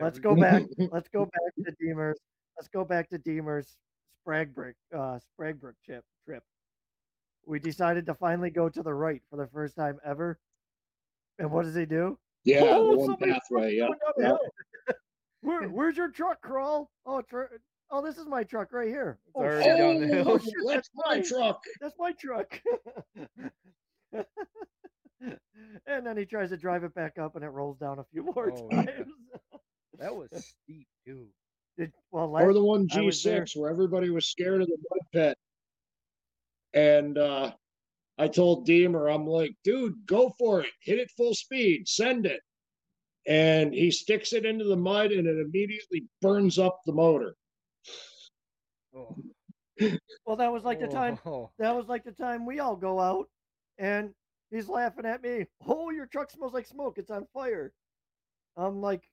Let's go back. *laughs* Let's go back to Deemer's. Let's go back to Deemer's Sprague Brook uh, Sprague Brook trip. Trip. We decided to finally go to the right for the first time ever. And what does he do? Yeah, Oh, the one somebody's pathway. Yeah. Going down the yeah. Where, where's your truck, Crawl? Oh, tr- oh, this is my truck right here. It's oh, already down the hill. Oh, *laughs* shit, that's that's my mine. truck. That's my truck. *laughs* and then he tries to drive it back up, and it rolls down a few more Oh, times. *laughs* That was steep too. Did, well, Or the one I was there- G6 where everybody was scared of the mud pit. And uh, I told Deemer, I'm like, dude, go for it. Hit it full speed. Send it. And he sticks it into the mud and it immediately burns up the motor. Oh. well, that was like the time. Oh. *laughs* That was like the time we all go out, and he's laughing at me. Oh, your truck smells like smoke. It's on fire. I'm like,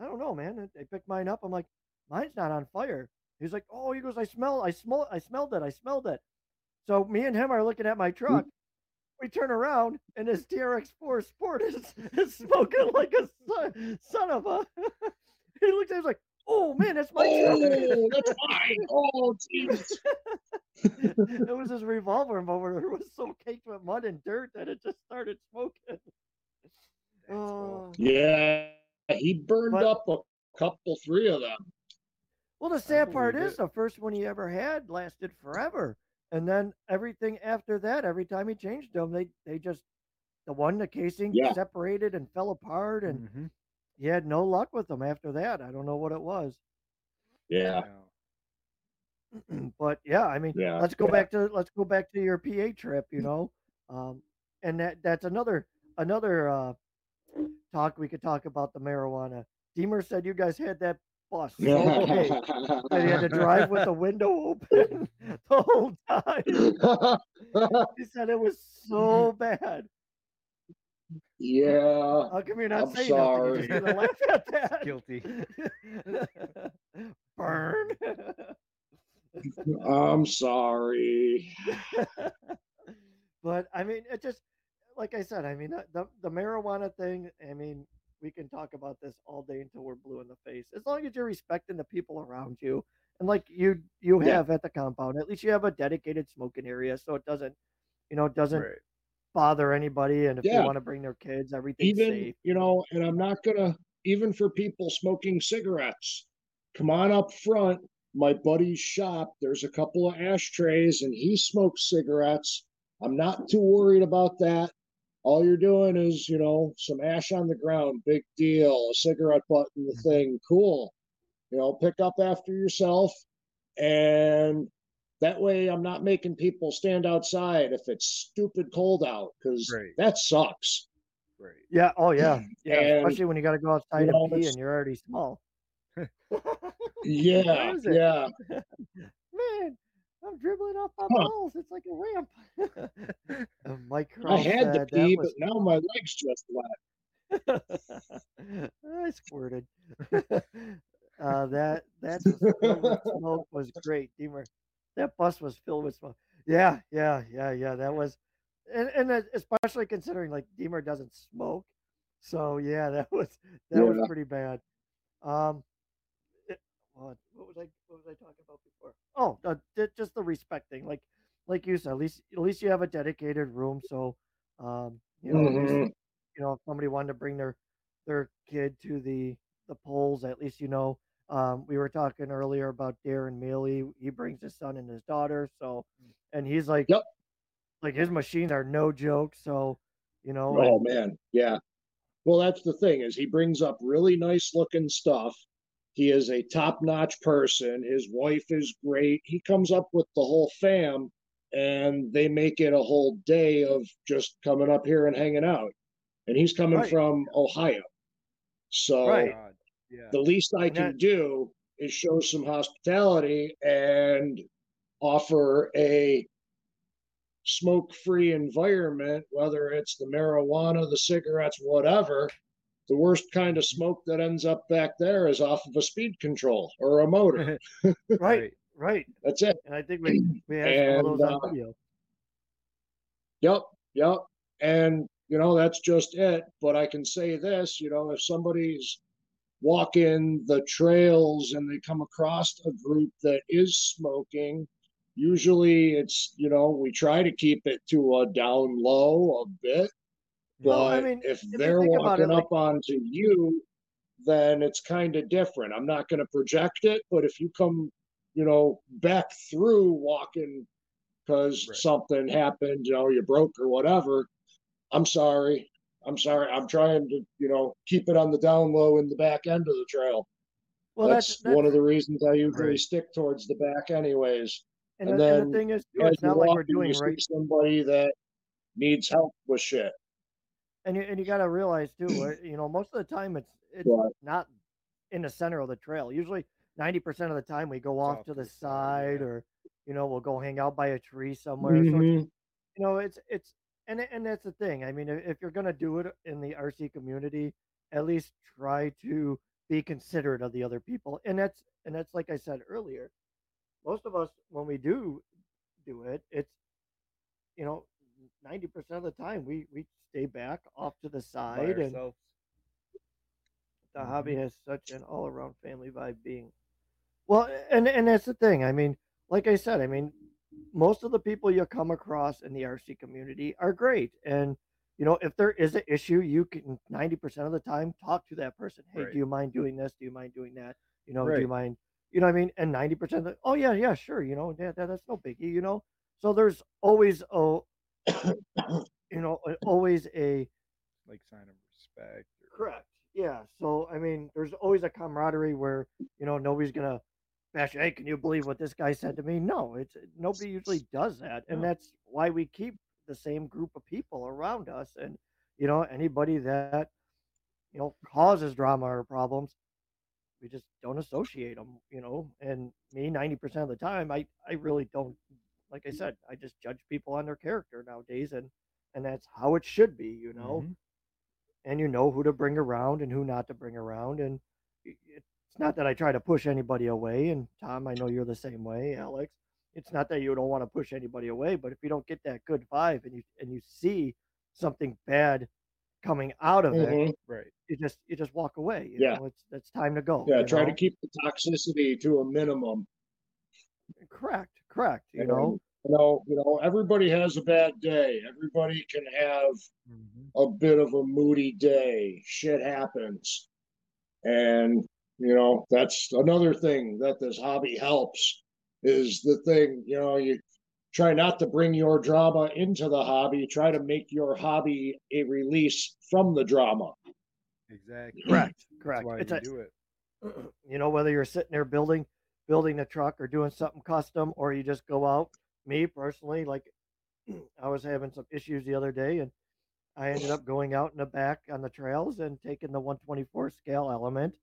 I don't know, man. They picked mine up. I'm like, mine's not on fire. He's like, oh, he goes, I smell, I smell, I smelled it, I smelled it. So me and him are looking at my truck. We turn around, and his TRX4 Sport is, is smoking like a son, son of a. *laughs* he looks at, me like, oh man, that's my. Oh, that's *laughs* mine. Oh, jeez. it was his revolver motor. It was so caked with mud and dirt that it just started smoking. *laughs* Oh. Yeah, he burned But- up a couple, three of them. Well, the sad part is it. the first one he ever had lasted forever, and then everything after that, every time he changed them, they they just the one the casing Yeah. separated and fell apart, and Mhm. He had no luck with them after that. I don't know what it was, Yeah, *clears throat* but yeah, I mean, yeah. let's go yeah. back to let's go back to your PA trip, you know, um, and that that's another another uh, talk we could talk about the marijuana. Deemer said you guys had that bus *laughs* so that you had to drive with the window open *laughs* the whole time. *laughs* He said it was so bad. Yeah. How come you're not I'm saying nothing? You're just sorry. gonna laugh at that. *laughs* Guilty. *laughs* Burn. *laughs* I'm sorry. but I mean, it just like I said. I mean, uh, the the marijuana thing. I mean, we can talk about this all day until we're blue in the face. As long as you're respecting the people around you, and like you you Yeah. have at the compound, at least you have a dedicated smoking area, so it doesn't, you know, it doesn't Right. Bother anybody. And if Yeah. they want to bring their kids, everything even safe. you know and i'm not gonna even for people smoking cigarettes come on up front my buddy's shop there's a couple of ashtrays and he smokes cigarettes i'm not too worried about that all you're doing is you know some ash on the ground big deal a cigarette butt in the Mm-hmm. thing cool you know pick up after yourself and that way i'm not making people stand outside if it's stupid cold out because Right. that sucks Right. Yeah. Oh yeah. *clears throat* Yeah. And, Especially when you got to go outside know, and pee and you're already small. Yeah, yeah. *laughs* Man, I'm dribbling off my Huh. balls. It's like a ramp. Uh, *laughs* Mike I had to said pee, was but now my legs just wet. *laughs* I squirted. uh, that that was smoke was great, Deemer. That bus was filled with smoke. Yeah, yeah, yeah, yeah. That was, and and especially considering like Deemer doesn't smoke, so yeah, *laughs* that was that was pretty bad. Um, it, what what was I what was I talking about before? Oh, just the respecting, like like you said, at least at least you have a dedicated room, so um, you know, at least you know if somebody wanted to bring their their kid to the the polls, at least you know. Um, we were talking earlier about Darren Mealy. He brings his son and his daughter, so and he's like Yep. like his machines are no joke. So you know, Oh and man, yeah. Well, that's the thing is he brings up really nice looking stuff. He is a top-notch person. His wife is great. He comes up with the whole fam and they make it a whole day of just coming up here and hanging out. And he's coming Right. from Ohio. So Right. God, yeah. the least I And can that- do is show some hospitality and offer a smoke-free environment, whether it's the marijuana, the cigarettes, whatever. The worst kind of smoke that ends up back there is off of a speed control or a motor. *laughs* *laughs* right, right. That's it. And I think we we had some of And, those on uh, video. Yep, yep. And you know, that's just it. But I can say this, you know, if somebody's walking the trails and they come across a group that is smoking, usually it's, you know, we try to keep it to a down low a bit. Well, But I mean, if if they're about it, walking up onto you, then it's kind of different. I'm not going to project it, but if you come, you know, back through walking because Right. something happened, you know, you broke or whatever, I'm sorry. I'm sorry. I'm trying to, you know, keep it on the down low in the back end of the trail. Well, that's, that's, that's one of the reasons I usually Right. stick towards the back, anyways. and, and the, and the thing is, too, it's you're not like we're doing you right. see somebody that needs help with shit. And you and you got to realize too, you know, most of the time it's it's Right. not in the center of the trail. Usually, ninety percent of the time we go off off to to the the side, side, yeah. or you know, we'll go hang out by a tree somewhere. So it's, Mhm. you know, it's it's and and that's the thing. I mean, if you're gonna do it in the RC community, at least try to be considerate of the other people. And that's and that's like I said earlier. Most of us, when we do do it, it's you know, ninety percent of the time we we stay back off to the side, and the hobby mm-hmm. has such an all around family vibe. Being well, and and that's the thing. I mean, like I said, I mean, most of the people you come across in the RC community are great, and you know, if there is an issue, you can ninety percent of the time talk to that person. Hey, Right. do you mind doing this? Do you mind doing that? You know, do you mind? You know what I mean? And ninety percent, oh yeah, yeah, sure. You know, that, that that's no biggie. You know, so there's always a, *coughs* you know, always a Like sign of respect. or- Correct. Yeah. So I mean, there's always a camaraderie where you know nobody's gonna bash. Hey, can you believe what this guy said to me? No, it's nobody usually does that, and No. that's why we keep the same group of people around us. And you know, anybody that you know causes drama or problems, we just don't associate them. You know, and me, ninety percent of the time, I I really don't. Like I said, I just judge people on their character nowadays, and and that's how it should be. You know Mhm. and you know who to bring around and who not to bring around. And it's not that I try to push anybody away. And Tom, I know you're the same way, Alex. It's not that you don't want to push anybody away, but if you don't get that good vibe and you and you see something bad coming out of it, Mhm. Right. you just you just walk away. You Yeah. know, it's it's time to go. Yeah, you try to keep the toxicity to a minimum. correct, correct. You And, know, you know, you know, everybody has a bad day. Everybody can have Mhm. a bit of a moody day. Shit happens. And, you know, that's another thing that this hobby helps is the thing, you know, you try not to bring your drama into the hobby, try to make your hobby a release from the drama. Exactly. *clears throat* correct, That's correct. why It's we a, do it. *clears throat* you know whether you're sitting there building building the truck or doing something custom or you just go out me personally like *clears throat* i was having some issues the other day and i ended up going out in the back on the trails and taking the 124 scale element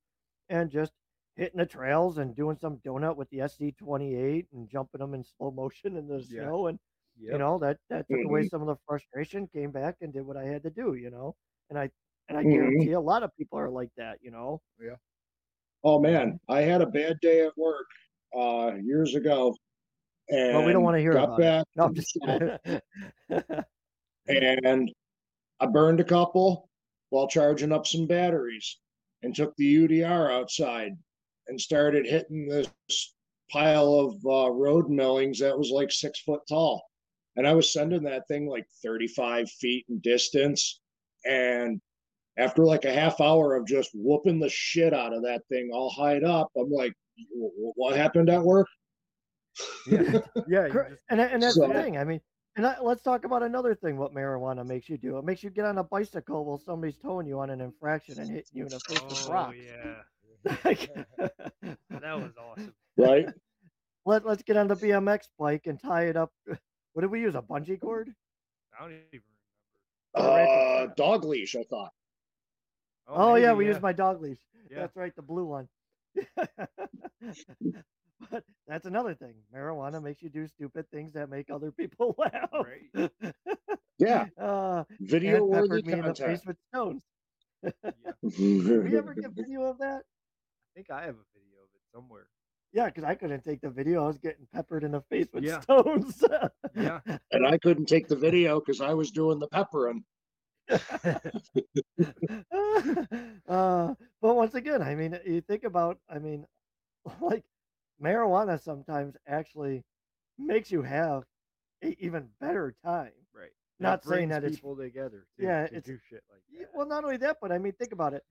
and just hitting the trails and doing some donut with the sc28 and jumping them in slow motion in the Yeah. snow and Yep. you know that that took away Mhm. some of the frustration came back and did what i had to do you know and i and i Mhm. guarantee a lot of people are like that you know Yeah. Oh man, I had a bad day at work uh years ago And Well, we don't want to hear about back it. No, I'm just shop, *laughs* and I burned a couple while charging up some batteries and took the UDR outside and started hitting this pile of uh, road millings that was like six foot tall. And I was sending that thing like 35 feet in distance. And after like a half hour of just whooping the shit out of that thing all hide up, I'm like, what happened at work? Yeah, *laughs* yeah. just- and and that's So- the thing. I mean, and I, let's talk about another thing. What marijuana makes you do? It makes you get on a bicycle while somebody's towing you on an infraction and hitting you in the face with Oh rocks. yeah, *laughs* *laughs* that was awesome. Right? *laughs* Let Let's get on the BMX bike and tie it up. What did we use? A bungee cord? I don't even remember. Uh, dog leash, I thought. remember. Oh, yeah, we yeah. used my dog leash. Yeah. That's right, the blue one. But that's another thing. Marijuana makes you do stupid things that make other people *laughs* laugh. Right. Yeah, *laughs* uh, video worthy peppered me in the face with stones. Yeah, *laughs* Did we ever get video of that? I think I have a video of it somewhere. Yeah, because I couldn't take the video. I was getting peppered in the face with Yeah. stones. Yeah. and I couldn't take the video because I was doing the peppering. uh, but once again, I mean, you think about, I mean, like marijuana sometimes actually makes you have a even better time. Right. Not saying that it's- people together. Too, Yeah, to it's- do shit like that. Well, not only that, but I mean, think about it.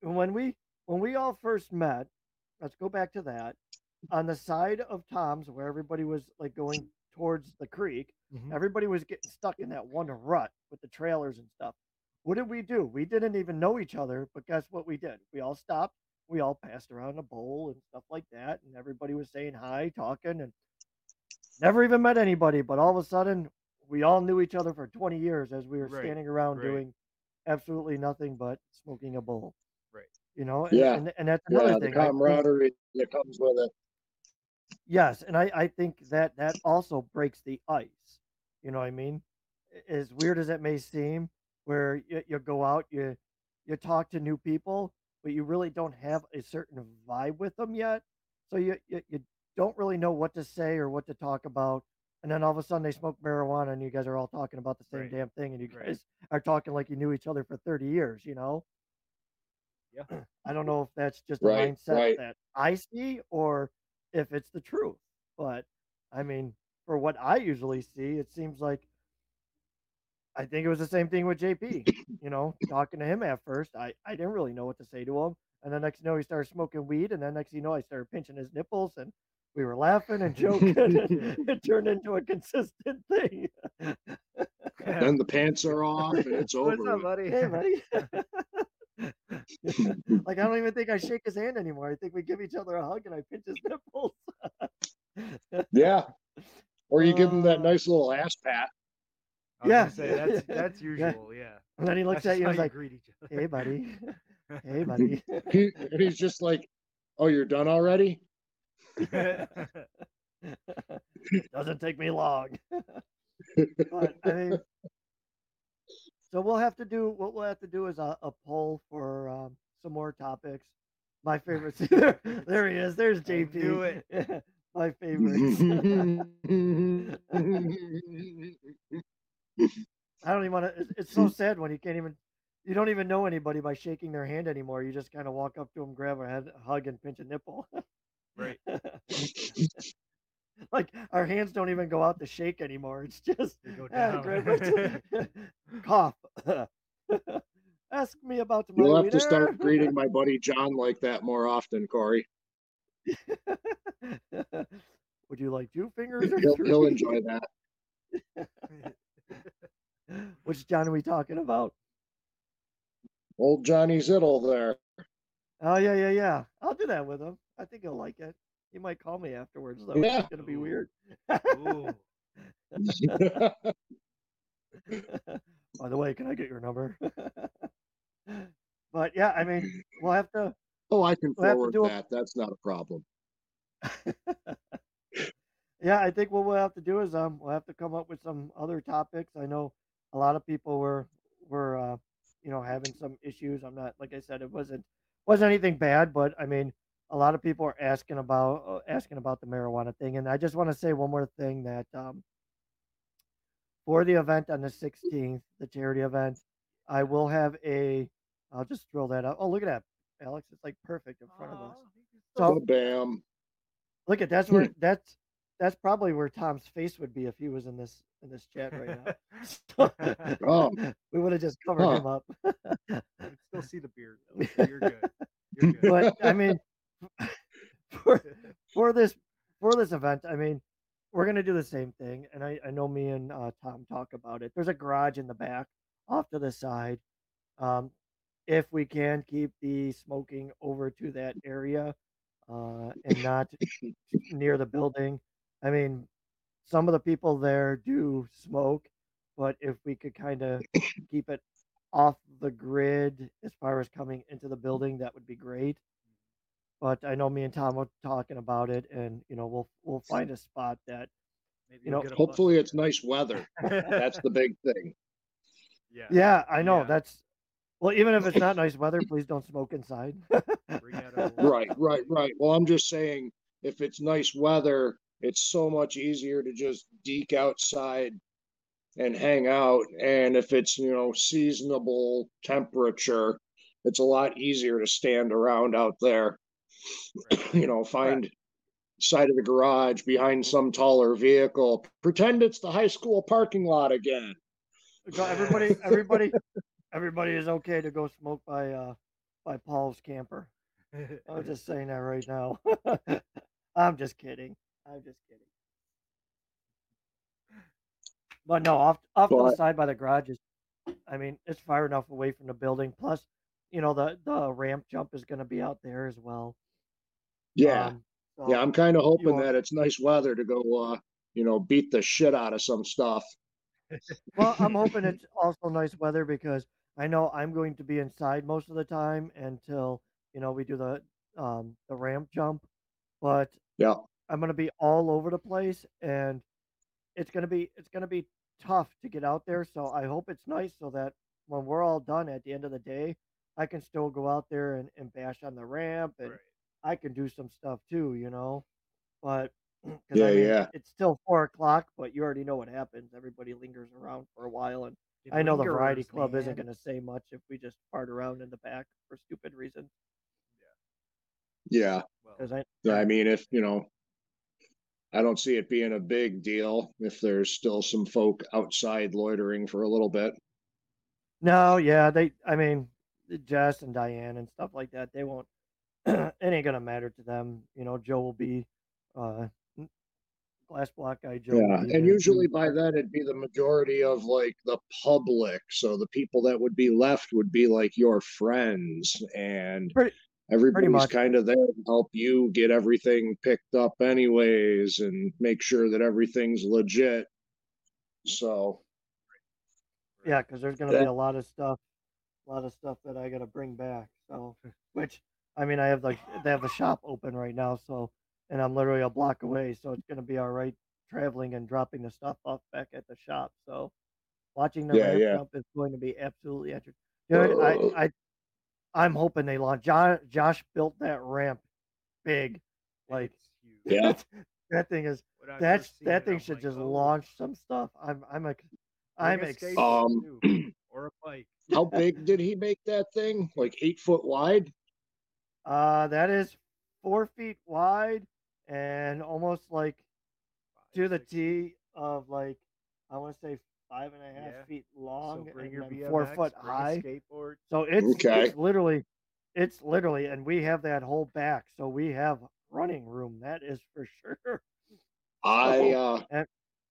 When we when we all first met, let's go back to that. On the side of Tom's, where everybody was like going towards the creek, Mhm. everybody was getting stuck in that one rut with the trailers and stuff. What did we do? We didn't even know each other, but guess what we did? We all stopped. We all passed around a bowl and stuff like that, and everybody was saying hi, talking, and never even met anybody. But all of a sudden, we all knew each other for 20 years as we were Right, standing around right. doing absolutely nothing but smoking a bowl. Right. You know, and, Yeah, and, and that's another Yeah, the thing. I think- camaraderie that comes with it. Yes, and I, I think that that also breaks the ice. You know what I mean? A- As weird as it may seem, where you, you go out, you you talk to new people, but you really don't have a certain vibe with them yet. So you, you you don't really know what to say or what to talk about. And then all of a sudden they smoke marijuana and you guys are all talking about the same Right. damn thing and you Right. guys are talking like you knew each other for 30 years, you know? Yeah. *clears throat* I don't know if that's just a mindset right. that I see or if it's the truth. But I mean, for what I usually see, it seems like I think it was the same thing with JP. You know, talking to him at first, I, I didn't really know what to say to him. And the next you know, he started smoking weed. And then next you know, I started pinching his nipples and we were laughing and joking. and it *laughs* turned into a consistent thing. Then the *laughs* pants are off and it's over. What's up, buddy? *laughs* hey, buddy. like, I don't even think I shake his hand anymore. I think we give each other a hug and I pinch his nipples. Yeah. Or you give him that Uh, nice little ass pat. I was Yeah. say that's that's *laughs* usual. Yeah. And then he looks That's at you how and is like, greet each other. hey, buddy. *laughs* Hey, buddy. He, and he's just like, "Oh, you're done already?" *laughs* Doesn't take me long. but I mean, so we'll have to do what we'll have to do is a, a poll for um, some more topics. My favorites. there, there he is. There's JP. do it. My favorites. *laughs* I don't even want to. It's, so sad when you can't even. You don't even know anybody by shaking their hand anymore. You just kind of walk up to them, grab a head, hug, and pinch a nipple. Right. *laughs* like our hands don't even go out to shake anymore. It's just "Ah, grab *laughs* cough. Ask me about my You'll have to start greeting my buddy John like that more often, Corey. Would you like two fingers or He'll, he'll enjoy that. *laughs* Which John are we talking about? Old Johnny Zittle there. Oh yeah, yeah, yeah. I'll do that with him. I think he'll like it. He might call me afterwards though. Yeah. It's gonna be weird. *laughs* By the way, can I get your number? *laughs* but yeah, I mean, we'll have to. oh, I can We'll have to forward do a- that. That's not a problem. Yeah, I think what we'll have to do is um we'll have to come up with some other topics. I know a lot of people were were uh, you know having some issues. I'm not like I said, it wasn't wasn't anything bad, but I mean a lot of people are asking about uh, asking about the marijuana thing, and I just want to say one more thing that um, for the event on the 16th, the charity event, I will have a. I'll just throw that out. Oh, look at that, Alex! It's like perfect in front of us. So Bam. look at that's where that's that's probably where Tom's face would be if he was in this in this chat right now. *laughs* *laughs* *laughs* Oh. we would have just covered Huh. him up. I can still see the beard though, so you're good. You're good. but I mean, for for this for this event, I mean, we're gonna do the same thing, and I I know me and uh, Tom talk about it. There's a garage in the back, off to the side. Um, if we can keep the smoking over to that area, uh, and not near the building. I mean, some of the people there do smoke, but if we could kind of *coughs* keep it off the grid as far as coming into the mm. building, that would be great. But I know me and Tom were talking about it, and you know we'll we'll find a spot that Maybe you know, get a Hopefully bus it's nice weather. That's the big *laughs* thing. yeah. yeah I know Yeah. that's well even if it's not *laughs* nice weather, please don't smoke inside. Bring out a Right, right, right. Well, I'm just saying if it's nice weather, it's so much easier to just deke outside and hang out. And if it's, you know, seasonable temperature, it's a lot easier to stand around out there. you know, find side of the garage behind some taller vehicle. Pretend it's the high school parking lot again. So everybody, everybody, everybody is okay to go smoke by uh by Paul's camper. *laughs* I'm just saying that right now. *laughs* I'm just kidding. I'm just kidding. But no, off off to the side by the garage is, I mean, it's far enough away from the building. Plus, you know, the the ramp jump is going to be out there as well. Yeah. Um, so- Yeah, I'm kind of hoping that it's nice weather to go, uh, you know, beat the shit out of some stuff. Well, I'm hoping *laughs* it's also nice weather because I know I'm going to be inside most of the time until you know we do the um the ramp jump, but Yeah. I'm gonna be all over the place and it's gonna be it's gonna be tough to get out there. So I hope it's nice so that when we're all done at the end of the day, I can still go out there and, and bash on the ramp and Right. I can do some stuff too, you know. But *clears throat* Yeah, I mean, yeah. it's still four o'clock, but you already know what happens. Everybody lingers around for a while, and You I know the variety club isn't going to say much if we just fart around in the back for stupid reasons. Yeah. Well, Because I, Yeah, I mean, if, you know, I don't see it being a big deal if there's still some folk outside loitering for a little bit. no, yeah, they. I mean, Jess and Diane and stuff like that. They won't. *clears throat* it ain't gonna matter to them. You know, Joe will be, uh, glass block guy. Joe. Yeah, and usually too. by then it'd be the majority of like the public. So the people that would be left would be like your friends and Pretty- everybody's kind of there to help you get everything picked up anyways and make sure that everything's legit. So, Yeah, because there's gonna be a lot of stuff, a lot of stuff that I gotta bring back. So, which I mean, I have like they have the shop open right now, so and I'm literally a block away, so it's gonna be all right traveling and dropping the stuff off back at the shop. So, watching the Yeah, ramp yeah. jump is going to be absolutely interesting. Dude, I, oh. I, I'm hoping they launch. Josh, Josh built that ramp big, like. Yeah. *laughs* that thing is that's that it, thing I'm should like, just "Oh, launch some stuff. I'm I'm ex- I'm bring a Um, too, *clears throat* or a bike. how big did he make that thing? Like eight foot wide? Uh, that is four feet wide and almost like to the six T of like I want to say five and a half Yeah. feet long so bring and your BMX, four foot high. skateboard. So it's Okay. it's literally it's literally and we have that whole back, so we have running room. That is for sure. *laughs* I uh and-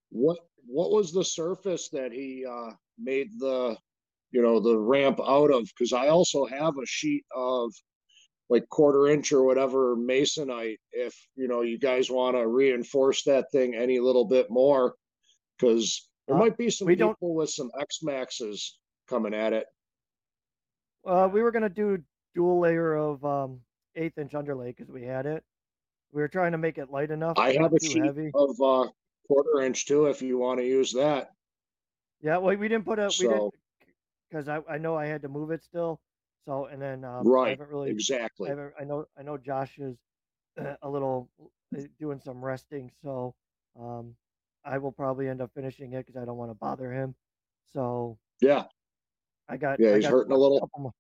what what was the surface that he uh made the you know the ramp out of because I also have a sheet of like quarter inch or whatever masonite if you know you guys want to reinforce that thing any little bit more because there Uh, might be some we don't- people with some X Maxes coming at it. Uh, we were gonna do dual layer of um eighth inch underlay because we had it. We were trying to make it light enough, I have a too sheet heavy. of uh quarter inch too if you want to use that. Yeah, well, we didn't put a we didn't because I, I know I had to move it still. So and then um, I right, haven't really I exactly. haven't I know I know Josh is a little uh, doing some resting. So um, I will probably end up finishing it because I don't want to bother him. So Yeah. I got Yeah, I he's got hurting a little. more.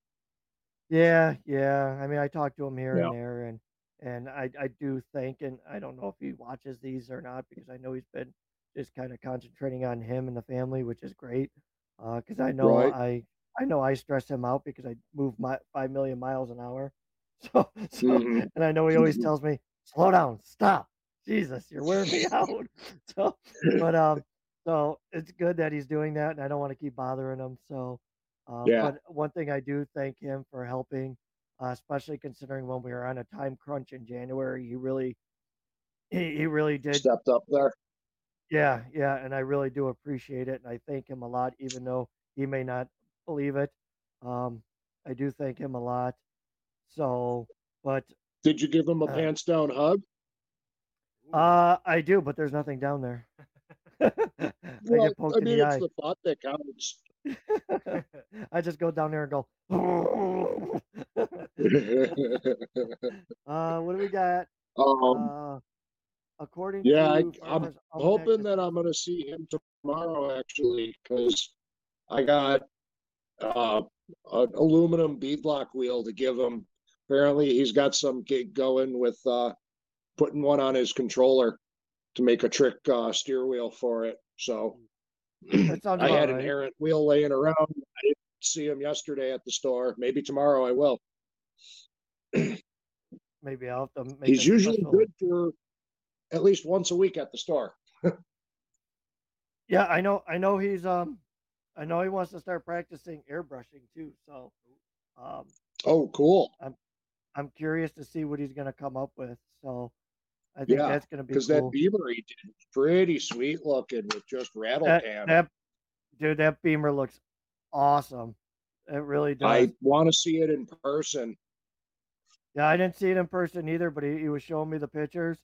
Yeah, yeah. I mean, I talk to him here Yeah. and there, and and I I do think, and I don't know if he watches these or not because I know he's been just kind of concentrating on him and the family, which is great. Uh, because I know Right. I I know I stress him out because I move my five million miles an hour. *laughs* So so, hmm and I know he always tells me, slow down, stop, Jesus, you're wearing me *laughs* out. *laughs* So, *laughs* but um, so it's good that he's doing that, and I don't want to keep bothering him. So, uh, Yeah. but one thing I do thank him for helping, uh, especially considering when we were on a time crunch in January, he really, he, he really did. Stepped up there. Yeah, yeah, and I really do appreciate it, and I thank him a lot, even though he may not believe it. Um, I do thank him a lot. So, but Did you give him a uh, pants down hug? Uh, I do, but there's nothing down there. *laughs* I Well, get poked I in mean, the it's eye. the thought that counts. *laughs* I just go down there and go. *laughs* uh, what do we got? um, Uh, according yeah, I, I'm hoping that I'm going to see him tomorrow, actually, because I got uh, an aluminum beadlock wheel to give him. Apparently, he's got some gig going with uh, putting one on his controller to make a trick uh, steer wheel for it. So *clears throat* I had an right. errant wheel laying around. I didn't see him yesterday at the store. Maybe tomorrow I will. *clears throat* Maybe I'll have to make He's usually special. good for at least once a week at the store. *laughs* Yeah, I know. I know he's um. I know he wants to start practicing airbrushing too. So, um, Oh, cool. I'm I'm curious to see what he's gonna come up with. So, I think Yeah, that's gonna be because cool. that Beamer he did pretty sweet looking with just rattle That pan. that dude, that Beamer looks awesome. It really does. I want to see it in person. Yeah, I didn't see it in person either, but he, he was showing me the pictures.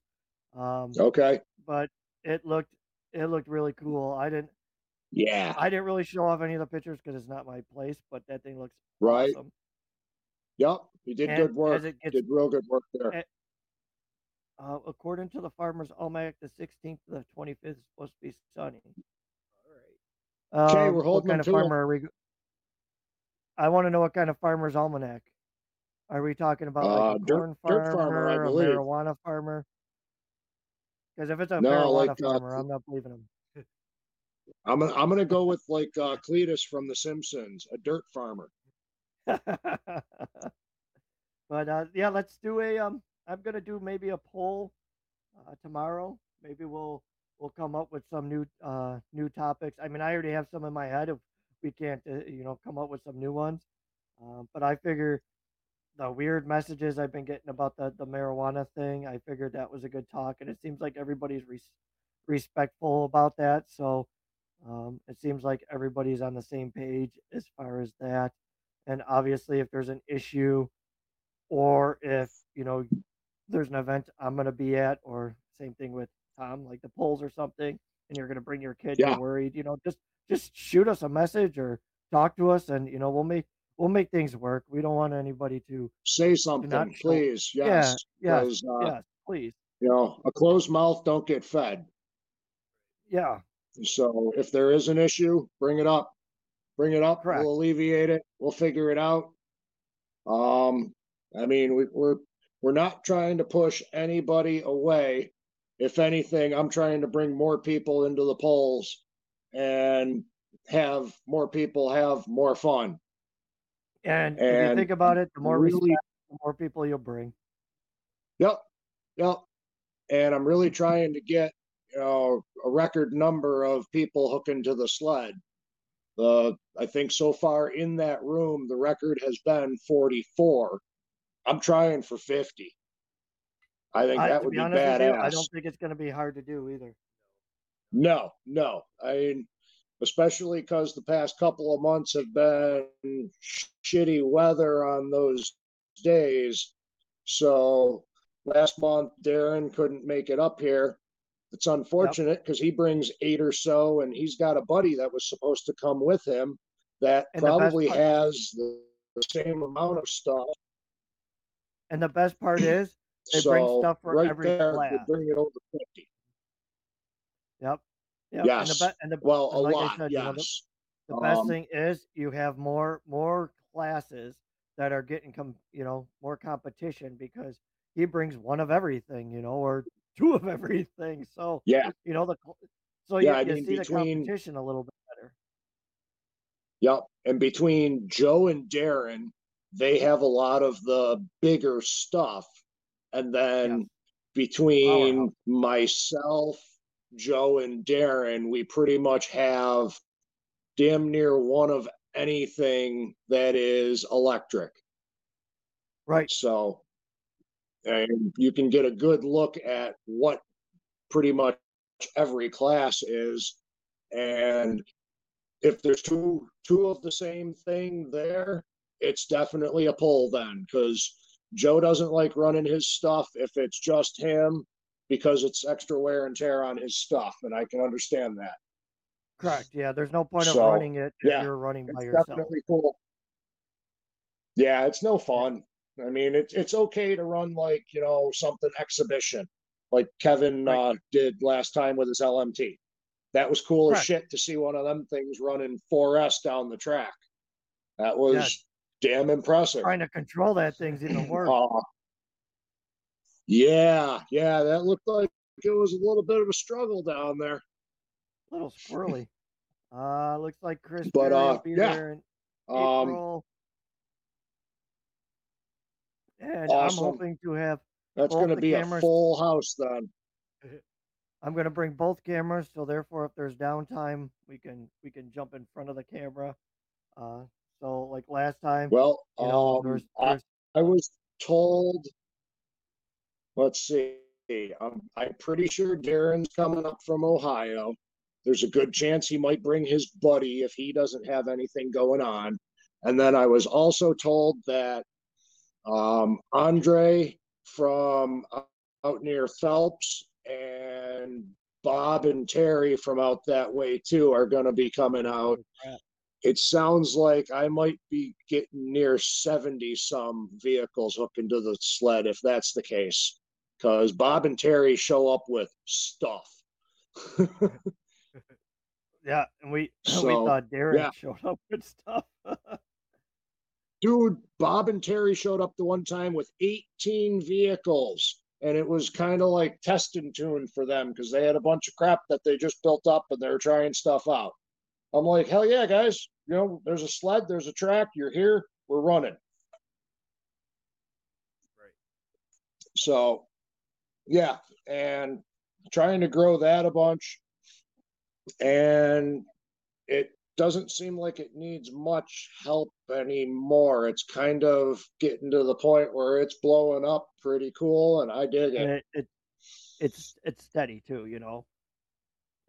Um, Okay. but it looked it looked really cool. I didn't Yeah. I didn't really show off any of the pictures because it's not my place, but that thing looks Right. awesome. Yep. You did And good work. gets Did real good work there. Uh, according to the Farmer's Almanac, the 16th to the 25th is supposed to be sunny. All right. Okay, Um, we're holding what holding kind of to 'em. farmer are we? g- I want to know what kind of Farmer's Almanac. Are we talking about like Uh, a dirt- corn dirt farmer, I farmer, a marijuana farmer? Because if it's a No, marijuana like, uh, farmer, I'm not believing him. *laughs* I'm gonna I'm gonna go with like uh, Cletus from The Simpsons, a dirt farmer. *laughs* but uh, yeah, let's do a. Um, I'm gonna do maybe a poll uh, tomorrow. Maybe we'll we'll come up with some new uh, new topics. I mean, I already have some in my head. If we can't, uh, you know, come up with some new ones, um, but I figure the weird messages I've been getting about the the marijuana thing. I figured that was a good talk, and it seems like everybody's res- respectful about that. So um, it seems like everybody's on the same page as far as that. And obviously, if there's an issue, or if you know there's an event I'm going to be at, or same thing with Tom, like the polls or something, and you're going to bring your kid, Yeah. you're worried, you know, just just shoot us a message or talk to us, and you know we'll make we'll make things work. We don't want anybody to, Say something, please. yeah, Yes. yes, 'cause, uh, yes, please, You know, a closed mouth don't get fed. yeah, So if there is an issue, bring it up. Bring it up. Correct. We'll alleviate it. We'll figure it out. Um, I mean, we, we're we're not trying to push anybody away. If anything, I'm trying to bring more people into the polls and have more people have more fun. and, if you think about it, the more really- respect, the more people you'll bring. Yep, yep. And I'm really trying to get you know a record number of people hooking to the sled. The I think so far in that room the record has been 44. I'm trying for 50. I think I, that would be be you, I don't think it's going to be hard to do either. No, no. I mean, especially because the past couple of months have been shitty weather on those days. So last month, Darren couldn't make it up here. It's unfortunate because he brings eight or so, and he's got a buddy that was supposed to come with him that And probably has the, the same amount of stuff. And the best part *clears throat* is They so bring stuff for right every there, class. bring it over fifty. Yep. Yep. And the, Yes. be- and the, Well, a and like I lot. said, you know, the- yes. the best Um, thing is you have more more classes that are getting com you know more competition because he brings one of everything you know or two of everything so Yeah. you know the so Yeah, you, I you mean, see the competition a little bit better Yep. And between Joe and Darren, they have a lot of the bigger stuff. And then Yes. between myself, Joe, and Darren, we pretty much have damn near one of anything that is electric. right So, and you can get a good look at what pretty much every class is. And if there's two two of the same thing there, it's definitely a pull then because Joe doesn't like running his stuff if it's just him because it's extra wear and tear on his stuff, and I can understand that. correct yeah there's no point of running it if yeah, you're running by It's yourself definitely cool. Yeah, it's no fun. I mean, it's it's okay to run like you know something exhibition, like Kevin Right. uh, did last time with his LMT. That was cool as shit to see one of them things running 4S down the track. That was damn impressive. trying to control that thing's even worse Uh, yeah, yeah, that looked like it was a little bit of a struggle down there. a little squirrely uh looks like chris But, will uh, be yeah. there in Um, April. and awesome. i'm hoping to have that's going to be a full house then. *laughs* I'm gonna bring both cameras, so therefore, if there's downtime, we can we can jump in front of the camera. Uh, so like last time, Well, you know, um, there's, I, there's I was told. Let's see. I'm I'm pretty sure Darren's coming up from Ohio. There's a good chance he might bring his buddy if he doesn't have anything going on. And then I was also told that um, Andre from out near Phelps and Bob and Terry from out that way too are going to be coming out crap. It sounds like I might be getting near 70 some vehicles hooking to the sled if that's the case. Because Bob and Terry show up with stuff. *laughs* yeah, and we *clears throat* we thought Darren yeah. showed up with stuff. *laughs* Dude, Bob and Terry showed up the one time with 18 vehicles. And it was kind of like test and tune for them because they had a bunch of crap that they just built up and they're trying stuff out. I'm like, hell yeah, guys. You know, there's a sled, there's a track, you're here, we're running. Right. So, yeah, and trying to grow that a bunch. And it doesn't seem like it needs much help anymore. It's kind of getting to the point where it's blowing up pretty cool, and I dig it. it, it it's it's steady too, you know.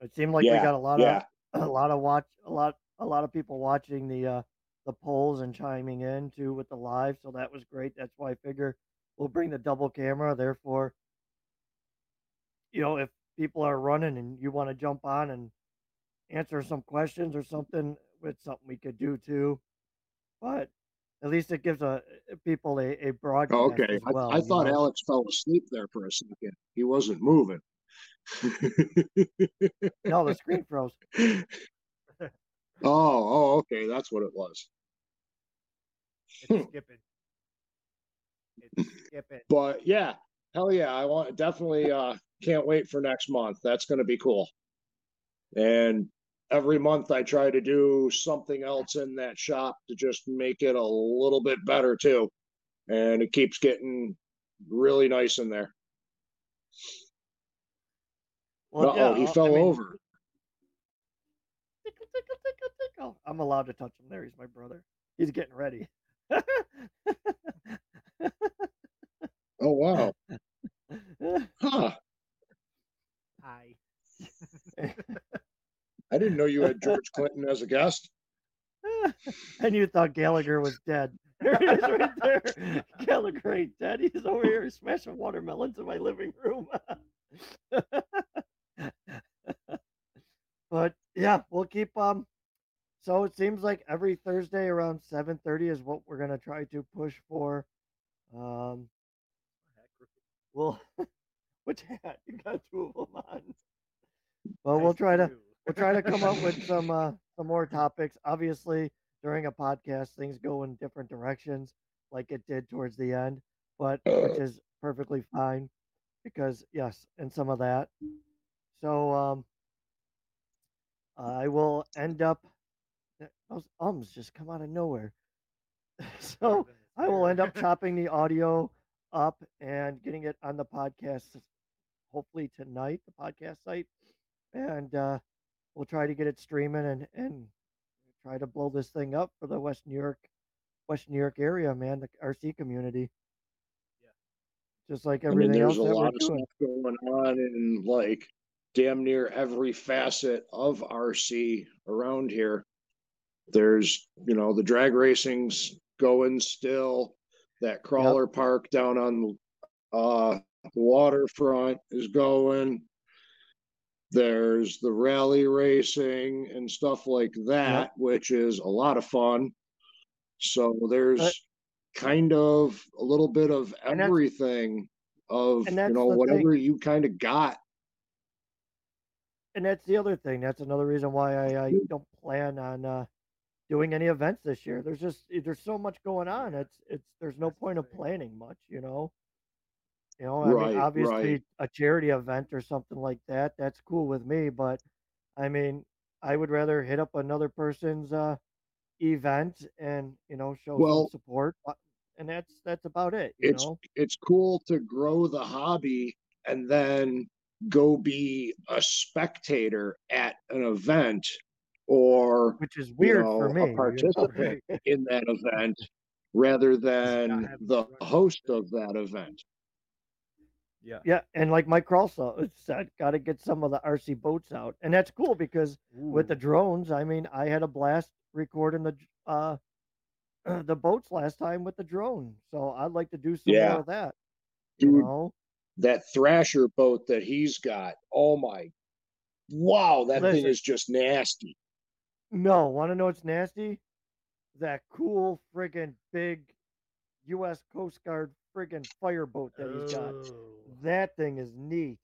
It seemed like Yeah, we got a lot Yeah, of a lot of watch a lot a lot of people watching the uh the polls and chiming in too with the live, so that was great. That's why I figure we'll bring the double camera. Therefore, you know, if people are running and you want to jump on and answer some questions or something, it's something we could do too. But at least it gives a people a, a broadcast Oh, okay. as well. I, I thought know? Alex fell asleep there for a second. He wasn't moving. *laughs* no, the screen *laughs* froze. oh, oh, okay. That's what it was. Hmm. It's skipping. It's *laughs* skipping. But yeah, hell yeah, I want definitely uh can't wait for next month. That's gonna be cool. And every month I try to do something else in that shop to just make it a little bit better too. And it keeps getting really nice in there. Well, Uh yeah, oh, he I- I fell mean, over. tickle, tickle, tickle, tickle. I'm allowed to touch him. There, he's my brother. He's getting ready. Oh wow. Huh. Hi. I didn't know you had George Clinton as a guest. and you thought Gallagher was dead. There he is right there. Gallagher ain't dead. He's over here smashing watermelons in my living room. *laughs* *laughs* but yeah, we'll keep um so it seems like every Thursday around 7:30 is what we're going to try to push for. Um we'll *laughs* which hat you got two of them on. Well, we'll try to we'll try to come up with *laughs* some uh some more topics. Obviously, during a podcast, things go in different directions, like it did towards the end, but which is perfectly fine because yes, and some of that. So um, I will end up. Those ums just come out of nowhere. *laughs* so Better than the I will end up *laughs* chopping the audio up and getting it on the podcast hopefully tonight, the podcast site, and uh, we'll try to get it streaming and and try to blow this thing up for the West New York, West New York area, man, the RC community. Yeah. Just like everything I mean, everything there's else a that we're lot of doing. stuff going on in like damn near every facet of RC around here. There's, you know, the drag racing's going still. That crawler park down on uh the waterfront is going. There's the rally racing and stuff like that, which is a lot of fun. So there's kind of a little bit of everything of you know the thing. whatever you kind of got. And that's the other thing. That's another reason why I, I don't plan on uh, doing any events this year. There's just there's so much going on. It's it's there's no point of planning much, you know. You know, I Right, mean, obviously right. a charity event or something like that, that's cool with me. But I mean, I would rather hit up another person's uh, event and you know show Well- support. And that's that's about it. You It's know, it's cool to grow the hobby and then go be a spectator at an event or which is weird know, for me. you know? participant. in that event rather than the to run it host of that event. Yeah. Yeah, and like Mike Kralsa said, got to get some of the RC boats out, and that's cool because with the drones, I mean, I had a blast recording the uh *clears throat* the boats last time with the drone, so I'd like to do some Yeah. more of that. You know, that Thrasher boat that he's got, oh my, wow, that thing is just nasty. no, want to know what's nasty? That cool friggin' big U.S. Coast Guard friggin' fireboat that he's got. Oh. That thing is neat.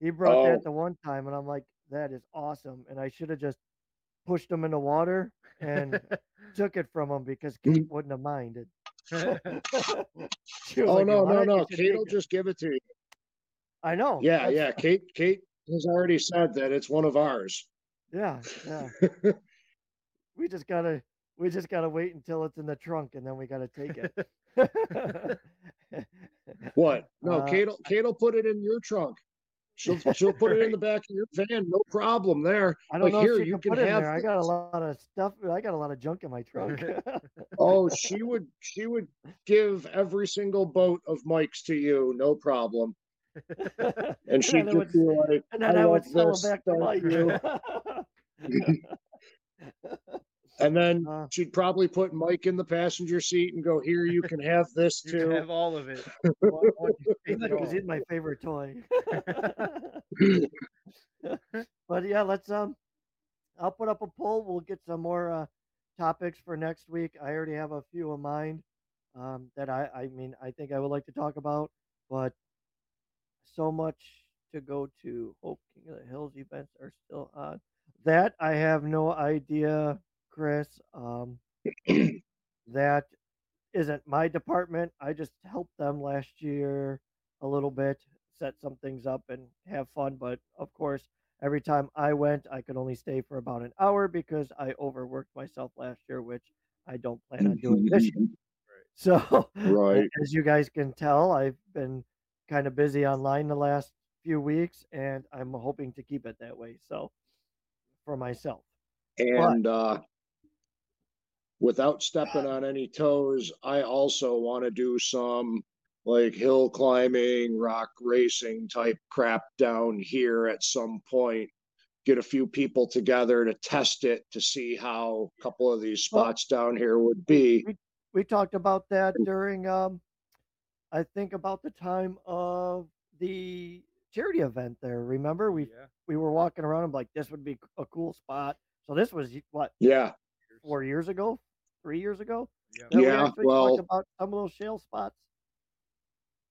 He brought Oh. that the one time, and I'm like, that is awesome. And I should have just pushed him in the water and *laughs* took it from him because Kate mm. wouldn't have minded. She was Oh like, no, no, no. Kate will just give it to you. I know. Yeah, that's- yeah. Kate Kate has already said that it's one of ours. yeah, yeah. *laughs* We just gotta, we just gotta wait until it's in the trunk, and then we gotta take it. *laughs* What? No, Uh, Kate will Kate will put it in your trunk. She'll she'll put it in the back of your van, no problem there. I don't Like, know here, if she you can can put it have there. I got a lot of stuff. I got a lot of junk in my trunk. *laughs* *laughs* Oh, she would she would give every single boat of Mike's to you, no problem. *laughs* And she'd then would, be like, and then I, I would love sell them back to thank Mike. You. and then *laughs* Uh, she'd probably put Mike in the passenger seat and go, Here, you can have this *laughs* You can too. have all of it. *laughs* because he's my favorite toy. but yeah, let's um, I'll put up a poll. We'll get some more uh topics for next week. I already have a few of mine um that I I mean I think I would like to talk about, but so much to go to. Hope King of the Hills events are still on. That I have no idea, Chris. Um, *clears throat* that isn't my department. I just helped them last year a little bit, set some things up and have fun. But of course, every time I went, I could only stay for about an hour because I overworked myself last year, which I don't plan on doing this year. *laughs* *laughs* So, Right. as you guys can tell, I've been kind of busy online the last few weeks, and I'm hoping to keep it that way. So, for myself. And uh without stepping on any toes, I also want to do some like hill climbing, rock racing type crap down here at some point. Get a few people together to test it to see how a couple of these Well- spots down here would be. we talked about that during um I think about the time of the charity event there. Remember we yeah. we were walking around and like this would be a cool spot. So this was what Yeah. four years ago, 3 years ago. Yeah. that we Yeah, talked well- about some of those shale spots.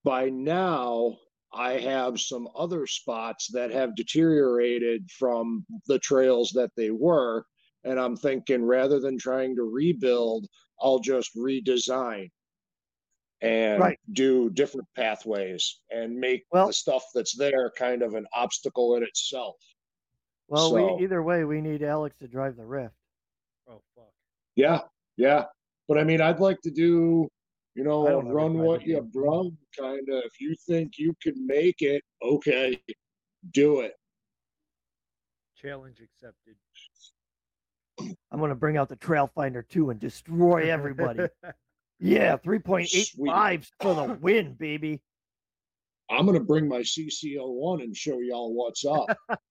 by now I have some other spots that have deteriorated from the trails that they were. And I'm thinking rather than trying to rebuild, I'll just redesign and Right. do different pathways and make Well- the stuff that's there kind of an obstacle in itself. Well, So- we either way, we need Alex to drive the Rift. Oh fuck. Yeah, yeah. But I mean, I'd like to do, you know, I don't ever run what you Jeep. brung kind of. If you think you can make it, okay, do it. Challenge accepted. I'm gonna bring out the Trail Finder 2 and destroy everybody. *laughs* yeah, 3.85 for the *laughs* win, baby. I'm gonna bring my CC01 and show y'all what's up. *laughs*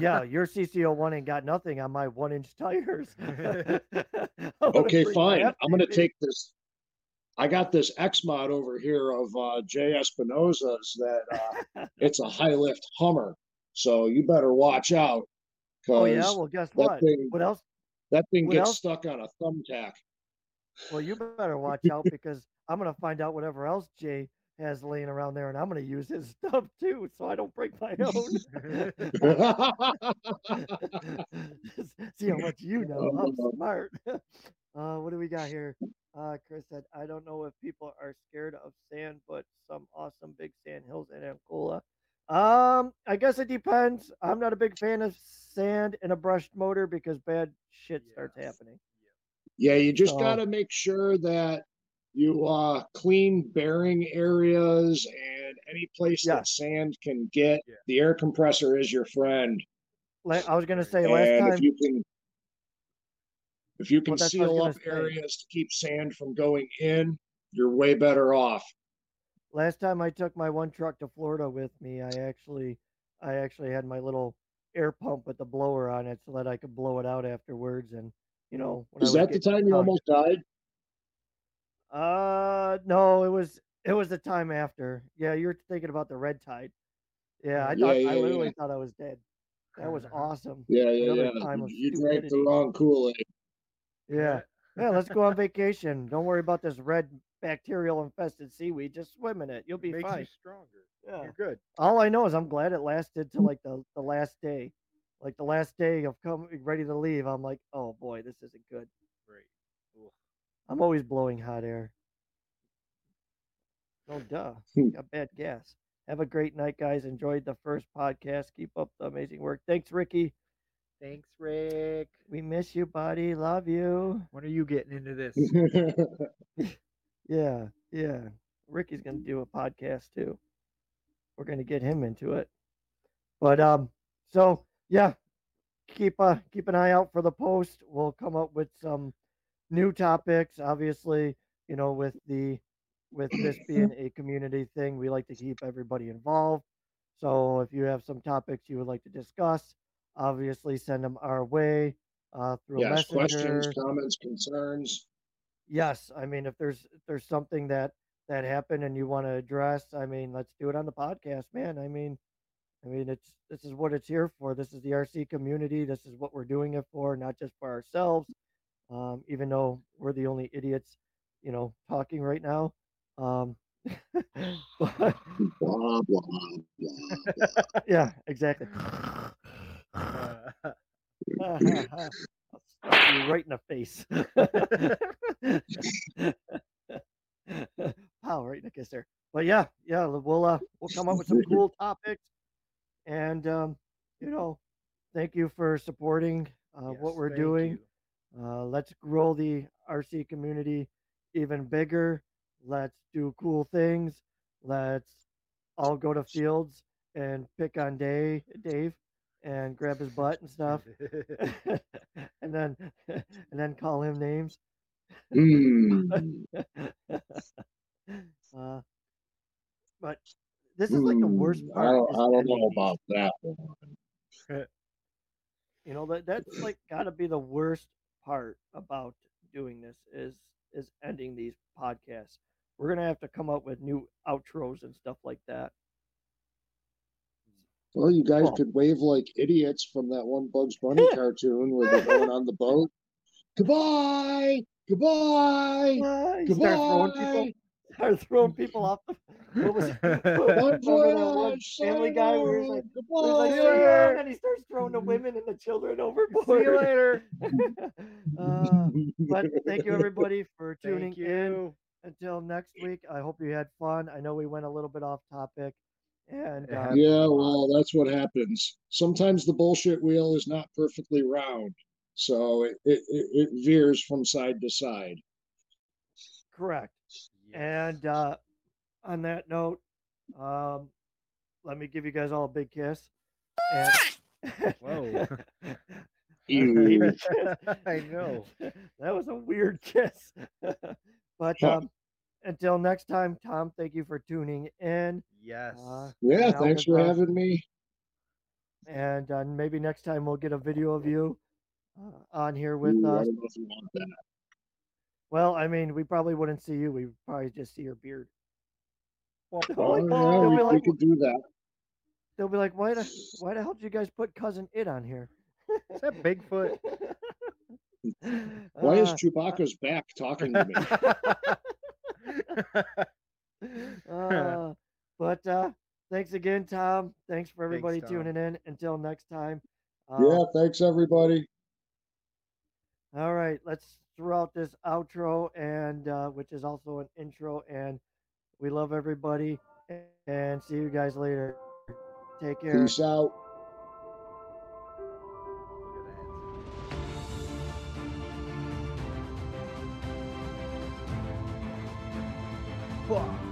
Yeah, *laughs* your CC01 ain't got nothing on my one inch tires. *laughs* *laughs* Okay, fine. I'm gonna take this. I got this X mod over here of uh, Jay Espinoza's that uh, it's a high lift Hummer. So you better watch out. Oh, yeah. Well, guess what? thing What else? that thing what gets else? stuck on a thumbtack. Well, you better watch out because I'm gonna find out whatever else Jay has laying around there, and I'm gonna use his stuff too, so I don't break my own. *laughs* *laughs* See how much you know. I'm smart. *laughs* Uh, what do we got here? Uh, Chris said, I don't know if people are scared of sand, but some awesome big sand hills in Angola. Um, I guess it depends. I'm not a big fan of sand in a brushed motor because bad shit starts happening. Yeah, you just So- got to make sure that you uh clean bearing areas and any place Yeah. that sand can get. Yeah. The air compressor is your friend. I was gonna say last and time. if you can if you can Well, that's what I was seal up say. areas to keep sand from going in, you're way better off. last time I took my one truck to Florida with me, I actually I actually had my little air pump with the blower on it so that I could blow it out afterwards and you know Is that the time you almost died? Uh no, it was it was the time after. Yeah, you're thinking about the red tide. Yeah, I thought yeah, I literally yeah. thought I was dead. That was *laughs* awesome. Yeah, yeah, Another yeah. time of You drank the stupidity. wrong Kool-Aid. Yeah. Yeah, let's go on vacation. Don't worry about this red bacterial infested seaweed. Just swim in it. You'll be Makes fine. you stronger. Yeah. You're good. All I know is I'm glad it lasted to like the, the last day. Like the last day of coming ready to leave, I'm like, oh boy, this isn't good. Right. Oof. I'm always blowing hot air. No duh. Hmm. Got bad gas. Have a great night, guys. Enjoyed the first podcast. Keep up the amazing work. Thanks, Ricky. Thanks, Rick. We miss you, buddy. Love you. When are you getting into this? *laughs* Yeah, yeah. Ricky's gonna do a podcast too. We're gonna get him into it. But um, so yeah, keep uh keep an eye out for the post. We'll come up with some new topics. Obviously, you know, with the with this *clears throat* being a community thing, we like to keep everybody involved. So if you have some topics you would like to discuss, obviously send them our way uh, through a yes, messenger. questions, comments, concerns. Yes, I mean if there's if there's something that that happened and you want to address, I mean let's do it on the podcast, man. I mean, I mean it's this is what it's here for. This is the RC community. This is what we're doing it for, not just for ourselves. Um, even though we're the only idiots, you know, talking right now. Um, *laughs* but, *laughs* Blah blah blah. yeah, exactly. Uh, I'll slap you right in the face. *laughs* Pow, right in the kisser. But yeah, yeah, we'll uh we'll come up with some cool topics, and um, you know, thank you for supporting uh, what we're doing. you. Uh, let's grow the RC community even bigger. Let's do cool things. Let's all go to fields and pick on Dave, Dave, and grab his butt and stuff, *laughs* and then and then call him names. Mm. *laughs* uh, but this is like the worst Mm, part. I don't, I don't know about that one. *laughs* You know that that's like got to be the worst part about doing this is is ending these podcasts. We're gonna have to come up with new outros and stuff like that. Hmm. Well, you guys Oh. could wave like idiots from that one Bugs Bunny *laughs* cartoon where they're going on the boat. *laughs* Goodbye, goodbye, you start throwing goodbye. People. are throwing people off. The, what was it? Bon Remember that one voyage, Family Guy where he's like, where he's like, goodbye. "See you later," and he starts throwing the women and the children overboard. *laughs* See you later. *laughs* uh, but thank you *laughs* everybody for tuning in. Until next week, I hope you had fun. I know we went a little bit off topic, and uh. Yeah, well, that's what happens. Sometimes the bullshit wheel is not perfectly round, so it, it, it it veers from side to side. correct. Yes. And uh, on that note, um, let me give you guys all a big kiss. And Whoa. *laughs* *laughs* I know. that was a weird kiss. *laughs* but um, until next time, Tom, thank you for tuning in. Yes. Uh, Yeah, thanks for Alvin, having me. and uh, maybe next time we'll get a video of you uh, on here with Ooh, I us. don't know if you want that. Well, I mean, we probably wouldn't see you. We'd probably just see your beard. Womp *laughs* They'll Oh, like- yeah, we, be we like, could do that. they'll be like, why the *laughs* why the hell did you guys put Cousin Itt on here? Is that Bigfoot? *laughs* Why is Uh, Chewbacca's back talking to me? uh, but uh, thanks again, Tom. Thanks for everybody Tom. tuning in. Until next time. Uh, yeah, thanks everybody. All right, let's throughout this outro and uh, which is also an intro. And we love everybody and see you guys later. Take care. Peace out. Fuck.